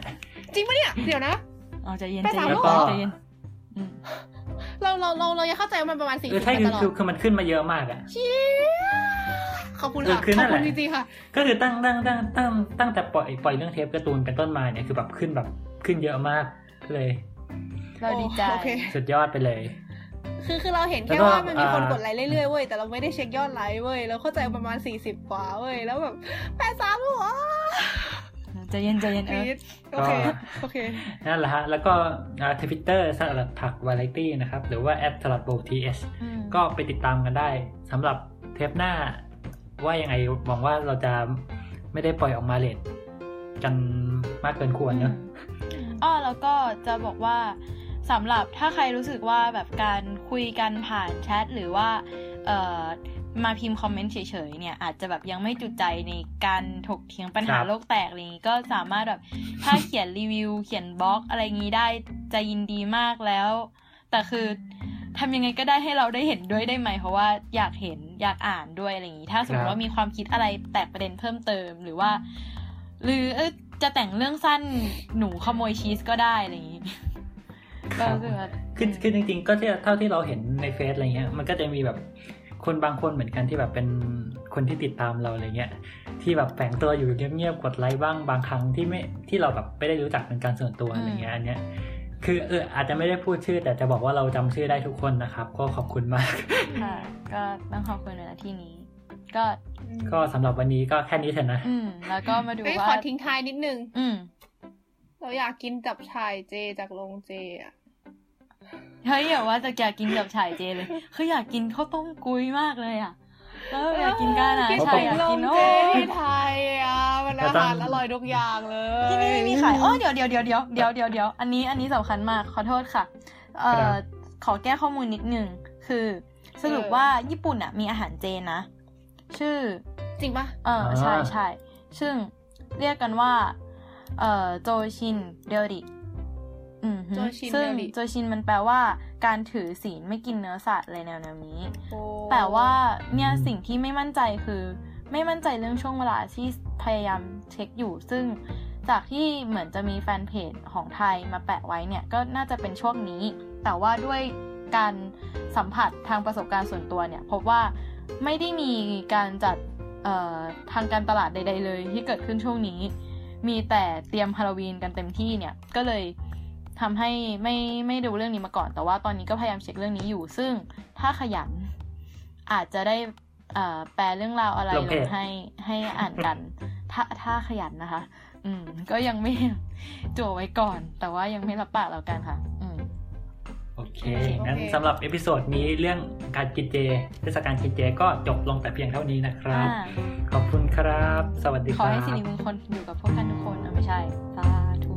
[SPEAKER 3] จริงปะเนี่ย เดี๋ยวนะ
[SPEAKER 1] เอาใจเย็น
[SPEAKER 3] ไป
[SPEAKER 1] ใจ
[SPEAKER 3] สาม
[SPEAKER 1] เย็น
[SPEAKER 3] รอบเหรอ
[SPEAKER 1] ใจเย็นอืม
[SPEAKER 3] เราเราเราเรายังเข้าใจว่ามันประมาณสี่
[SPEAKER 2] เอ
[SPEAKER 3] สิ
[SPEAKER 2] อบใช่คือ
[SPEAKER 3] ตลอด
[SPEAKER 2] คือคือมันขึ้นมาเยอะมากอะ
[SPEAKER 3] เชี่ยขอบคุณ
[SPEAKER 2] เออ
[SPEAKER 3] ค่ะ
[SPEAKER 2] คือ
[SPEAKER 3] ข
[SPEAKER 2] นั่
[SPEAKER 3] อบ
[SPEAKER 2] นแห
[SPEAKER 3] คุ
[SPEAKER 2] ละ
[SPEAKER 3] ณจริงๆค่ะ
[SPEAKER 2] ก็คือตั้งตั้งตั้งตั้งตั้งแต่ปล่อยปล่อยเรื่องเทปการ์ตูนเป็นต้นมาเนี่ยคือแบบขึ้นแบบขึ้นเยอะมากก็เลย
[SPEAKER 1] เราดีใจ
[SPEAKER 3] โอเค
[SPEAKER 2] สุดยอดไปเลย
[SPEAKER 3] คือคือเราเห็น
[SPEAKER 2] แล้
[SPEAKER 3] แค่
[SPEAKER 2] วก็
[SPEAKER 3] ว่ามันมีคน
[SPEAKER 2] อ่าก
[SPEAKER 3] ดไลค์เรื่อยๆเว้ยแต่เราไม่ได้เช็คยอดไลค์เว้ยเราเข้าใจประมาณสี่สิบกว่าเว้ยแล้วแบบแปดสามหัว
[SPEAKER 1] ใจเย็นใจเย็น
[SPEAKER 3] ก
[SPEAKER 1] เอ
[SPEAKER 3] รี๊
[SPEAKER 1] อ
[SPEAKER 3] ดโอเค
[SPEAKER 2] ก็
[SPEAKER 3] โอเค
[SPEAKER 2] นั่นแหละฮะ แล้วก็ทวิตเตอร์สลัดผักวาไรตี้นะครับ หรือว่าแอดสลัดโบทีเอส
[SPEAKER 1] อืม
[SPEAKER 2] ก็ไปติดตามกันได้สำหรับเทปหน้า ว่ายังไงหวังว่าเราจะไม่ได้ปล่อยออกมาเลทกันมากเกินควรเนอะ
[SPEAKER 1] อ้อแล้วก็จะบอกว่า สำหรับถ้าใครรู้สึกว่าแบบการคุยกันผ่านแชทหรือว่ามาพิมพ์คอมเมนต์เฉยๆเนี่ยอาจจะแบบยังไม่จุใจในการถกเถียงปัญหาโลกแตกอะไรอย่างนี้ก็สามารถแบบถ้าเขียนรีวิว เขียนบล็อกอะไรอย่างนี้ได้จะยินดีมากแล้ว แต่คือทำยังไงก็ได้ให้เราได้เห็นด้วยได้ไหม เพราะว่าอยากเห็นอยากอ่านด้วยอะไรอย่างนี้ ถ้าสมมติว่ามีความคิดอะไรแตกประเด็นเพิ่มเติมหรือว่า หรือเออจะแต่งเรื่องสั้นหนูขโมยชีสก็ได้อะไรอย่างนี้
[SPEAKER 2] ครั
[SPEAKER 1] ก็
[SPEAKER 2] บ
[SPEAKER 1] รู้สึกว่า
[SPEAKER 2] คือคือจริงๆก็ที่เท่าที่เราเห็นในเฟซอะไรเงี้ย มันก็จะมีแบบคนบางคนเหมือนกันที่แบบเป็นคนที่ติดตามเราอะไรเงี้ย ที่แบบแฝงตัวอยู่เงียบๆกดไลค์บ้างบางครั้งที่ไม่ที่เราแบบไม่ได้รู้จักเป็นการส่วนตัวอะไรเงี้ยอันเนี้ยคือเอออาจจะไม่ได้พูดชื่อ แต่จะบอกว่าเราจำชื่อได้ทุกคนนะครับ ก็ขอบคุณมาก
[SPEAKER 1] ค่ะก็ต้องขอบคุณในที่นี้ ก็
[SPEAKER 2] ก็สำหรับวันนี้ก็แค่นี้เถอะนะ
[SPEAKER 1] อืมแล้วก็มาดู
[SPEAKER 3] เฮ้ย
[SPEAKER 1] ว่า
[SPEAKER 3] ขอทิ้งท้ายนิดนึง
[SPEAKER 1] อืม
[SPEAKER 3] เราอยากกินจับชายเจจากโรงเจอะ
[SPEAKER 1] เฮ้ยอย่าว่าจะอยากกินกับฉายเจเลยคืออยากกินข้าวต้มกุ้ยมากเลยอะแล้วอยากกินก้านะ
[SPEAKER 3] คิด
[SPEAKER 1] ชา
[SPEAKER 3] ถึ
[SPEAKER 1] ย
[SPEAKER 3] ง
[SPEAKER 1] อยาก
[SPEAKER 3] โร
[SPEAKER 1] กิ
[SPEAKER 3] ง
[SPEAKER 1] น
[SPEAKER 3] เจ
[SPEAKER 1] โอ้
[SPEAKER 3] ที่ไทยอะมันอาหารอร่อยทุกอย่างเลย
[SPEAKER 1] ที่นี่ไม่มีขายอ๋อเดี๋ยวเดี๋ยวเดี๋ยวเดี๋ยวเดี๋ยวเดี๋ยวเดี๋ยวอันนี้อันนี้สำคัญมากขอโทษค่ะ เอ่
[SPEAKER 2] ครั
[SPEAKER 1] อบขอแก้ข้อมูลนิดนึงคือ สรุปว่าญี่ปุ่นอะมีอาหารเจนะ ชื่อ
[SPEAKER 3] จริงปะ
[SPEAKER 1] เออใช่ใช่ซึ่งเรียกกันว่า เอ่อโจชินเดริอืมฮึ
[SPEAKER 3] โจชิน
[SPEAKER 1] ซึ่ง
[SPEAKER 3] เดริ
[SPEAKER 1] โจชินมันแปลว่า การถือศีลไม่กินเนื้อสัตว์อะไรแนวๆนี้
[SPEAKER 3] โอ้
[SPEAKER 1] แต่ว่าเนี่ย
[SPEAKER 2] อืม
[SPEAKER 1] สิ่งที่ไม่มั่นใจคือ ไม่มั่นใจเรื่องช่วงเวลาที่พยายามเช็คอยู่ ซึ่งจากที่เหมือนจะมีแฟนเพจของไทยมาแปะไว้เนี่ยก็น่าจะเป็นช่วงนี้ แต่ว่าด้วยการสัมผัสทางประสบการณ์ส่วนตัวเนี่ยพบว่าไม่ได้มีการจัดเอ่อทางการตลาดใด ๆ เลยที่เกิดขึ้นช่วงนี้ มีแต่เตรียมฮาโลวีนกันเต็มที่เนี่ยก็เลย ทำให้ไม่ไม่ดูเรื่องนี้มาก่อน แต่ว่าตอนนี้ก็พยายามเช็คเรื่องนี้อยู่ ซึ่งถ้าขยันอาจจะได้เอ่อแปลเรื่องราวอะไร
[SPEAKER 2] ลง
[SPEAKER 1] ล
[SPEAKER 2] เพจ
[SPEAKER 1] งให้ให้อ่านกัน ถ้าถ้าขยันนะคะ อืม ก็ยังไม่จั่วไว้ก่อน แต่ว่ายังไม่รับปากแล้วกันค่ะ อืม
[SPEAKER 2] โอเคงั้นสำหรับ episode นี้เรื่องการกินเจเทศกาลกินเจก็จบลงแต่เพียงเท่านี้นะครับ
[SPEAKER 1] อ่า
[SPEAKER 2] ขอบคุณครับ สวัสดีค
[SPEAKER 1] อ
[SPEAKER 2] รับขอ
[SPEAKER 1] ให้สิริมงคลอยู่กับพวกท่านทุกคนนะไม่ใช่สาธุ